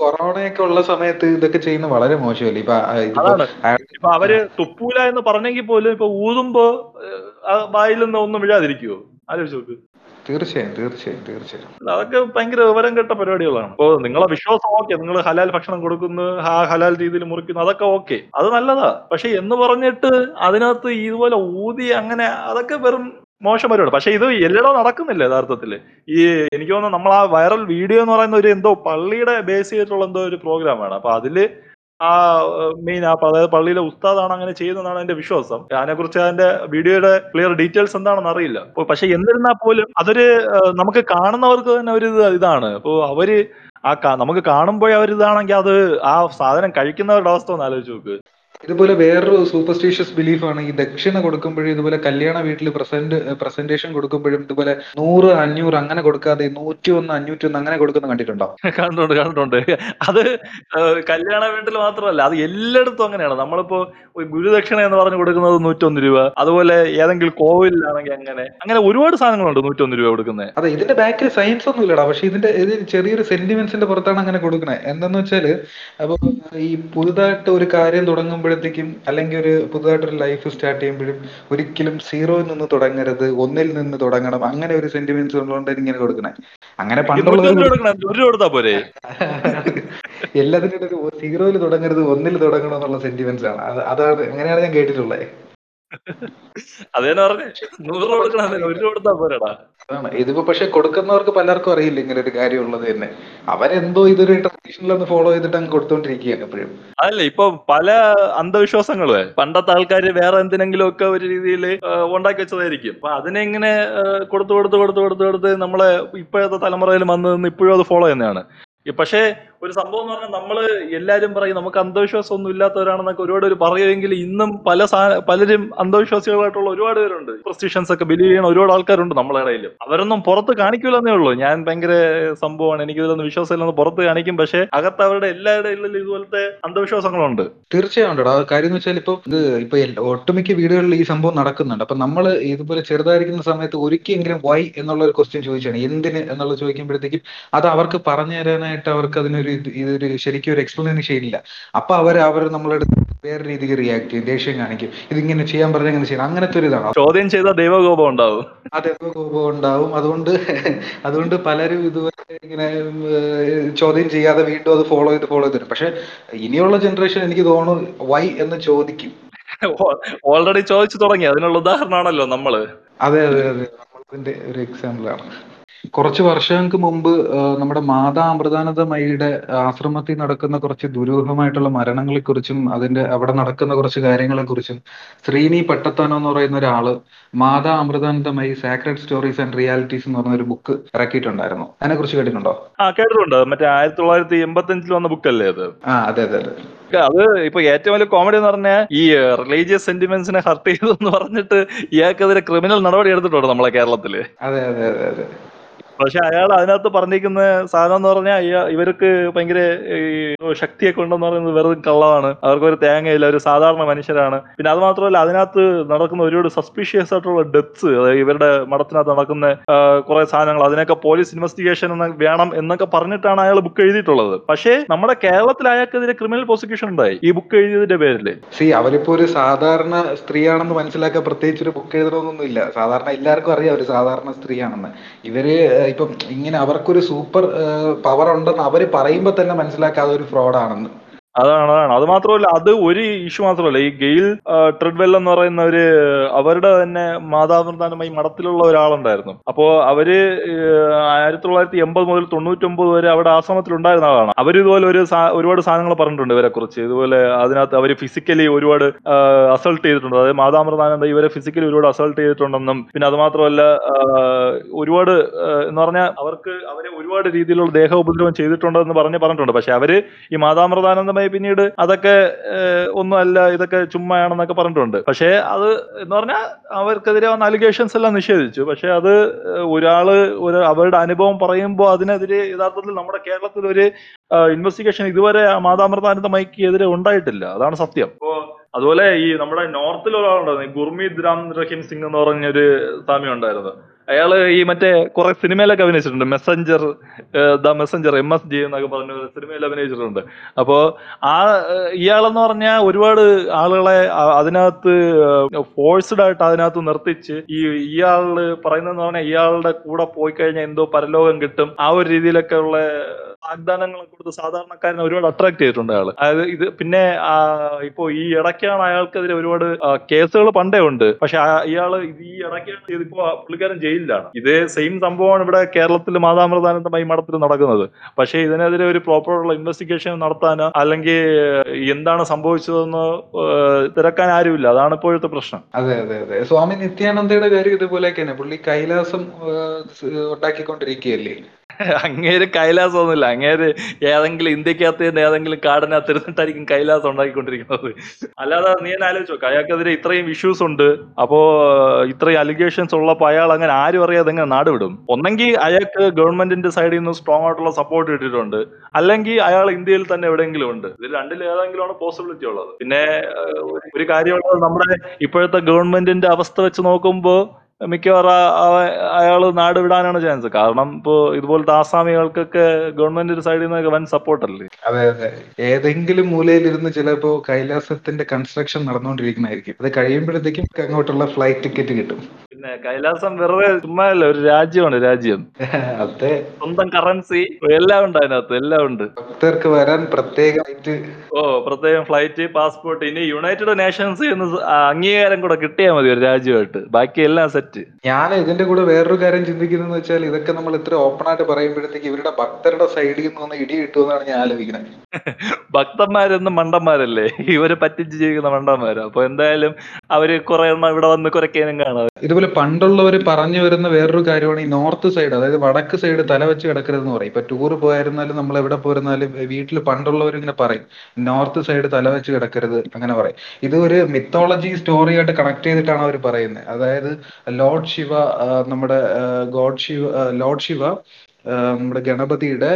കൊറോണയൊക്കെ ഉള്ള സമയത്ത് ഇതൊക്കെ ചെയ്യുന്നത് വളരെ മോശമല്ലേ? ഇപ്പൊ ഇപ്പൊ അവർ തുപ്പൂല എന്ന് പറഞ്ഞെങ്കിൽ പോലും ഇപ്പൊ ഊതുമ്പോ വായിൽ നിന്ന് ഒന്നും വിഴാതിരിക്കുവോ? ആലോചിച്ച് നോക്ക്. തീർച്ചയായും തീർച്ചയായും തീർച്ചയായും. അതൊക്കെ ഭയങ്കര വിവരം കെട്ട പരിപാടികളാണ്. അപ്പൊ നിങ്ങളെ വിശ്വാസം ഓക്കെ നിങ്ങൾ ഹലാൽ ഭക്ഷണം കൊടുക്കുന്നു ആ ഹലാൽ രീതിയിൽ മുറിക്കുന്നു അതൊക്കെ ഓക്കെ അത് നല്ലതാ. പക്ഷെ എന്ന് പറഞ്ഞിട്ട് അതിനകത്ത് ഇതുപോലെ ഊതി അങ്ങനെ അതൊക്കെ വെറും മോശം പരിപാടി. പക്ഷെ ഇത് എല്ലായിടവും നടക്കുന്നില്ല യഥാർത്ഥത്തിൽ ഈ എനിക്ക് തോന്നുന്നു നമ്മൾ ആ വൈറൽ വീഡിയോ എന്ന് പറയുന്ന ഒരു എന്തോ പള്ളിയുടെ ബേസ് ചെയ്തിട്ടുള്ള എന്തോ ഒരു പ്രോഗ്രാമാണ് അപ്പൊ അതിൽ ആ മെയിൻ ആ അതായത് പള്ളിയിലെ ഉസ്താദാണ് അങ്ങനെ ചെയ്യുന്നതാണ് എന്റെ വിശ്വാസം. അതിനെക്കുറിച്ച് അതിന്റെ വീഡിയോയുടെ ക്ലിയർ ഡീറ്റെയിൽസ് എന്താണെന്ന് അറിയില്ല. പക്ഷെ എന്നിരുന്നാൽ പോലും അതൊരു നമുക്ക് കാണുന്നവർക്ക് തന്നെ ഒരു ഇതാണ്. അപ്പോൾ അവർ ആ നമുക്ക് കാണുമ്പോഴേ അവരിതാണെങ്കിൽ അത് ആ സാധനം കഴിക്കുന്നവരുടെ അവസ്ഥ ഒന്ന് ആലോചിച്ച് നോക്ക്. ഇതുപോലെ വേറൊരു സൂപ്പർസ്റ്റീഷ്യസ് ആണ്. ഈ ദക്ഷിണ കൊടുക്കുമ്പോഴും ഇതുപോലെ കല്യാണ വീട്ടിൽ പ്രസന്റ് പ്രസന്റേഷൻ കൊടുക്കുമ്പോഴും ഇതുപോലെ നൂറ് അഞ്ഞൂറ് അങ്ങനെ കൊടുക്കാതെ നൂറ്റി ഒന്ന് അഞ്ഞൂറ്റി ഒന്ന് അങ്ങനെ കൊടുക്കുന്ന കണ്ടിട്ടുണ്ടോ? [laughs] കണ്ടിട്ടുണ്ട് കണ്ടിട്ടുണ്ട്. അത് കല്യാണ വീട്ടിൽ മാത്രമല്ല അത് എല്ലായിടത്തും അങ്ങനെയാണ്. നമ്മളിപ്പോ ഗുരുദക്ഷിണ എന്ന് പറഞ്ഞു കൊടുക്കുന്നത് നൂറ്റൊന്ന് രൂപ. അതുപോലെ ഏതെങ്കിലും കോവിലാണെങ്കിൽ അങ്ങനെ. അങ്ങനെ ഒരുപാട് സാധനങ്ങളുണ്ട് നൂറ്റൊന്ന് രൂപ കൊടുക്കുന്നത് അതെ ഇതിന്റെ ബാക്കിൽ സയൻസ് ഒന്നും ഇല്ലടാ. പക്ഷെ ഇതിന്റെ ഇത് ചെറിയൊരു സെന്റിമെന്റ്സിന്റെ പുറത്താണ് അങ്ങനെ കൊടുക്കുന്നത് എന്താന്ന് വെച്ചാൽ അപ്പൊ ഈ പുതുതായിട്ട് ഒരു കാര്യം തുടങ്ങുമ്പോഴത്തേക്കും അല്ലെങ്കിൽ ഒരു പുതുതായിട്ട് ഒരു ലൈഫ് സ്റ്റാർട്ട് ചെയ്യുമ്പോഴും ഒരിക്കലും സീറോയിൽ നിന്ന് തുടങ്ങരുത് ഒന്നിൽ നിന്ന് തുടങ്ങണം. അങ്ങനെ ഒരു സെന്റിമെന്റ്സ് ഉള്ളതുകൊണ്ട് ഇങ്ങനെ കൊടുക്കണേ. അങ്ങനെ കൊടുത്താ പോരെ? എല്ലാത്തിനും ഒരു സീറോയിൽ തുടങ്ങരുത് ഒന്നിൽ തുടങ്ങണം എന്നുള്ള സെന്റിമെന്റ്സ് ആണ്. അതാണ് അങ്ങനെയാണ് ഞാൻ കേട്ടിട്ടുള്ളത് [laughs] അതേന്ന് പറഞ്ഞേ? നൂറ് രൂപ കൊടുക്കണം ഒരു കൊടുത്താ പോരെടാ. അതാണ്. ഇതിപ്പോ പക്ഷെ കൊടുക്കുന്നവർക്ക് പലർക്കും അറിയില്ല ഇങ്ങനെ ഒരു കാര്യം ഉള്ളത് തന്നെ. അവരെന്തോ ഇതൊരു ട്രഡീഷണൽ ഒന്ന് ഫോളോ ചെയ്തിട്ട് അങ്ങ് കൊടുത്തോണ്ടിരിക്കുകയാണ് എപ്പോഴും അല്ല ഇപ്പൊ പല അന്ധവിശ്വാസങ്ങൾ. പണ്ടത്തെ ആൾക്കാർ വേറെ എന്തിനെങ്കിലും ഒക്കെ ഒരു രീതിയിൽ ഉണ്ടാക്കി വെച്ചതായിരിക്കും. അപ്പൊ അതിനെ ഇങ്ങനെ കൊടുത്തു കൊടുത്തു കൊടുത്തു കൊടുത്ത് കൊടുത്ത് നമ്മളെ ഇപ്പോഴത്തെ തലമുറയിൽ വന്ന് നിന്ന് ഇപ്പോഴും അത് ഫോളോ ചെയ്യുന്നതാണ്. പക്ഷേ ഒരു സംഭവം എന്ന് പറഞ്ഞാൽ നമ്മൾ എല്ലാരും പറയും നമുക്ക് അന്ധവിശ്വാസം ഒന്നും ഇല്ലാത്തവരാണെന്നൊക്കെ ഒരുപാട് പേര് പറയുമെങ്കിൽ ഇന്നും പല പലരും അന്ധവിശ്വാസികളായിട്ടുള്ള ഒരുപാട് പേരുണ്ട്. പ്രൊസിഷൻസ് ഒക്കെ ബിലീവ് ചെയ്യുന്ന ഒരുപാട് ആൾക്കാരുണ്ട് നമ്മളെ ഇടയിലും. അവരൊന്നും പുറത്ത് കാണിക്കൂലെന്നേ ഉള്ളൂ. ഞാൻ ഭയങ്കര സംഭവമാണ്. എനിക്ക് ഇതിലൊന്നും വിശ്വാസമില്ലെന്ന് പുറത്ത് കാണിക്കും. പക്ഷെ അകത്ത് അവരുടെ എല്ലാവരുടെ ഇടയിലും ഇതുപോലത്തെ അന്ധവിശ്വാസങ്ങളുണ്ട്. തീർച്ചയായും ഉണ്ടോ കാര്യം എന്ന് വെച്ചാൽ ഇപ്പൊ ഇത് ഇപ്പൊ ഒട്ടുമിക്ക വീടുകളിൽ ഈ സംഭവം നടക്കുന്നുണ്ട്. അപ്പൊ നമ്മൾ ഇതുപോലെ ചെറുതായിരിക്കുന്ന സമയത്ത് ഒരിക്കലെങ്കിലും വൈ എന്നുള്ള ഒരു ക്വസ്റ്റ്യൻ ചോദിച്ചാണ്. എന്തിന് എന്നുള്ളത് ചോദിക്കുമ്പോഴത്തേക്കും അത് അവർക്ക് പറഞ്ഞു തരാനായിട്ട് അവർക്ക് അതിനൊരു ഇതൊരു ശരിക്കും ഒരു എക്സ്പ്ലനേഷൻ ഇല്ല അപ്പൊ അവർ അവർ നമ്മളുടെ വേറെ രീതിക്ക് റിയാക്ട് ചെയ്യും ദേഷ്യം കാണിക്കും. ഇതിങ്ങനെ ചെയ്യാൻ പറഞ്ഞാൽ ഇങ്ങനെ ചെയ്യണം. അങ്ങനത്തെ ഒരു ഇതാണ്. ചോദ്യം ചെയ്ത ദൈവകോപം ഉണ്ടാവും. ആ ദൈവകോപം ഉണ്ടാവും. അതുകൊണ്ട് അതുകൊണ്ട് പലരും ഇതുവരെ ഇങ്ങനെ ചോദ്യം ചെയ്യാതെ വീണ്ടും അത് ഫോളോ ചെയ്ത് ഫോളോ ചെയ്ത് പക്ഷെ ഇനിയുള്ള ജനറേഷൻ എനിക്ക് തോന്നുന്നു വൈ എന്ന് ചോദിക്കും. ഓൾറെഡി ചോദിച്ചു തുടങ്ങി. അതിനുള്ള ഉദാഹരണമാണല്ലോ നമ്മൾ. അതെ അതെ അതെ. നമ്മളതിന്റെ ഒരു എക്സാമ്പിൾ ആണ്. കുറച്ച് വർഷങ്ങൾക്ക് മുമ്പ് നമ്മുടെ മാതാ അമൃതാനന്ദമയിയുടെ ആശ്രമത്തിൽ നടക്കുന്ന കുറച്ച് ദുരൂഹമായിട്ടുള്ള മരണങ്ങളെ കുറിച്ചും അതിന്റെ അവിടെ നടക്കുന്ന കുറച്ച് കാര്യങ്ങളെ കുറിച്ചും ശ്രീനി പട്ടത്താനോ എന്ന് പറയുന്ന ഒരാൾ Mata Amritanandamayi sacred stories and realities എന്ന് പറഞ്ഞ ഒരു ബുക്ക് ഇറക്കിയിട്ടുണ്ടായിരുന്നു. അതിനെ കുറിച്ച് കേട്ടിട്ടുണ്ടോ? ആ കേട്ടിട്ടുണ്ട്. മറ്റേ ആയിരത്തി തൊള്ളായിരത്തി എൺപത്തി അഞ്ചിൽ വന്ന ബുക്കല്ലേ അത്? ആ അതെ അതെ അതെ. അത് ഇപ്പൊ ഏറ്റവും വലിയ കോമഡി എന്ന് പറഞ്ഞാൽ ഈ റിലീജിയസ് സെന്റിമെന്റ്സിനെ ഹർട്ട് ചെയ്തു എന്ന് പറഞ്ഞിട്ട് ഇയാൾക്കെതിരെ ക്രിമിനൽ നടപടി എടുത്തിട്ടുണ്ട് നമ്മളെ കേരളത്തിൽ. അതെ അതെ അതെ അതെ. പക്ഷെ അയാൾ അതിനകത്ത് പറഞ്ഞിരിക്കുന്ന സാധനം എന്ന് പറഞ്ഞാൽ ഇവർക്ക് ഭയങ്കര ശക്തിയൊക്കെ ഉണ്ടെന്ന് പറയുന്നത് വെറുതെ കള്ളമാണ്. അവർക്ക് ഒരു തേങ്ങയില്ല ഒരു സാധാരണ മനുഷ്യരാണ്. പിന്നെ അത് മാത്രമല്ല അതിനകത്ത് നടക്കുന്ന ഒരുപാട് സസ്പീഷ്യസ് ആയിട്ടുള്ള ഡെത്ത്സ് ഇവരുടെ മഠത്തിനകത്ത് നടക്കുന്ന കുറെ സാധനങ്ങൾ അതിനൊക്കെ പോലീസ് ഇൻവെസ്റ്റിഗേഷൻ വേണം എന്നൊക്കെ പറഞ്ഞിട്ടാണ് അയാൾ ബുക്ക് എഴുതിയിട്ടുള്ളത്. പക്ഷേ നമ്മുടെ കേരളത്തിൽ അയാൾക്കെതിരെ ക്രിമിനൽ പ്രോസിക്യൂഷൻ ഉണ്ടായി ഈ ബുക്ക് എഴുതിയതിന്റെ പേരിൽ സി അവരിപ്പോ ഒരു സാധാരണ സ്ത്രീയാണെന്ന് മനസ്സിലാക്കാൻ പ്രത്യേകിച്ച് ഒരു ബുക്ക് എഴുതണമെന്നൊന്നുമില്ല. സാധാരണ എല്ലാവർക്കും അറിയാം ഒരു സാധാരണ സ്ത്രീയാണെന്ന്. ഇവർ ഇപ്പം ഇങ്ങനെ അവർക്കൊരു സൂപ്പർ പവർ ഉണ്ടെന്ന് അവർ പറയുമ്പോൾ തന്നെ മനസ്സിലാക്കാതെ ഒരു ഫ്രോഡാണെന്ന് അതാണ് അതാണ്. അത് മാത്രമല്ല അത് ഒരു ഇഷ്യൂ മാത്രമല്ല. ഈ ഗെയിൽ ട്രെഡ്വെൽ എന്ന് പറയുന്ന ഒരു അവരുടെ തന്നെ മാതാപ്രധാനമായി മഠത്തിലുള്ള ഒരാളുണ്ടായിരുന്നു. അപ്പോ അവർ ആയിരത്തി തൊള്ളായിരത്തി എൺപത് മുതൽ തൊണ്ണൂറ്റൊമ്പത് വരെ അവിടെ ആശ്രമത്തിൽ ഉണ്ടായിരുന്ന ആളാണ്. അവർ ഇതുപോലെ ഒരു ഒരുപാട് സാധനങ്ങൾ പറഞ്ഞിട്ടുണ്ട് ഇവരെ കുറിച്ച് ഇതുപോലെ അതിനകത്ത് അവർ ഫിസിക്കലി ഒരുപാട് അസൾട്ട് ചെയ്തിട്ടുണ്ട്. അതായത് മാതാമൃതാനന്ദ ഇവരെ ഫിസിക്കലി ഒരുപാട് അസൾട്ട് ചെയ്തിട്ടുണ്ടെന്നും പിന്നെ അത് മാത്രമല്ല ഒരുപാട് എന്ന് പറഞ്ഞാൽ അവർക്ക് അവരെ ഒരുപാട് രീതിയിലുള്ള ദേഹ ഉപദ്രവം ചെയ്തിട്ടുണ്ടെന്ന് പറഞ്ഞ് പറഞ്ഞിട്ടുണ്ട്. പക്ഷെ അവർ ഈ മാതാമൃതാനന്ദമായി പിന്നീട് അതൊക്കെ ഒന്നും അല്ല ഇതൊക്കെ ചുമ്മയാണെന്നൊക്കെ പറഞ്ഞിട്ടുണ്ട്. പക്ഷേ അത് എന്ന് പറഞ്ഞാൽ അവർക്കെതിരെ വന്ന അലിഗേഷൻസ് എല്ലാം നിഷേധിച്ചു. പക്ഷേ അത് ഒരാൾ ഒരു അവരുടെ അനുഭവം പറയുമ്പോൾ അതിനെതിരെ യഥാർത്ഥത്തിൽ നമ്മുടെ കേരളത്തിൽ ഒരു ഇൻവെസ്റ്റിഗേഷൻ ഇതുവരെ മാതാമൃതാനന്ദമയ്ക്ക് എതിരെ ഉണ്ടായിട്ടില്ല. അതാണ് സത്യം. അപ്പോൾ അതുപോലെ ഈ നമ്മുടെ നോർത്തിൽ ഒരാളുണ്ടായിരുന്നു. ഗുർമീത് രാം റഹീം സിംഗ് എന്ന് പറഞ്ഞൊരു സ്വാമി ഉണ്ടായിരുന്നു അയാൾ ഈ മറ്റേ കുറെ സിനിമയിലൊക്കെ അഭിനയിച്ചിട്ടുണ്ട്. Messenger the messenger M S G എന്നൊക്കെ പറഞ്ഞ സിനിമയിൽ അഭിനയിച്ചിട്ടുണ്ട്. അപ്പോ ആ ഇയാളെന്ന് പറഞ്ഞാൽ ഒരുപാട് ആളുകളെ അതിനകത്ത് ഫോഴ്സ്ഡ് ആയിട്ട് അതിനകത്ത് നിർത്തിച്ച് ഈ ഇയാൾ പറയുന്നതെന്ന് പറഞ്ഞാൽ ഇയാളുടെ കൂടെ പോയി കഴിഞ്ഞാൽ എന്തോ പരലോകം കിട്ടും. ആ ഒരു രീതിയിലൊക്കെ ഉള്ള വാഗ്ദാനങ്ങളെ കൊടുത്ത് സാധാരണക്കാരനെ ഒരുപാട് അട്രാക്ട് ചെയ്തിട്ടുണ്ട് അയാൾ അതായത് ഇത് പിന്നെ ഇപ്പോ ഈ ഇടയ്ക്കാണ് അയാൾക്കെതിരെ ഒരുപാട് കേസുകൾ പണ്ടേ ഉണ്ട്. പക്ഷെ ഇയാൾ ഈ ഇടയ്ക്കാണ് ഇതിപ്പോ പുള്ളിക്കാരൻ ജയിലിലാണ്. ഇതേ സെയിം സംഭവമാണ് ഇവിടെ കേരളത്തിൽ മാതാമൃതാനന്ദമായി മഠത്തിൽ നടക്കുന്നത്. പക്ഷേ ഇതിനെതിരെ ഒരു പ്രോപ്പർ ഉള്ള ഇൻവെസ്റ്റിഗേഷൻ നടത്താനോ അല്ലെങ്കിൽ എന്താണ് സംഭവിച്ചതെന്ന് തിരക്കാൻ ആരുമില്ല. അതാണ് ഇപ്പോഴത്തെ പ്രശ്നം. അതെ അതെ അതെ. സ്വാമി നിത്യാനന്ദയുടെ കാര്യം ഇതുപോലെയൊക്കെ തന്നെ പുള്ളി കൈലാസം ഉണ്ടാക്കിക്കൊണ്ടിരിക്കുകയല്ലേ? അങ്ങേര് കൈലാസം ഒന്നുമില്ല അങ്ങേര് ഏതെങ്കിലും ഇന്ത്യക്കകത്ത് തന്നെ ഏതെങ്കിലും കാടിനകത്ത് ഇരുന്നിട്ടായിരിക്കും കൈലാസം ഉണ്ടാക്കിക്കൊണ്ടിരിക്കുന്നത്. അല്ലാതെ നീ തന്നെ ആലോചിച്ചോ അയാൾക്കെതിരെ ഇത്രയും ഇഷ്യൂസ് ഉണ്ട്. അപ്പോ ഇത്രയും അലിഗേഷൻസ് ഉള്ളപ്പോ അയാൾ അങ്ങനെ ആരും അറിയാതെ എങ്ങനെ നാട് വിടും. ഒന്നെങ്കിൽ അയാൾക്ക് ഗവൺമെന്റിന്റെ സൈഡിൽ നിന്ന് സ്ട്രോങ് ആയിട്ടുള്ള സപ്പോർട്ട് കിട്ടിയിട്ടുണ്ട്. അല്ലെങ്കിൽ അയാൾ ഇന്ത്യയിൽ തന്നെ എവിടെയെങ്കിലും ഉണ്ട്. ഇതിൽ രണ്ടിൽ ഏതെങ്കിലും ആണ് പോസിബിലിറ്റി ഉള്ളത്. പിന്നെ ഒരു കാര്യമുള്ളത് നമ്മുടെ ഇപ്പോഴത്തെ ഗവൺമെന്റിന്റെ അവസ്ഥ വെച്ച് നോക്കുമ്പോൾ മിക്കവാറും അയാൾ നാട് വിടാനാണ് ചാൻസ് കാരണം ഇപ്പോ ഇതുപോലത്തെ ആസാമികൾക്കൊക്കെ ഗവൺമെന്റിന്റെ സൈഡിൽ നിന്നൊക്കെ വൻ സപ്പോർട്ടല്ലേ അതെ അതെ. ഏതെങ്കിലും മൂലയിലിരുന്ന് ചിലപ്പോ കൈലാസത്തിന്റെ കൺസ്ട്രക്ഷൻ നടന്നുകൊണ്ടിരിക്കുന്നതായിരിക്കും. അത് കഴിയുമ്പോഴത്തേക്കും അങ്ങോട്ടുള്ള ഫ്ലൈറ്റ് ടിക്കറ്റ് കിട്ടും. പിന്നെ കൈലാസം വെറുതെ ചുമ്മാ അല്ല ഒരു രാജ്യമാണ് രാജ്യം. [laughs] അതെ. സ്വന്തം കറൻസി എല്ലാം ഉണ്ട് അതിനകത്ത് എല്ലാം ഉണ്ട്. ഭക്തർക്ക് വരാൻ പ്രത്യേകമായിട്ട് ഓ പ്രത്യേകം ഫ്ലൈറ്റ് പാസ്പോർട്ട് ഇനി യുണൈറ്റഡ് നേഷൻസ് അംഗീകാരം കൂടെ കിട്ടിയാൽ മതി ഒരു രാജ്യമായിട്ട്. ബാക്കി എല്ലാം സെറ്റ് സെറ്റ് ഞാൻ ഇതിന്റെ കൂടെ വേറൊരു കാര്യം ചിന്തിക്കുന്നതെന്ന് വെച്ചാൽ ഇതൊക്കെ നമ്മൾ ഇത്ര ഓപ്പൺ ആയിട്ട് പറയുമ്പോഴത്തേക്ക് ഇവരുടെ ഭക്തരുടെ സൈഡിൽ നിന്ന് ഒന്ന് ഇടി കിട്ടുമെന്നാണ് ഞാൻ ആലോചിക്കുന്നത്. ഭക്തന്മാരൊന്നും മണ്ടന്മാരല്ലേ? ഇവർ പറ്റിച്ച് ജീവിക്കുന്ന മണ്ടന്മാരാ. അപ്പൊ എന്തായാലും അവർ കുറെ എണ്ണം ഇവിടെ വന്ന് കുറയ്ക്കാനും കാണാം. ഇതുപോലെ പണ്ടുള്ളവർ പറഞ്ഞു വരുന്ന വേറൊരു കാര്യമാണ് ഈ നോർത്ത് സൈഡ് അതായത് വടക്ക് സൈഡ് തല വെച്ച് കിടക്കരുതെന്ന് പറയും. ഇപ്പൊ ടൂർ പോയിരുന്നാലും നമ്മൾ എവിടെ പോയിരുന്നാലും വീട്ടിൽ പണ്ടുള്ളവർ ഇങ്ങനെ പറയും. നോർത്ത് സൈഡ് തല വെച്ച് കിടക്കരുത് അങ്ങനെ പറയും. ഇത് ഒരു മിത്തോളജി സ്റ്റോറിയായിട്ട് കണക്ട് ചെയ്തിട്ടാണ് അവർ പറയുന്നത്. അതായത് ലോർഡ് ശിവ നമ്മുടെ ഗോഡ് ശിവ ലോർഡ് ശിവ നമ്മുടെ ഗണപതിയുടെ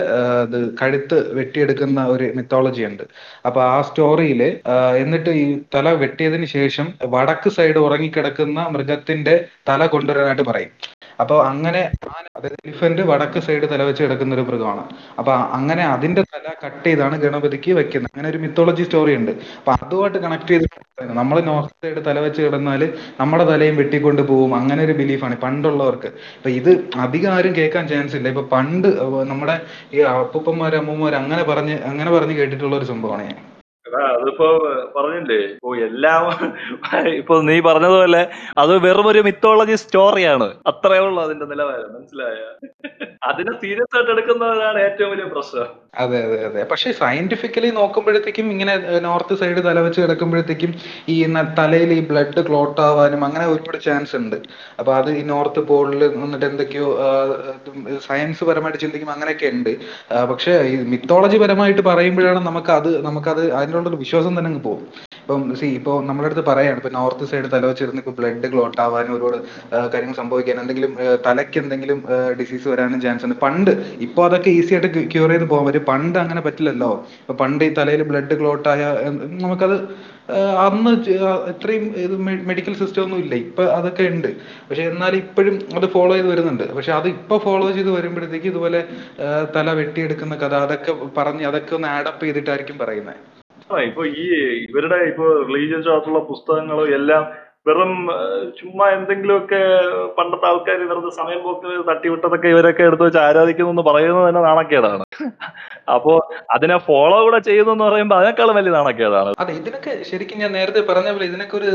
ഇത് കഴുത്ത് വെട്ടിയെടുക്കുന്ന ഒരു മിത്തോളജി ഉണ്ട്. അപ്പൊ ആ സ്റ്റോറിയിൽ എന്നിട്ട് ഈ തല വെട്ടിയതിന് ശേഷം വടക്ക് സൈഡ് ഉറങ്ങിക്കിടക്കുന്ന മൃഗത്തിന്റെ തല കൊണ്ടുവരാനായിട്ട് പറയും. അപ്പൊ അങ്ങനെ അതായത് എലിഫന്റ് വടക്ക് സൈഡ് തല വെച്ച് കിടക്കുന്ന ഒരു മൃഗമാണ്. അപ്പൊ അങ്ങനെ അതിന്റെ തല കട്ട് ചെയ്താണ് ഗണപതിക്ക് വെക്കുന്നത്. അങ്ങനെ ഒരു മിത്തോളജി സ്റ്റോറി ഉണ്ട്. അപ്പൊ അതുമായിട്ട് കണക്ട് ചെയ്ത് നമ്മൾ നോർത്ത് സൈഡ് തല വെച്ച് കിടന്നാൽ നമ്മുടെ തലയും വെട്ടിക്കൊണ്ട് പോകും അങ്ങനെ ഒരു ബിലീഫാണ് പണ്ടുള്ളവർക്ക്. അപ്പൊ ഇത് അധികം ആരും കേൾക്കാൻ ചാൻസ് ഇല്ല. ഇപ്പൊ പണ്ട് നമ്മുടെ ഈ അപ്പൂപ്പന്മാർ അമ്മൂമ്മമാർ അങ്ങനെ പറഞ്ഞ് അങ്ങനെ പറഞ്ഞ് കേട്ടിട്ടുള്ള ഒരു സംഭവമാണ് ഞാൻ. അതിപ്പോ പറഞ്ഞില്ലേ? ഇപ്പൊ എല്ലാം ഇപ്പൊ നീ പറഞ്ഞതുപോലെ അത് വെറും ഒരു മിത്തോളജി സ്റ്റോറിയാണ് അത്രേ ഉള്ളൂ അതിന്റെ നിലവാരം മനസ്സിലായ? അതിനെ സീരിയസ് ആയിട്ട് എടുക്കുന്നവരാണ് ഏറ്റവും വലിയ പ്രശ്നം. അതെ അതെ അതെ. പക്ഷെ സയന്റിഫിക്കലി നോക്കുമ്പോഴത്തേക്കും ഇങ്ങനെ നോർത്ത് സൈഡ് തലവെച്ച് കിടക്കുമ്പോഴത്തേക്കും ഈ തലയിൽ ഈ ബ്ലഡ് ക്ലോട്ട് ആവാനും അങ്ങനെ ഒരുപാട് ചാൻസ് ഉണ്ട്. അപ്പൊ അത് ഈ നോർത്ത് പോളിൽ വന്നിട്ട് എന്തൊക്കെയോ സയൻസ് പരമായിട്ട് ചിന്തിക്കുമ്പോൾ അങ്ങനെയൊക്കെ ഉണ്ട്. പക്ഷെ ഈ മിത്തോളജി പരമായിട്ട് പറയുമ്പോഴാണ് നമുക്ക് അത് നമുക്കത് അതിനുള്ള ഒരു വിശ്വാസം തന്നെ അങ്ങ് പോകും. ഇപ്പം സി ഇപ്പോൾ നമ്മുടെ അടുത്ത് പറയാണ് ഇപ്പൊ നോർത്ത് സൈഡ് തല വെച്ചിരുന്ന് ബ്ലഡ് ക്ലോട്ട് ആവാനും ഒരുപാട് കാര്യങ്ങൾ സംഭവിക്കാൻ എന്തെങ്കിലും തലയ്ക്ക് എന്തെങ്കിലും ഡിസീസ് വരാനും ചാൻസ് ഉണ്ട്. പണ്ട് ഇപ്പോൾ അതൊക്കെ ഈസി ആയിട്ട് ക്യൂർ ചെയ്ത് പോകാൻ പറ്റും. പണ്ട് അങ്ങനെ പറ്റില്ലല്ലോ. ഇപ്പൊ പണ്ട് ഈ തലയിൽ ബ്ലഡ് ക്ലോട്ട് ആയ നമുക്കത് അന്ന് ഇത്രയും ഇത് മെഡിക്കൽ സിസ്റ്റം ഒന്നും ഇല്ല. ഇപ്പൊ അതൊക്കെ ഉണ്ട്. പക്ഷെ എന്നാൽ ഇപ്പോഴും അത് ഫോളോ ചെയ്ത് വരുന്നുണ്ട്. പക്ഷെ അത് ഇപ്പൊ ഫോളോ ചെയ്ത് വരുമ്പോഴത്തേക്ക് ഇതുപോലെ തല വെട്ടിയെടുക്കുന്ന കഥ അതൊക്കെ പറഞ്ഞ് അതൊക്കെ ഒന്ന് ആഡപ്പ് ചെയ്തിട്ടായിരിക്കും പറയുന്നത്. ഇപ്പൊ ഈ ഇവരുടെ ഇപ്പൊ റിലീജിയസ് ആയിട്ടുള്ള പുസ്തകങ്ങളും എല്ലാം വെറും ചുമ്മാ എന്തെങ്കിലുമൊക്കെ പണ്ടത്തെ ആൾക്കാർ വെറുതെ സമയം പോക്ക് തട്ടിവിട്ടതൊക്കെ ഇവരൊക്കെ എടുത്ത് വെച്ച് ആരാധിക്കുന്നു എന്ന് പറയുന്നത് തന്നെ നാണക്കേടാണ്. അപ്പോ അതിനെ ഫോളോ കൂടെ ചെയ്യുന്നു എന്ന് പറയുമ്പോൾ അതിനേക്കാളും വലിയ നാണക്കേടാണ്. അതെ ഇതിനൊക്കെ ശരിക്കും ഞാൻ നേരത്തെ പറഞ്ഞ പോലെ ഇതിനൊക്കെ ഒരു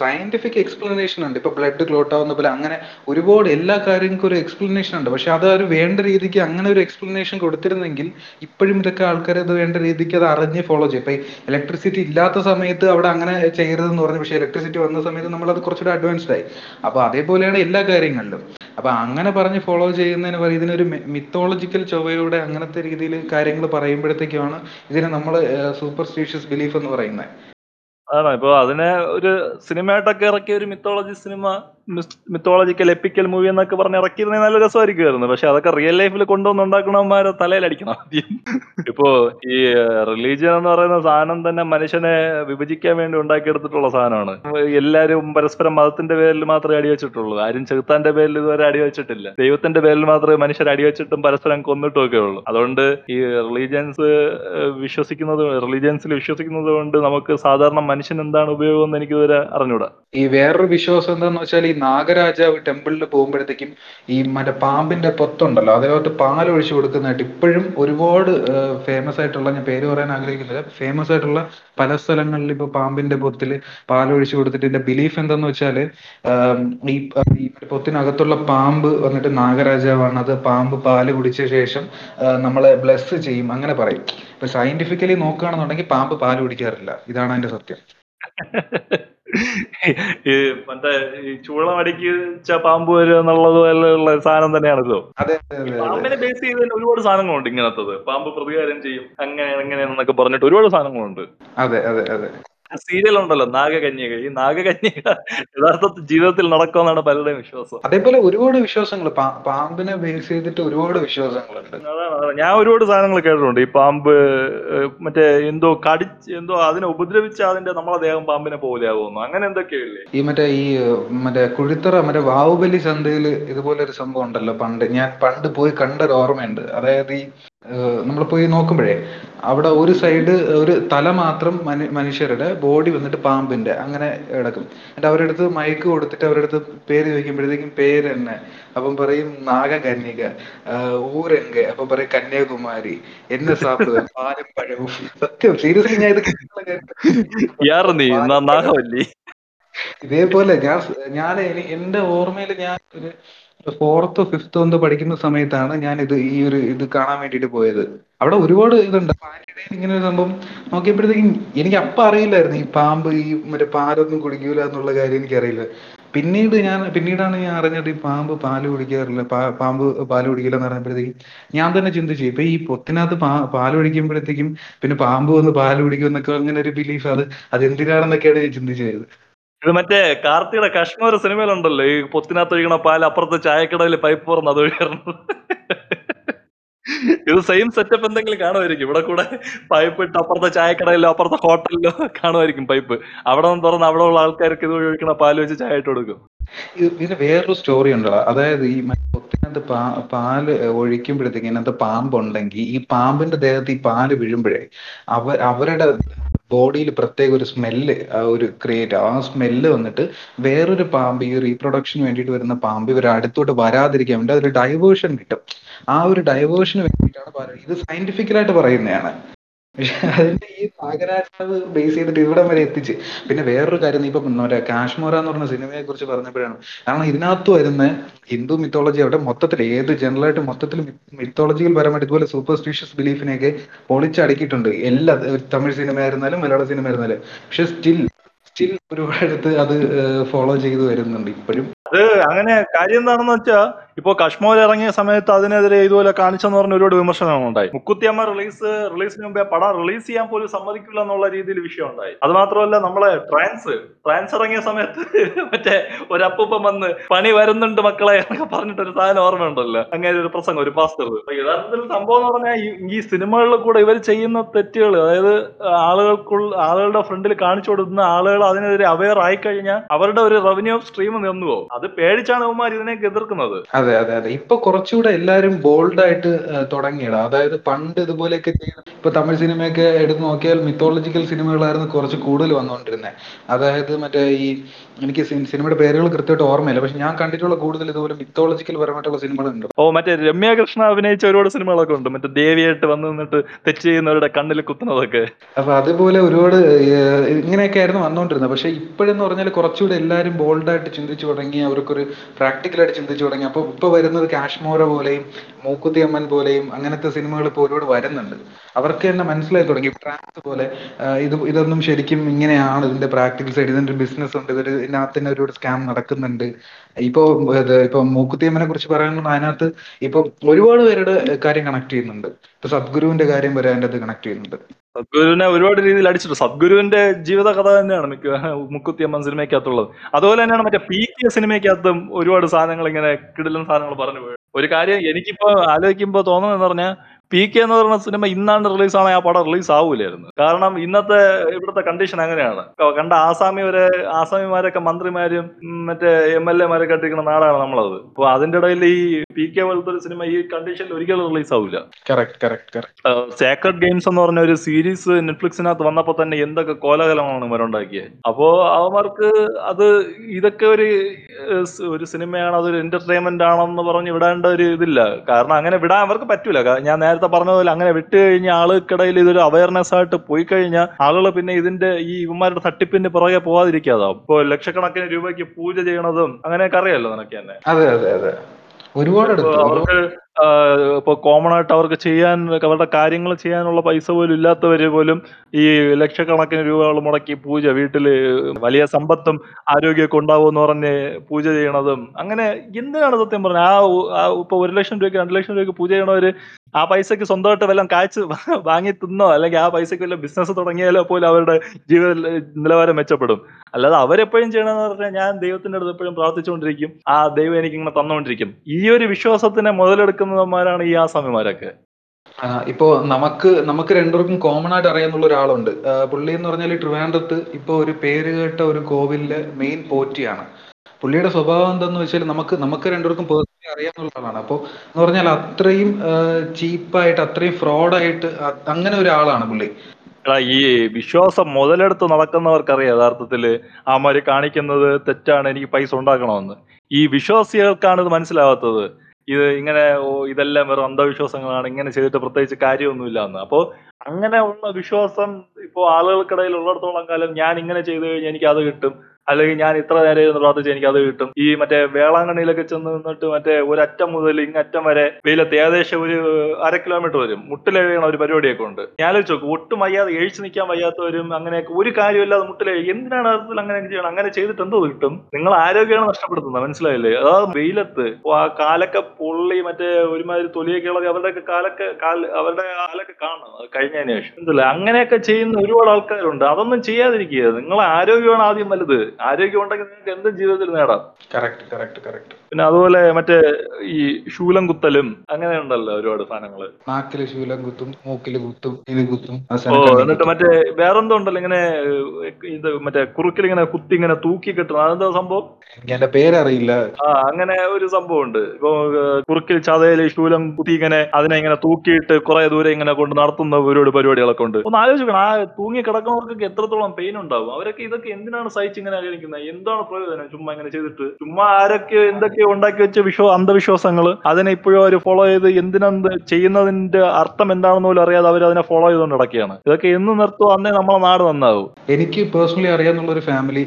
സയന്റിഫിക് എക്സ്പ്ലനേഷൻ ഉണ്ട്. ഇപ്പൊ ബ്ലഡ് ക്ലോട്ട് ആവുന്ന പോലെ അങ്ങനെ ഒരുപാട് എല്ലാ കാര്യങ്ങൾക്കും ഒരു എക്സ്പ്ലനേഷൻ ഉണ്ട്. പക്ഷെ അത് ഒരു വേണ്ട രീതിക്ക് അങ്ങനെ ഒരു എക്സ്പ്ലനേഷൻ കൊടുത്തിരുന്നെങ്കിൽ ഇപ്പോഴും ഇതൊക്കെ ആൾക്കാർ അത് വേണ്ട രീതിക്ക് അത് അറിഞ്ഞ് ഫോളോ ചെയ്യും. ഇപ്പൊ ഇലക്ട്രിസിറ്റി ഇല്ലാത്ത സമയത്ത് അവിടെ അങ്ങനെ ചെയ്യരുതെന്ന് പറഞ്ഞു പക്ഷെ ഇലക്ട്രിസിറ്റി വന്ന സമയത്ത് നമ്മൾ അത് കുറച്ചുകൂടെ അഡ്വാൻസ്ഡ് ആയി. അപ്പൊ അതേപോലെയാണ് എല്ലാ കാര്യങ്ങളിലും. അപ്പൊ അങ്ങനെ പറഞ്ഞ് ഫോളോ ചെയ്യുന്നതിന് പറയും ഇതിനൊരു മിത്തോളജിക്കൽ ചൊവ്വയോടെ അങ്ങനത്തെ രീതിയിൽ കാര്യങ്ങൾ പറയുമ്പോഴത്തേക്കുമാണ് ഇതിനെ നമ്മൾ സൂപ്പർസ്റ്റീഷ്യസ് ബിലീഫ് എന്ന് പറയുന്നത്. അതാണ്. ഇപ്പൊ അതിനെ ഒരു സിനിമയായിട്ടൊക്കെ ഇറക്കിയ ഒരു മിത്തോളജി സിനിമ മിത്തോളജിക്കൽ എപ്പിക്കൽ മൂവി എന്നൊക്കെ പറഞ്ഞ് ഇറക്കിയിരുന്നെങ്കിൽ നല്ല രസമായിരിക്കുമായിരുന്നു. പക്ഷെ അതൊക്കെ റിയൽ ലൈഫിൽ കൊണ്ടുവന്ന് ഉണ്ടാക്കണവന്മാരെ തലയിലടിക്കണം ആദ്യം. ഇപ്പോ ഈ റിലീജിയൻ എന്ന് പറയുന്ന സാധനം തന്നെ മനുഷ്യനെ വിഭജിക്കാൻ വേണ്ടി ഉണ്ടാക്കിയെടുത്തിട്ടുള്ള സാധനമാണ്. എല്ലാരും പരസ്പരം മതത്തിന്റെ പേരിൽ മാത്രമേ അടിവെച്ചിട്ടുള്ളൂ ആരും ചെറുത്താന്റെ പേരിൽ ഇതുവരെ അടിവെച്ചിട്ടില്ല ദൈവത്തിന്റെ പേരിൽ മാത്രമേ മനുഷ്യർ അടിവെച്ചിട്ടും പരസ്പരം കൊന്നിട്ടും ഒക്കെ ഉള്ളൂ. അതുകൊണ്ട് ഈ റിലീജിയൻസ് വിശ്വസിക്കുന്നത് റിലീജിയൻസിൽ വിശ്വസിക്കുന്നത് കൊണ്ട് നമുക്ക് സാധാരണ മനുഷ്യൻ എന്താണ് ഉപയോഗം എന്ന് എനിക്ക് ഇതുവരെ അറിഞ്ഞൂടാ. ഈ വേറൊരു വിശ്വാസം എന്താന്ന് വെച്ചാൽ ഈ നാഗരാജാവ് ടെമ്പിളിൽ പോകുമ്പോഴത്തേക്കും ഈ മറ്റേ പാമ്പിന്റെ പൊത്തുണ്ടല്ലോ അതിനകത്ത് പാൽ ഒഴിച്ചു കൊടുക്കുന്നതായിട്ട് ഇപ്പോഴും ഒരുപാട് ഫേമസ് ആയിട്ടുള്ള ഞാൻ പേര് പറയാൻ ആഗ്രഹിക്കുന്നില്ല ഫേമസ് ആയിട്ടുള്ള പല സ്ഥലങ്ങളിൽ ഇപ്പൊ പാമ്പിന്റെ പൊത്തിൽ പാൽ ഒഴിച്ചു കൊടുത്തിട്ട് ഇതിന്റെ ബിലീഫ് എന്താന്ന് വെച്ചാൽ ഈ പൊത്തിനകത്തുള്ള പാമ്പ് വന്നിട്ട് നാഗരാജാവാണ് അത് പാമ്പ് പാൽ കുടിച്ച ശേഷം നമ്മളെ ബ്ലെസ് ചെയ്യും അങ്ങനെ പറയും. ഇപ്പൊ സയന്റിഫിക്കലി നോക്കുകയാണെന്നുണ്ടെങ്കിൽ പാമ്പ് പാൽ കുടിക്കാറില്ല. ഇതാണ് അതിന്റെ സത്യം. [laughs] ഈ മറ്റേ ഈ ചൂളം അടിച്ച പാമ്പ് വരും എന്നുള്ളത് പോലെയുള്ള സാധനം തന്നെയാണല്ലോ. പാമ്പിനെ ബേസ് ചെയ്ത് തന്നെ ഒരുപാട് സാധനങ്ങളുണ്ട് ഇങ്ങനത്തത്. പാമ്പ് പ്രതികാരം ചെയ്യും. അങ്ങനെ എങ്ങനെയാണെന്നൊക്കെ പറഞ്ഞിട്ട് ഒരുപാട് സാധനങ്ങളുണ്ട്. അതെ അതെ അതെ. സീരിയൽ ഉണ്ടല്ലോ നാഗകന്യക. ഈ നാഗകന്യക യഥാർത്ഥത്തിൽ ജീവിതത്തിൽ നടക്കുമെന്നാണ് പലരുടെയും വിശ്വാസം. അതേപോലെ ഒരുപാട് വിശ്വാസങ്ങൾ പാമ്പിനെ ബേസ് ചെയ്തിട്ട് ഒരുപാട് വിശ്വാസങ്ങളുണ്ട്. അതാണ്. ഞാൻ ഒരുപാട് സാധനങ്ങൾ കേട്ടിട്ടുണ്ട്. ഈ പാമ്പ് മറ്റേ എന്തോ കടിച്ച് എന്തോ അതിനെ ഉപദ്രവിച്ച അതിന്റെ നമ്മളെ ദേഹം പാമ്പിനെ പോലെയാവുന്നു അങ്ങനെ എന്തൊക്കെയല്ലേ ഈ മറ്റേ ഈ മറ്റേ കുഴിത്തറ മറ്റേ വാവുബലി ചന്തയിൽ ഇതുപോലെ ഒരു സംഭവം ഉണ്ടല്ലോ പണ്ട്. ഞാൻ പണ്ട് പോയി കണ്ടൊരു ഓർമ്മയുണ്ട്. അതായത് ഈ നമ്മൾ പോയി നോക്കുമ്പോഴേ അവിടെ ഒരു സൈഡ് ഒരു തല മാത്രം മനു മനുഷ്യരുടെ ബോഡി വന്നിട്ട് പാമ്പിന്റെ അങ്ങനെ കിടക്കും. എന്നിട്ട് അവരുടെ അടുത്ത് മയക്ക് കൊടുത്തിട്ട് അവരുടെ അടുത്ത് പേര് ചോദിക്കുമ്പോഴത്തേക്കും പേര് തന്നെ അപ്പം പറയും നാഗകന്യക ഊരങ്ക അപ്പൊ പറയും കന്യാകുമാരി എന്നെ സാപ്പിടുക പാലും പഴവും സത്യം സീരിയസ്ലി ഞാൻ ഇത് ഇതേപോലെ ഞാൻ ഞാൻ എന്റെ ഓർമ്മയിൽ ഞാൻ ഒരു ഫോർത്തോ ഫിഫ്ത്തോ എന്തോ പഠിക്കുന്ന സമയത്താണ് ഞാൻ ഇത് ഈ ഒരു ഇത് കാണാൻ വേണ്ടിയിട്ട് പോയത്. അവിടെ ഒരുപാട് ഇതുണ്ട്. അപ്പൊ ഇങ്ങനെ ഒരു സംഭവം നോക്കിയപ്പോഴത്തേക്കും എനിക്ക് അപ്പൊ അറിയില്ലായിരുന്നു. ഈ പാമ്പ് ഈ മറ്റേ പാലൊന്നും കുടിക്കൂല എന്നുള്ള കാര്യം എനിക്കറിയില്ല. പിന്നീട് ഞാൻ പിന്നീടാണ് ഞാൻ അറിഞ്ഞത് ഈ പാമ്പ് പാൽ കുടിക്കാറില്ല. പാമ്പ് പാൽ കുടിക്കില്ല എന്ന് പറഞ്ഞപ്പോഴത്തേക്കും ഞാൻ തന്നെ ചിന്തിച്ചു. ഇപ്പൊ ഈ പൊത്തിനകത്ത് പാ പാൽ കുടിക്കുമ്പോഴത്തേക്കും പിന്നെ പാമ്പ് വന്ന് പാൽ കുടിക്കും എന്നൊക്കെ അങ്ങനെ ഒരു ബിലീഫ് അത് അത് എന്തിനാണെന്നൊക്കെയാണ് ഞാൻ ചിന്തിച്ചത്. ഇത് മറ്റേ കാർത്തിയുടെ കശ്മീർ സിനിമയിലുണ്ടല്ലോ ഈ പൊത്തിനകത്ത് ഒഴിക്കണ പാൽ അപ്പുറത്തെ ചായക്കടയിൽ പൈപ്പ് തുറന്ന് അത് ഒഴിക്കണം ഇത് സെയിം സെറ്റപ്പ് എന്തെങ്കിലും കാണുമായിരിക്കും. ഇവിടെ കൂടെ പൈപ്പ് ഇട്ട് അപ്പുറത്തെ ചായക്കടയിലോ അപ്പുറത്തെ ഹോട്ടലിലോ കാണുമായിരിക്കും പൈപ്പ് അവിടെ നിന്ന് തുറന്ന് അവിടെ ഉള്ള ആൾക്കാർക്ക് ഇത് ഒഴിക്കണ പാൽ വെച്ച് ചായ ഇട്ട് കൊടുക്കും. ഇത് ഇതിന് വേറൊരു സ്റ്റോറി ഉണ്ടല്ലോ അതായത് ഈ പൊത്തിനകത്ത് പാ പാൽ ഒഴിക്കുമ്പോഴത്തേക്ക് ഇതിനകത്ത് പാമ്പുണ്ടെങ്കിൽ ഈ പാമ്പിന്റെ ദേഹത്ത് ഈ പാൽ വീഴുമ്പോഴേ അവ അവരുടെ ബോഡിയിൽ പ്രത്യേക ഒരു സ്മെല്ല് ആ ഒരു ക്രിയേറ്റ് ആ സ്മെല്ല് വന്നിട്ട് വേറൊരു പാമ്പ് ഈ റീപ്രൊഡക്ഷന് വേണ്ടിയിട്ട് വരുന്ന പാമ്പ് ഇവർ അടുത്തോട്ട് വരാതിരിക്കാൻ വേണ്ടി അതൊരു ഡൈവേർഷൻ കിട്ടും. ആ ഒരു ഡൈവേർഷന് വേണ്ടിയിട്ടാണ് പറയുന്നത് ഇത് സയന്റിഫിക്കലായിട്ട് പറയുന്നതാണ്. അതിന്റെ ഈ പാകരാജാവ് ബേസ് ചെയ്തിട്ട് ഇവിടം വരെ എത്തിച്ച്. പിന്നെ വേറൊരു കാര്യം ഇപ്പൊ മറ്റേ കാശ്മീർ എന്ന് പറഞ്ഞ സിനിമയെ കുറിച്ച് പറഞ്ഞപ്പോഴാണ്. കാരണം ഇതിനകത്ത് വരുന്ന ഹിന്ദു മിത്തോളജി അവിടെ മൊത്തത്തിൽ ഏത് ജനറലായിട്ട് മൊത്തത്തിൽ മിത്തോളജിയിൽ പരമായിട്ട് ഇതുപോലെ സൂപ്പർസ്റ്റിഷ്യസ് ബിലീഫിനെയൊക്കെ പൊളിച്ചടക്കിയിട്ടുണ്ട്. എല്ലാ തമിഴ് സിനിമ ആയിരുന്നാലും മലയാള സിനിമ ആയിരുന്നാലും. പക്ഷെ സ്റ്റിൽ സ്റ്റിൽ ഒരുപാടത്ത് അത് ഫോളോ ചെയ്തു വരുന്നുണ്ട് ഇപ്പോഴും. അത് അങ്ങനെ കാര്യം എന്താണെന്ന് വെച്ചാൽ ഇപ്പോ കശ്മീർ ഇറങ്ങിയ സമയത്ത് അതിനെതിരെ ഇതുപോലെ കാണിച്ചെന്ന് പറഞ്ഞ ഒരുപാട് വിമർശനങ്ങൾ ഉണ്ടായി. മുക്കുത്തിയമ്മ റിലീസ് റിലീസിന് മുമ്പേ പടം റിലീസ് ചെയ്യാൻ പോലും സമ്മതിക്കില്ല എന്നുള്ള രീതിയിൽ വിഷയം ഉണ്ടായി. അത് മാത്രമല്ല നമ്മളെ ട്രാൻസ് ട്രാൻസ് ഇറങ്ങിയ സമയത്ത് [laughs] മറ്റേ ഒരു വന്ന് പണി വരുന്നുണ്ട് മക്കളെ എന്നൊക്കെ പറഞ്ഞിട്ട് ഒരു സാധനം ഓർമ്മയുണ്ടല്ലോ അങ്ങനെ ഒരു പ്രസംഗം ഒരു പാസ്റ്റർ. യഥാർത്ഥത്തിൽ സംഭവം എന്ന് പറഞ്ഞാൽ ഈ- സിനിമകളിൽ കൂടെ ഇവർ ചെയ്യുന്ന തെറ്റുകൾ അതായത് ആളുകൾക്കുള്ള ആളുകളുടെ ഫ്രണ്ടിൽ കാണിച്ചു കൊടുക്കുന്ന ആളുകൾ അതിനെതിരെ അവയർ ആയി കഴിഞ്ഞാൽ അവരുടെ ഒരു റവന്യൂ സ്ട്രീം നിന്നു പോകും. അത് പേടിച്ചാണ് അവന്മാർ ഇതിനെ എതിർക്കുന്നത്. അതെ അതെ അതെ. ഇപ്പൊ കുറച്ചുകൂടെ എല്ലാരും ബോൾഡ് ആയിട്ട് തുടങ്ങിയടാ അതായത് പണ്ട് ഇതുപോലെയൊക്കെ ചെയ്യുന്ന ഇപ്പൊ തമിഴ് സിനിമയൊക്കെ എടുത്തു നോക്കിയാൽ മിത്തോളജിക്കൽ സിനിമകളായിരുന്നു കുറച്ച് കൂടുതൽ വന്നുകൊണ്ടിരുന്നത് അതായത് മറ്റേ ഈ എനിക്ക് സിനിമയുടെ പേരുകൾ കൃത്യമായിട്ട് ഓർമ്മയില്ല. പക്ഷെ ഞാൻ കണ്ടിട്ടുള്ള കൂടുതൽ ഇതുപോലെ മിത്തോളജിക്കൽ പരമായിട്ടുള്ള സിനിമകളുണ്ട്. ഓ മറ്റേ രമ്യ കൃഷ്ണ അഭിനയിച്ച ഒരുപാട് സിനിമകളൊക്കെ ഉണ്ട്. മറ്റേ ദേവിയായിട്ട് വന്നു നിന്നിട്ട് തെറ്റ് ചെയ്യുന്നവരുടെ കണ്ണിൽ കുത്തുന്നതൊക്കെ. അപ്പൊ അതുപോലെ ഒരുപാട് ഇങ്ങനെയൊക്കെ ആയിരുന്നു വന്നുകൊണ്ടിരുന്നത് പക്ഷെ ഇപ്പോഴെന്ന് പറഞ്ഞാൽ കുറച്ചുകൂടെ എല്ലാവരും ബോൾഡായിട്ട് ചിന്തിച്ചു തുടങ്ങി. അവർക്കൊരു പ്രാക്ടിക്കലായിട്ട് ചിന്തിച്ചു തുടങ്ങി. അപ്പൊ ഇപ്പൊ വരുന്നത് കാശ്മോര പോലെയും മൂക്കുത്തി അമ്മൻ പോലെയും അങ്ങനത്തെ സിനിമകൾ ഇപ്പോൾ ഒരുപാട് വരുന്നുണ്ട്. അവർക്ക് തന്നെ മനസ്സിലായി തുടങ്ങി. ട്രാൻസ് പോലെ ഇത് ഇതൊന്നും ശരിക്കും ഇങ്ങനെയാണ്. ഇതിന്റെ പ്രാക്ടിക്കൽ സൈഡ് ഇതിന്റെ ബിസിനസ് ഉണ്ട്. ഇതൊരു ഇതിനകത്ത് തന്നെ ഒരുപാട് സ്കാം നടക്കുന്നുണ്ട്. ഇപ്പോ ഇപ്പൊ മൂക്കുത്തിയമ്മനെ കുറിച്ച് പറയാനുള്ള അതിനകത്ത് ഇപ്പൊ ഒരുപാട് പേരുടെ കാര്യം കണക്ട് ചെയ്യുന്നുണ്ട്. ഇപ്പൊ സദ്ഗുരുവിന്റെ കാര്യം വരെ അതിന്റെ അത് കണക്ട് ചെയ്യുന്നുണ്ട്. സദ്ഗുരുവിനെ ഒരുപാട് രീതിയിൽ അടിച്ചിട്ടുണ്ട്. സദ്ഗുരുവിന്റെ ജീവിത കഥ തന്നെയാണ് മിക്ക മുക്കുത്തിയമ്മൻ സിനിമയ്ക്കകത്തുള്ളത്. അതുപോലെ തന്നെയാണ് മറ്റേ പി കെ സിനിമയ്ക്കകത്തും ഒരുപാട് സാധനങ്ങൾ ഇങ്ങനെ കിടിലൻ സാധനങ്ങൾ പറഞ്ഞു പോയത് ഒരു കാര്യം എനിക്കിപ്പോ ആലോചിക്കുമ്പോ തോന്നുന്നതെന്ന് പറഞ്ഞാൽ പി കെ എന്ന് പറയുന്ന സിനിമ ഇന്നാണ് റിലീസ് ആണെങ്കിൽ ആ പടം റിലീസ് ആവൂലായിരുന്നു. കാരണം ഇന്നത്തെ ഇവിടുത്തെ കണ്ടീഷൻ അങ്ങനെയാണ്. കണ്ട ആസാമി വരെ ആസാമിമാരൊക്കെ മന്ത്രിമാരും മറ്റേ എം എൽ എമാരൊക്കെ ഇട്ടിരിക്കുന്ന നാടാണ് നമ്മളത്. അപ്പൊ അതിന്റെ ഇടയിൽ ഈ പി കെ പോലത്തെ ഒരു സിനിമ ഈ കണ്ടീഷനിൽ ഒരിക്കലും റിലീസ് ആവില്ല സേക്രഡ് ഗെയിംസ് എന്ന് പറഞ്ഞ ഒരു സീരീസ് നെറ്റ്ഫ്ലിക്സിനകത്ത് വന്നപ്പോ തന്നെ എന്തൊക്കെ കോലാഹലമാണ് ഇവരുണ്ടാക്കിയത് അപ്പോ അവന്മാർക്ക് അത് ഇതൊക്കെ ഒരു ഒരു സിനിമയാണ് അതൊരു എന്റർടൈൻമെന്റ് ആണെന്ന് പറഞ്ഞ് വിടേണ്ട ഒരു ഇതില്ല. കാരണം അങ്ങനെ വിടാൻ അവർക്ക് പറ്റൂല. ഞാൻ നേരത്തെ പറഞ്ഞ പറഞ്ഞതുപോലെ അങ്ങനെ വിട്ട് കഴിഞ്ഞാൽ ആൾക്കിടയിൽ ഇതൊരു അവയർനെസ് ആയിട്ട് പോയി കഴിഞ്ഞാൽ ആളുകൾ പിന്നെ ഇതിന്റെ ഈ ഇവന്മാരുടെ തട്ടിപ്പിന്റെ പുറകെ പോവാതിരിക്കാതാവും ഇപ്പൊ ലക്ഷക്കണക്കിന് രൂപയ്ക്ക് പൂജ ചെയ്യണതും അങ്ങനെയൊക്കെ അറിയാലോ നിനക്ക് തന്നെ? അതെ അതെ അതെ. ഒരുപാട് അവർക്ക് ഇപ്പൊ കോമൺ ആയിട്ട് അവർക്ക് ചെയ്യാൻ അവരുടെ കാര്യങ്ങൾ ചെയ്യാനുള്ള പൈസ പോലും ഇല്ലാത്തവര് പോലും ഈ ലക്ഷക്കണക്കിന് രൂപകൾ മുടക്കി പൂജ വീട്ടിൽ വലിയ സമ്പത്തും ആരോഗ്യമൊക്കെ ഉണ്ടാവുമെന്ന് പറഞ്ഞ് പൂജ ചെയ്യണതും. അങ്ങനെ എന്തിനാണ് സത്യം പറഞ്ഞത് ആ ഇപ്പൊ ഒരു ലക്ഷം രൂപയ്ക്ക് രണ്ടു ലക്ഷം രൂപയ്ക്ക് പൂജ ചെയ്യണവര് ആ പൈസക്ക് സ്വന്തമായിട്ട് വല്ലതും കാഴ്ച [laughs] വാങ്ങി തിന്നോ അല്ലെങ്കിൽ ആ പൈസക്ക് വല്ല ബിസിനസ് തുടങ്ങിയാലോ പോലും അവരുടെ ജീവിത നിലവാരം മെച്ചപ്പെടും. അല്ലാതെ അവരെപ്പോഴും ചെയ്യണമെന്ന് പറഞ്ഞാൽ ഞാൻ ദൈവത്തിന്റെ അടുത്ത് എപ്പോഴും പ്രാർത്ഥിച്ചുകൊണ്ടിരിക്കും. ആ ദൈവം എനിക്ക് ഇങ്ങനെ തന്നുകൊണ്ടിരിക്കും. ഈ ഒരു വിശ്വാസത്തിനെ മുതലെടുക്കുന്നവന്മാരാണ് ഈ ആസാമിമാരൊക്കെ ഇപ്പോ നമുക്ക് നമുക്ക് രണ്ടുപേർക്കും കോമൺ ആയിട്ട് അറിയാന്നുള്ള ഒരാളുണ്ട്. പുള്ളി എന്ന് പറഞ്ഞാൽ ട്രിവാൻഡ്രത്ത് ഇപ്പൊ ഒരു പേര് കേട്ട ഒരു കോവിലിലെ മെയിൻ പോറ്റിയാണ്. പുള്ളിയുടെ സ്വഭാവം എന്താന്ന് വെച്ചാൽ നമുക്ക് നമുക്ക് രണ്ടുപേർക്കും പേഴ്സണലി അറിയാവുന്ന ആളാണ് അപ്പോൾ എന്ന് പറഞ്ഞാൽ അത്രയും ചീപ്പായിട്ട് അത്രയും ഫ്രോഡായിട്ട് അങ്ങനെ ഒരാളാണ് പുള്ളി. ഈ വിശ്വാസം മുതലെടുത്ത് നടക്കുന്നവർക്കറിയാം യഥാർത്ഥത്തിൽ ആമാര് കാണിക്കുന്നത് തെറ്റാണ് എനിക്ക് പൈസ ഉണ്ടാക്കണമെന്ന്. ഈ വിശ്വാസികൾക്കാണ് ഇത് മനസ്സിലാവാത്തത്. ഇത് ഇങ്ങനെ ഇതെല്ലാം വെറും അന്ധവിശ്വാസങ്ങളാണ് ഇങ്ങനെ ചെയ്തിട്ട് പ്രത്യേകിച്ച് കാര്യമൊന്നുമില്ല എന്ന് അപ്പോ അങ്ങനെ ഉള്ള വിശ്വാസം ഇപ്പോ ആളുകൾക്കിടയിൽ ഉള്ളിടത്തോളം കാലം ഞാൻ ഇങ്ങനെ ചെയ്തു കഴിഞ്ഞാൽ എനിക്ക് അത് കിട്ടും. അല്ലെങ്കിൽ ഞാൻ ഇത്ര നേരം ഇരുന്ന് പ്രാർത്ഥിച്ച് എനിക്ക് അത് കിട്ടും. ഈ മറ്റേ വേളാങ്കണ്ണിയിലൊക്കെ ചെന്ന് നിന്നിട്ട് മറ്റേ ഒരറ്റം മുതൽ ഇങ്ങറ്റം വരെ വെയിലത്ത് ഏകദേശം ഒരു അര കിലോമീറ്റർ വരും. മുട്ടിലെഴുകണ ഒരു പരിപാടിയൊക്കെ ഉണ്ട്. ഞാൻ നോക്കും ഒട്ടും വയ്യാതെ എഴുച്ചു നിൽക്കാൻ വയ്യാത്തവരും അങ്ങനെയൊക്കെ ഒരു കാര്യമില്ലാതെ മുട്ടിലെ എന്തിനാണ് അർത്ഥത്തിൽ അങ്ങനെ ചെയ്യണം? അങ്ങനെ ചെയ്തിട്ട് എന്തോ കിട്ടും? നിങ്ങൾ ആരോഗ്യമാണ് നഷ്ടപ്പെടുത്തുന്നത് മനസ്സിലായില്ലേ? അതായത് വെയിലത്ത് ആ കാലൊക്കെ പൊള്ളി മറ്റേ ഒരുമാതിരി തൊലിയൊക്കെ ഉള്ളത് അവരുടെയൊക്കെ കാലൊക്കെ അവരുടെ കാലൊക്കെ കാണണം. അത് കഴിഞ്ഞതിന് ശേഷം. അങ്ങനെയൊക്കെ ചെയ്യുന്ന ഒരുപാട് ആൾക്കാരുണ്ട്. അതൊന്നും ചെയ്യാതിരിക്കുക. നിങ്ങളെ ആരോഗ്യമാണ് ആദ്യം വലുത്. ആരോഗ്യം ഉണ്ടെങ്കിൽ നിങ്ങൾക്ക് എന്തും ജീവിതത്തിൽ നേടാം കറക്റ്റ് കറക്റ്റ് കറക്റ്റ് പിന്നെ അതുപോലെ മറ്റേ ഈ ശൂലം കുത്തലും അങ്ങനെ ഉണ്ടല്ലോ ഒരുപാട് സാധനങ്ങൾ. നാക്കിൽ ശൂലം കുത്തും മൂക്കിൽ കുത്തും ഇത് കുത്തും ഓ എന്നിട്ട്. മറ്റേ വേറെന്തോ ഉണ്ടല്ലോ ഇങ്ങനെ ഇത് മറ്റേ കുറുക്കിൽ ഇങ്ങനെ കുത്തി ഇങ്ങനെ തൂക്കി കിട്ടണം. അതെന്താ സംഭവം? എന്റെ പേരറിയില്ല. ആ അങ്ങനെ ഒരു സംഭവം ഉണ്ട് ഇപ്പൊ കുറുക്കിൽ ചതയിൽ ശൂലം കുത്തി ഇങ്ങനെ അതിനെ ഇങ്ങനെ തൂക്കിയിട്ട് കുറെ ദൂരെ ഇങ്ങനെ കൊണ്ട് നടത്തുന്ന ഒരുപാട് പരിപാടികളൊക്കെ ഉണ്ട്. ഒന്ന് ആലോചിക്കണം. ആ തൂങ്ങി കിടക്കുന്നവർക്കൊക്കെ എത്രത്തോളം പെയിൻ ഉണ്ടാവും? അവരൊക്കെ ഇതൊക്കെ എന്തിനാണ് സഹിച്ച് ആലോചിക്കുന്നത് എന്താണ് പ്രയോജനം? ചുമ്മാ ഇങ്ങനെ ചെയ്തിട്ട്. ചുമ്മാ ആരൊക്കെ എന്തൊക്കെ ഉണ്ടാക്കി വെച്ച വിശ്വ അന്ധവിശ്വാസങ്ങൾ അതിനെ ഇപ്പോഴും അവർ ഫോളോ ചെയ്ത് എന്തിനെന്ത് ചെയ്യുന്നതിന്റെ അർത്ഥം എന്താണെന്ന് പോലും അറിയാതെ അവർ അതിനെ ഫോളോ ചെയ്തുകൊണ്ട് നടക്കുകയാണ്. ഇതൊക്കെ എന്ന് നിർത്തുമോ അന്നേ നമ്മളെ നാട് നന്നാവും. എനിക്ക് പേഴ്സണലി അറിയാന്നുള്ള ഒരു ഫാമിലി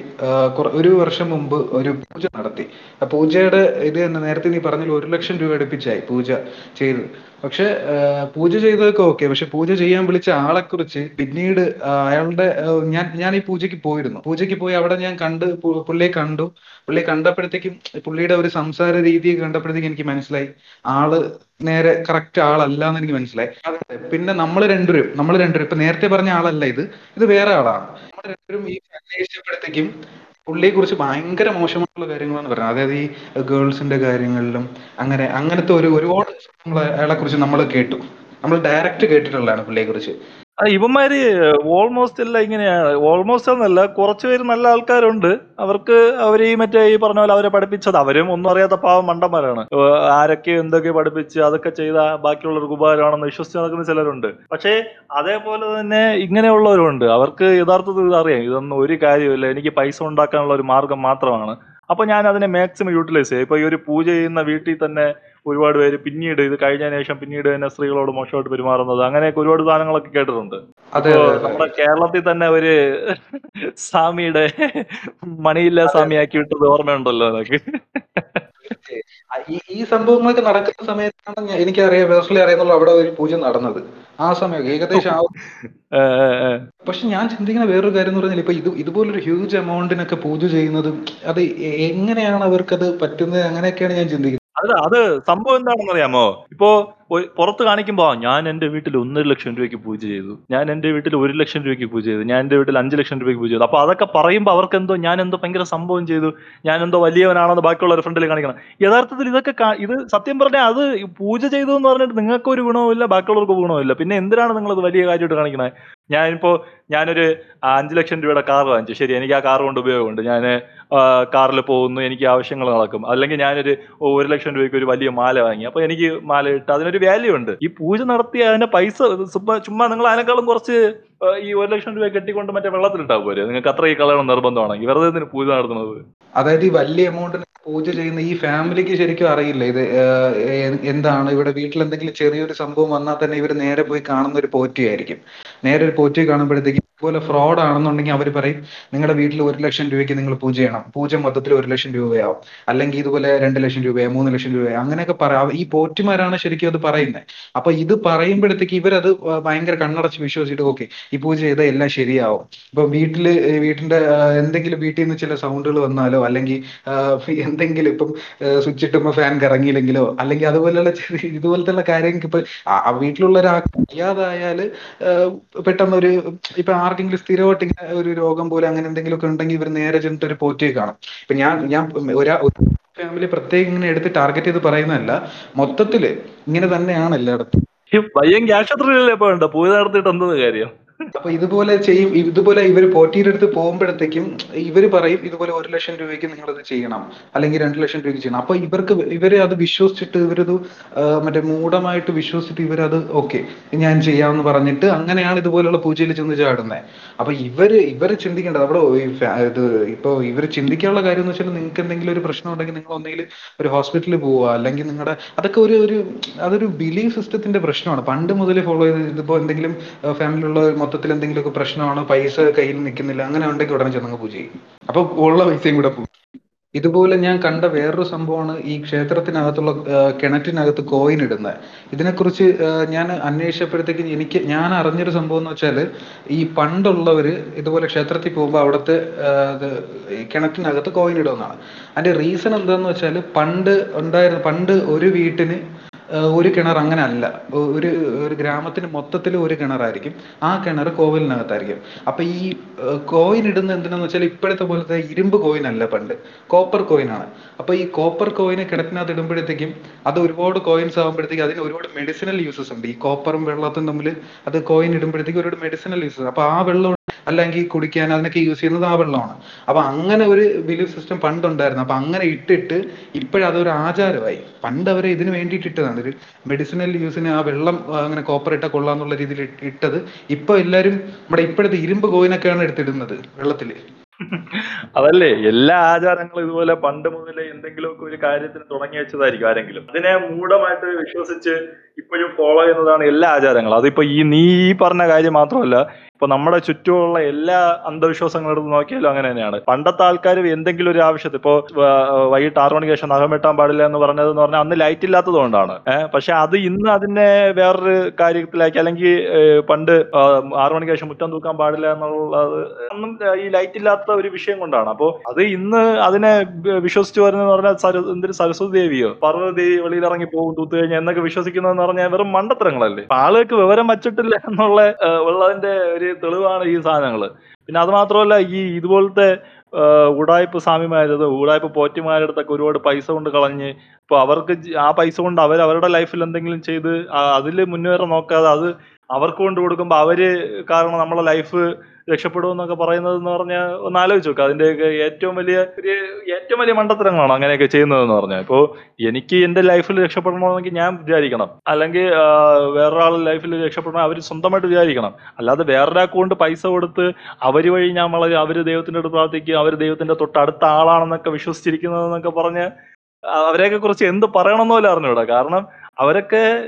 ഒരു വർഷം മുമ്പ് ഒരു പൂജ നടത്തി. ആ പൂജയുടെ ഇത് നേരത്തെ നീ പറഞ്ഞു ഒരു ലക്ഷം രൂപ അടുപ്പിച്ചായി പൂജ ചെയ്ത്. പക്ഷെ പൂജ ചെയ്തതൊക്കെ ഓക്കെ. പക്ഷെ പൂജ ചെയ്യാൻ വിളിച്ച ആളെ കുറിച്ച് പിന്നീട് അയാളുടെ ഞാൻ ഞാൻ ഈ പൂജയ്ക്ക് പോയിരുന്നു. പൂജയ്ക്ക് പോയി അവിടെ ഞാൻ കണ്ട് പുള്ളിയെ കണ്ടു. പുള്ളിയെ കണ്ടപ്പോഴത്തേക്കും പുള്ളിയുടെ ഒരു സംസാര രീതി കണ്ടപ്പോഴത്തേക്കും എനിക്ക് മനസ്സിലായി. ആൾ നേരെ കറക്റ്റ് ആളല്ല എന്ന് എനിക്ക് മനസ്സിലായി. പിന്നെ നമ്മൾ രണ്ടുപേരും നമ്മൾ രണ്ടുപേരും ഇപ്പൊ നേരത്തെ പറഞ്ഞ ആളല്ല ഇത്. ഇത് വേറെ ആളാണ്. നമ്മൾ രണ്ടുപേരും ഈ അന്വേഷിച്ചപ്പോഴത്തേക്കും പുള്ളിയെ കുറിച്ച് ഭയങ്കര മോശമായിട്ടുള്ള കാര്യങ്ങളാണ് പറയുന്നത് അതായത് ഈ ഗേൾസിന്റെ കാര്യങ്ങളിലും അങ്ങനെ അങ്ങനത്തെ ഒരു ഒരുപാട് അയാളെ കുറിച്ച് നമ്മൾ കേട്ടു. നമ്മൾ ഡയറക്റ്റ് കേട്ടിട്ടുള്ളതാണ് പുള്ളിയെ കുറിച്ച് ഇവന്മാര് ഓൾമോസ്റ്റ് എല്ലാം ഇങ്ങനെയാണ് ഓൾമോസ്റ്റ് എന്നല്ല കുറച്ച് പേര് നല്ല ആൾക്കാരുണ്ട്. അവർക്ക് അവർ ഈ മറ്റേ ഈ പറഞ്ഞ പോലെ അവരെ പഠിപ്പിച്ചത്. അവരും ഒന്നും അറിയാത്ത പാവം മണ്ടന്മാരാണ്. ആരൊക്കെ എന്തൊക്കെ പഠിപ്പിച്ച് അതൊക്കെ ചെയ്ത ബാക്കിയുള്ളവർക്ക് ഉപകാരമാണെന്ന് വിശ്വസിച്ച് നടക്കുന്ന ചിലരുണ്ട്. പക്ഷേ അതേപോലെ തന്നെ ഇങ്ങനെയുള്ളവരുണ്ട്. അവർക്ക് യഥാർത്ഥത്തിൽ ഇത് അറിയാം. ഇതൊന്നും ഒരു കാര്യമില്ല എനിക്ക് പൈസ ഉണ്ടാക്കാനുള്ള ഒരു മാർഗം മാത്രമാണ്. അപ്പൊ ഞാൻ അതിനെ മാക്സിമം യൂട്ടിലൈസ് ചെയ്യും. ഇപ്പൊ ഈ ഒരു പൂജ ചെയ്യുന്ന വീട്ടിൽ തന്നെ ഒരുപാട് പേര് പിന്നീട് ഇത് കഴിഞ്ഞ ശേഷം പിന്നീട് തന്നെ സ്ത്രീകളോട് മോശമായിട്ട് പെരുമാറുന്നത് അങ്ങനെയൊക്കെ ഒരുപാട് സാധനങ്ങളൊക്കെ കേട്ടിട്ടുണ്ട്. അതെ നമ്മുടെ കേരളത്തിൽ തന്നെ ഒരു സ്വാമിയുടെ മണിയില്ല സ്വാമിയാക്കി വിട്ടത് ഓർമ്മയുണ്ടല്ലോ നിനക്ക് ഈ സംഭവങ്ങളൊക്കെ നടക്കുന്ന സമയത്താണ് എനിക്കറിയാം പേഴ്സണലി അറിയാന്നുള്ള അവിടെ ഒരു പൂജ നടന്നത്. ആ സമയം ഏകദേശം ആ. പക്ഷെ ഞാൻ ചിന്തിക്കുന്ന വേറൊരു കാര്യം എന്ന് പറഞ്ഞാൽ ഇപ്പൊ ഇത് ഇതുപോലൊരു ഹ്യൂജ് എമൗണ്ടിനൊക്കെ പൂജ ചെയ്യുന്നതും അത് എങ്ങനെയാണ് അവർക്കത് പറ്റുന്നത് അങ്ങനെയൊക്കെയാണ് ഞാൻ ചിന്തിക്കുന്നത് അല്ല അത് സംഭവം എന്താണെന്ന് അറിയാമോ ഇപ്പോ പുറത്ത് കാണിക്കുമ്പോ ഞാൻ എന്റെ വീട്ടിൽ ഒന്നര ലക്ഷം രൂപയ്ക്ക് പൂജ ചെയ്തു. ഞാൻ എന്റെ വീട്ടിൽ ഒരു ലക്ഷം രൂപയ്ക്ക് പൂജ ചെയ്തു. ഞാൻ എന്റെ വീട്ടിൽ അഞ്ച് ലക്ഷം രൂപയ്ക്ക് പൂജ ചെയ്തു. അപ്പൊ അതൊക്കെ പറയുമ്പോൾ അവർക്ക് എന്തോ ഞാൻ എന്തോ ഭയങ്കര സംഭവം ചെയ്തു. ഞാൻ എന്തോ വലിയവനാണെന്ന് ബാക്കിയുള്ള ഫ്രണ്ടിൽ കാണിക്കണം. യഥാർത്ഥത്തിൽ ഇതൊക്കെ ഇത് സത്യം പറഞ്ഞാൽ അത് പൂജ ചെയ്തു എന്ന് പറഞ്ഞിട്ട് നിങ്ങൾക്ക് ഒരു ഗുണവുമില്ല ബാക്കിയുള്ളവർക്ക് ഗുണവുമില്ല. പിന്നെ എന്തിനാണ് നിങ്ങൾ അത് വലിയ കാര്യമായിട്ട് കാണിക്കണത് ഞാനിപ്പോ ഞാനൊരു അഞ്ച് ലക്ഷം രൂപയുടെ കാർ വാങ്ങിച്ചു. ശരി എനിക്ക് ആ കാർ കൊണ്ട് ഉപയോഗമുണ്ട്. ഞാൻ കാറിൽ പോകുന്നു എനിക്ക് ആവശ്യങ്ങൾ നടക്കും. അല്ലെങ്കിൽ ഞാനൊരു ഒരു ലക്ഷം രൂപയ്ക്ക് ഒരു വലിയ മാല വാങ്ങി. അപ്പൊ എനിക്ക് മാല ഇട്ട് അതിനൊരു വാല്യൂ ഉണ്ട്. ഈ പൂജ നടത്തി അതിന്റെ പൈസ ചുമ്മാ നിങ്ങൾ അതിനേക്കാളും കുറച്ച് ഈ ഒരു ലക്ഷം രൂപ കെട്ടിക്കൊണ്ട് മറ്റേ വെള്ളത്തിലിട്ടാ പോരെ. നിങ്ങൾക്ക് അത്ര ഈ കളയണം നിർബന്ധമാണെങ്കിൽ. വെറുതെ പൂജ നടത്തുന്നത്? അതായത് ഈ വലിയ എമൗണ്ടിന് പൂജ ചെയ്യുന്ന ഈ ഫാമിലിക്ക് ശരിക്കും അറിയില്ല. ഇത് എന്താണ്? ഇവിടെ വീട്ടിൽ എന്തെങ്കിലും ചെറിയൊരു സംഭവം വന്നാൽ തന്നെ ഇവർ നേരെ പോയി കാണുന്ന ഒരു പോറ്റിയായിരിക്കും. നേരെ ഒരു പോറ്റി കാണുമ്പോഴത്തേക്ക് ഇതുപോലെ ഫ്രോഡ് ആണെന്നുണ്ടെങ്കിൽ അവർ പറയും നിങ്ങളുടെ വീട്ടിൽ ഒരു ലക്ഷം രൂപയ്ക്ക് നിങ്ങൾ പൂജ ചെയ്യണം. പൂജ മൊത്തത്തിൽ ഒരു ലക്ഷം രൂപയാവും. അല്ലെങ്കിൽ ഇതുപോലെ രണ്ട് ലക്ഷം രൂപയോ മൂന്ന് ലക്ഷം രൂപയോ അങ്ങനെയൊക്കെ പറയാം ഈ പോറ്റിമാരാണ് ശരിക്കും അത് പറയുന്നത് അപ്പൊ ഇത് പറയുമ്പോഴത്തേക്ക് ഇവരത് ഭയങ്കര കണ്ണടച്ച് വിശ്വസിച്ചിട്ട് ഓക്കെ ഈ പൂജ ചെയ്താൽ എല്ലാം ശരിയാവും. ഇപ്പൊ വീട്ടിൽ വീട്ടിന്റെ എന്തെങ്കിലും വീട്ടിൽ നിന്ന് ചില സൗണ്ടുകൾ വന്നാലോ അല്ലെങ്കിൽ എന്തെങ്കിലും ഇപ്പം സ്വിച്ച് ഇട്ടുമ്പോ ഫാൻ കറങ്ങിയില്ലെങ്കിലോ അല്ലെങ്കിൽ അതുപോലെയുള്ള ഇതുപോലത്തെ കാര്യങ്ങൾക്ക് ഇപ്പൊ വീട്ടിലുള്ള ഒരാൾ വയ്യാതായാൽ ആഹ് പെട്ടെന്ന് ഒരു ഇപ്പൊ ആർക്കെങ്കിലും സ്ഥിരമായിട്ട് ഇങ്ങനെ ഒരു രോഗം പോലെ അങ്ങനെ എന്തെങ്കിലും ഒക്കെ ഉണ്ടെങ്കിൽ ഇവർ നേരെ ചെന്നിട്ട് ഒരു പോറ്റി കാണും. ഇപ്പൊ ഞാൻ ഞാൻ ഒരാ ഫാമിലി പ്രത്യേകം ഇങ്ങനെ എടുത്ത് ടാർഗറ്റ് ചെയ്ത് പറയുന്നതല്ല മൊത്തത്തിൽ ഇങ്ങനെ തന്നെയാണ് എല്ലായിടത്തും. പയ്യൻ ആശുപത്രിയിലല്ലേ ഇപ്പൊ പോയി നടത്തിയിട്ട് എന്തെന്ന് കാര്യം? അപ്പൊ ഇതുപോലെ ചെയ്യും ഇതുപോലെ ഇവർ പോറ്റിയുടെ അടുത്ത് പോകുമ്പോഴത്തേക്കും ഇവർ പറയും ഇതുപോലെ ഒരു ലക്ഷം രൂപയ്ക്ക് നിങ്ങൾ ഇത് ചെയ്യണം അല്ലെങ്കിൽ രണ്ട് ലക്ഷം രൂപയ്ക്ക് ചെയ്യണം. അപ്പൊ ഇവർക്ക് ഇവർ അത് വിശ്വസിച്ചിട്ട് ഇവരത് മറ്റേ മൂഢമായിട്ട് വിശ്വസിച്ചിട്ട് ഇവരത് ഓക്കെ ഞാൻ ചെയ്യാമെന്ന് പറഞ്ഞിട്ട് അങ്ങനെയാണ് ഇതുപോലെയുള്ള പൂജയിൽ ചെന്ന് ചാടുന്നത് അപ്പൊ ഇവർ ഇവർ ചിന്തിക്കേണ്ടത് അവിടെ ഇത് ഇപ്പൊ ഇവർ ചിന്തിക്കാനുള്ള കാര്യം എന്ന് വെച്ചാൽ നിങ്ങൾക്ക് എന്തെങ്കിലും ഒരു പ്രശ്നം ഉണ്ടെങ്കിൽ നിങ്ങൾ ഒന്നെങ്കിൽ ഒരു ഹോസ്പിറ്റലിൽ പോവുക അല്ലെങ്കിൽ നിങ്ങളുടെ അതൊക്കെ ഒരു ഒരു അതൊരു ബിലീഫ് സിസ്റ്റത്തിന്റെ പ്രശ്നമാണ്. പണ്ട് മുതലേ ഫോളോ ചെയ്ത് ഇതിപ്പോ എന്തെങ്കിലും ഫാമിലിയുള്ള മൊത്തം മൊത്തത്തിൽ എന്തെങ്കിലുമൊക്കെ പ്രശ്നമാണ് പൈസ കയ്യിൽ നിൽക്കുന്നില്ല അങ്ങനെ ഉണ്ടെങ്കിൽ ഉടനെ ചെന്നങ്ങ് പൂജ ചെയ്യും. അപ്പൊ ഉള്ള പൈസയും കൂടെ പോകും. ഇതുപോലെ ഞാൻ കണ്ട വേറൊരു സംഭവമാണ് ഈ ക്ഷേത്രത്തിനകത്തുള്ള കിണറ്റിനകത്ത് കോയിൻ ഇടുന്നത്. ഇതിനെക്കുറിച്ച് ഞാൻ അന്വേഷിച്ചപ്പോഴത്തേക്കും എനിക്ക് ഞാൻ അറിഞ്ഞൊരു സംഭവം എന്ന് വെച്ചാൽ ഈ പണ്ടുള്ളവര് ഇതുപോലെ ക്ഷേത്രത്തിൽ പോകുമ്പോൾ അവിടുത്തെ കിണറ്റിനകത്ത് കോയിൻ ഇടുമെന്നാണ് അതിന്റെ റീസൺ എന്താണെന്ന് വെച്ചാൽ പണ്ട് ഉണ്ടായിരുന്ന പണ്ട് ഒരു വീട്ടിന് ഒരു കിണർ അങ്ങനെ അല്ല ഒരു ഒരു ഗ്രാമത്തിന് മൊത്തത്തിൽ ഒരു കിണറായിരിക്കും. ആ കിണർ കോവിലിനകത്തായിരിക്കും. അപ്പൊ ഈ കോയിൻ ഇടുന്ന എന്തിനാന്ന് വെച്ചാൽ ഇപ്പോഴത്തെ പോലത്തെ ഇരുമ്പ് കോയിൻ അല്ല പണ്ട്. കോപ്പർ കോയിൻ ആണ്. അപ്പൊ ഈ കോപ്പർ കോയിന് കിണറ്റിനകത്ത് ഇടുമ്പോഴത്തേക്കും അത് ഒരുപാട് കോയിൻസ് ആകുമ്പോഴത്തേക്കും അതിന് ഒരുപാട് മെഡിസിനൽ യൂസസ് ഉണ്ട്. ഈ കോപ്പറും വെള്ളത്തും തമ്മിൽ അത് കോയിൻ ഇടുമ്പോഴത്തേക്കും ഒരുപാട് മെഡിസിനൽ യൂസസ് അപ്പൊ ആ വെള്ളം അല്ലെങ്കിൽ കുടിക്കാൻ അതിനൊക്കെ യൂസ് ചെയ്യുന്നത് ആ വെള്ളമാണ് അപ്പൊ അങ്ങനെ ഒരു ബിലീഫ് സിസ്റ്റം പണ്ടുണ്ടായിരുന്നു. അപ്പൊ അങ്ങനെ ഇട്ടിട്ട് ഇപ്പോഴതൊരു ആചാരമായി. പണ്ട് അവരെ ഇതിന് വേണ്ടിയിട്ട് ഇട്ടതാണ്. ഒരു മെഡിസിനൽ യൂസിന് ആ വെള്ളം അങ്ങനെ കോപ്പർ ഇട്ട കൊള്ളാന്നുള്ള രീതിയിൽ ഇട്ടത്. ഇപ്പൊ എല്ലാരും നമ്മുടെ ഇപ്പോഴത്തെ ഇരുമ്പ് കോയിനൊക്കെയാണ് എടുത്തിടുന്നത് വെള്ളത്തിൽ. അതല്ലേ? എല്ലാ ആചാരങ്ങളും ഇതുപോലെ പണ്ട് മുതലേ എന്തെങ്കിലുമൊക്കെ ഒരു കാര്യത്തിന് തുടങ്ങി വെച്ചതായിരിക്കും ആരെങ്കിലും. അതിനെ മൂഢമായിട്ട് വിശ്വസിച്ച് ഇപ്പോഴും ഫോളോ ചെയ്യുന്നതാണ് എല്ലാ ആചാരങ്ങളും. അതിപ്പോ ഈ നീ ഈ പറഞ്ഞ കാര്യം മാത്രമല്ല ഇപ്പൊ നമ്മുടെ ചുറ്റുമുള്ള എല്ലാ അന്ധവിശ്വാസങ്ങളും നോക്കിയാലും അങ്ങനെ തന്നെയാണ്. പണ്ടത്തെ ആൾക്കാർ എന്തെങ്കിലും ഒരു ആവശ്യത്തിൽ ഇപ്പോ വൈകിട്ട് ആറു മണിക്ക് ശേഷം നഖം വെട്ടാൻ പാടില്ല എന്ന് പറഞ്ഞത് എന്ന് പറഞ്ഞാൽ അന്ന് ലൈറ്റ് ഇല്ലാത്തത് കൊണ്ടാണ്. പക്ഷെ അത് ഇന്ന് അതിനെ വേറൊരു കാര്യത്തിലാക്കി അല്ലെങ്കിൽ പണ്ട് ആറു മണിക്ക് ശേഷം മുറ്റം തൂക്കാൻ പാടില്ല എന്നുള്ളത് അന്നും ഈ ലൈറ്റ് ഇല്ലാത്ത ഒരു വിഷയം കൊണ്ടാണ്. അപ്പോ അത് ഇന്ന് അതിനെ വിശ്വസിച്ചു വരുന്നതെന്ന് പറഞ്ഞാൽ എന്തൊരു സരസ്വതി ദേവിയോ? പാർവതി ദേവി വെളിയിലിറങ്ങി പോകും തൂത്ത് കഴിഞ്ഞാൽ എന്നൊക്കെ വിശ്വസിക്കുന്നതെന്ന് പറഞ്ഞാൽ വെറും മണ്ടത്തരങ്ങളല്ലേ? ആളുകൾക്ക് വിവരം വച്ചിട്ടില്ല എന്നുള്ള ഉള്ളതിന്റെ ഒരു തെളിവാണ് ഈ സാധനങ്ങൾ പിന്നെ അത് മാത്രമല്ല ഈ ഇതുപോലത്തെ ഉടായ്പ സ്വാമിമാരത് ഉടായ്പ പോറ്റിമാരുടെ അടുത്തൊക്കെ ഒരുപാട് പൈസ കൊണ്ട് കളഞ്ഞ് ഇപ്പൊ അവർക്ക് ആ പൈസ കൊണ്ട് അവർ അവരുടെ ലൈഫിൽ എന്തെങ്കിലും ചെയ്ത് അതിൽ മുന്നേറെ നോക്കാതെ അത് അവർക്ക് കൊണ്ട് കൊടുക്കുമ്പോൾ അവർ കാരണം നമ്മളെ ലൈഫ് രക്ഷപ്പെടുമെന്നൊക്കെ പറയുന്നത് എന്ന് പറഞ്ഞാൽ ഒന്ന് ആലോചിച്ച് നോക്കുക അതിന്റെയൊക്കെ ഏറ്റവും വലിയ ഒരു ഏറ്റവും വലിയ മണ്ടത്തരങ്ങളാണ് അങ്ങനെയൊക്കെ ചെയ്യുന്നതെന്ന് പറഞ്ഞാൽ. ഇപ്പോൾ എനിക്ക് എന്റെ ലൈഫിൽ രക്ഷപ്പെടണമെങ്കിൽ ഞാൻ വിചാരിക്കണം. അല്ലെങ്കിൽ വേറൊരാളുടെ ലൈഫിൽ രക്ഷപ്പെടണം അവർ സ്വന്തമായിട്ട് വിചാരിക്കണം. അല്ലാതെ വേറൊരാൾക്ക് കൊണ്ട് പൈസ കൊടുത്ത് അവർ വഴി ഞാൻ വളരെ അവർ ദൈവത്തിന്റെ അടുത്ത് പ്രാർത്ഥിക്കുക അവർ ദൈവത്തിന്റെ തൊട്ടടുത്ത ആളാണെന്നൊക്കെ വിശ്വസിച്ചിരിക്കുന്നതെന്നൊക്കെ പറഞ്ഞ് അവരെയൊക്കെ കുറിച്ച് എന്ത് പറയണമെന്നോ അറിഞ്ഞൂടാ കാരണം അവരൊക്കെ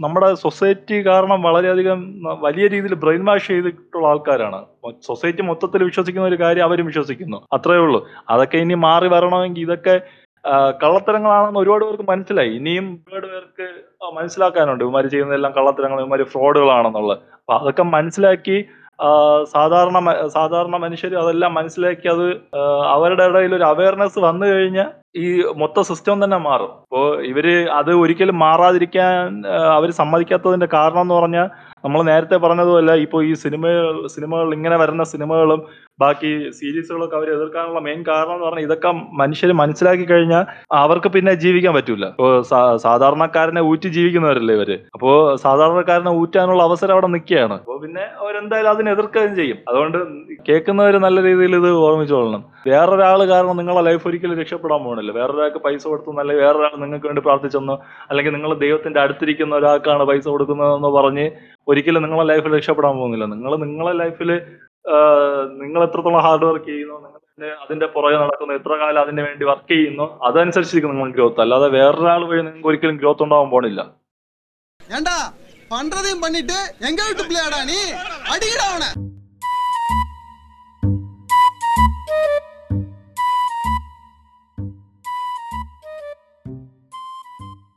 നമ്മുടെ സൊസൈറ്റി കാരണം വളരെയധികം വലിയ രീതിയിൽ ബ്രെയിൻ വാഷ് ചെയ്തിട്ടുള്ള ആൾക്കാരാണ്. സൊസൈറ്റി മൊത്തത്തിൽ വിശ്വസിക്കുന്ന ഒരു കാര്യം അവരും വിശ്വസിക്കുന്നു. അത്രയേ ഉള്ളൂ. അതൊക്കെ ഇനി മാറി വരണമെങ്കിൽ ഇതൊക്കെ കള്ളത്തരങ്ങളാണെന്ന് ഒരുപാട് പേർക്ക് മനസ്സിലായി. ഇനിയും ഒരുപാട് പേർക്ക് മനസ്സിലാക്കാനുണ്ട്. ഇവന്മാര് ചെയ്യുന്നതെല്ലാം കള്ളത്തരങ്ങൾ ഇവന്മാര് ഫ്രോഡുകളാണെന്നുള്ളത്. അപ്പൊ അതൊക്കെ മനസ്സിലാക്കി സാധാരണ സാധാരണ മനുഷ്യർ അതെല്ലാം മനസ്സിലാക്കി അത് അവരുടെ ഇടയിൽ ഒരു അവയർനെസ് വന്നു കഴിഞ്ഞാൽ ഈ മൊത്തം സിസ്റ്റം തന്നെ മാറും. അപ്പോ ഇവർ അത് ഒരിക്കലും മാറാതിരിക്കാൻ അവർ സമ്മതിക്കാത്തതിന്റെ കാരണം എന്ന് പറഞ്ഞാൽ നമ്മൾ നേരത്തെ പറഞ്ഞതുപോലെ ഇപ്പോൾ ഈ സിനിമ സിനിമകൾ ഇങ്ങനെ വരുന്ന സിനിമകളും ബാക്കി സീരീസുകളൊക്കെ അവർ എതിർക്കാനുള്ള മെയിൻ കാരണം എന്ന് പറഞ്ഞാൽ ഇതൊക്കെ മനുഷ്യർ മനസ്സിലാക്കി കഴിഞ്ഞാൽ അവർക്ക് പിന്നെ ജീവിക്കാൻ പറ്റൂല. ഇപ്പോ സാധാരണക്കാരനെ ഊറ്റി ജീവിക്കുന്നവരല്ലേ ഇവർ? അപ്പോ സാധാരണക്കാരനെ ഊറ്റാനുള്ള അവസരം അവിടെ നിൽക്കുകയാണ്. അപ്പോൾ പിന്നെ അവരെന്തായാലും അതിനെ എതിർക്കുകയും ചെയ്യും. അതുകൊണ്ട് കേൾക്കുന്നവർ നല്ല രീതിയിൽ ഇത് ഓർമ്മിച്ചോളണം വേറൊരാൾ കാരണം നിങ്ങളെ ലൈഫ് ഒരിക്കലും രക്ഷപ്പെടാൻ പോകണില്ല വേറൊരാൾക്ക് പൈസ കൊടുത്തു അല്ലെങ്കിൽ വേറൊരാൾ നിങ്ങൾക്ക് വേണ്ടി പ്രാർത്ഥിച്ചെന്ന് അല്ലെങ്കിൽ നിങ്ങൾ ദൈവത്തിന്റെ അടുത്തിരിക്കുന്ന ഒരാൾക്കാണ് പൈസ കൊടുക്കുന്നതെന്ന് പറഞ്ഞ് ഒരിക്കലും നിങ്ങളെ ലൈഫിൽ രക്ഷപ്പെടാൻ പോകുന്നില്ല. നിങ്ങൾ നിങ്ങളെ ലൈഫിൽ നിങ്ങൾ എത്രത്തോളം ഹാർഡ് വർക്ക് ചെയ്യുന്നു നിങ്ങൾ അതിന്റെ പുറകെ നടക്കുന്നു എത്ര കാലം അതിന് വേണ്ടി വർക്ക് ചെയ്യുന്നു അതനുസരിച്ചിരിക്കും നിങ്ങൾ ഗ്രോത്ത് അല്ലാതെ വേറൊരാൾ വഴി നിങ്ങൾക്ക് ഒരിക്കലും ഗ്രോത്ത് ഉണ്ടാവാൻ പോണില്ല. പണ്ടതയും പണിട്ട് എങ്കിലും പ്ലേഡാ നീ. അടിയിടാവണേ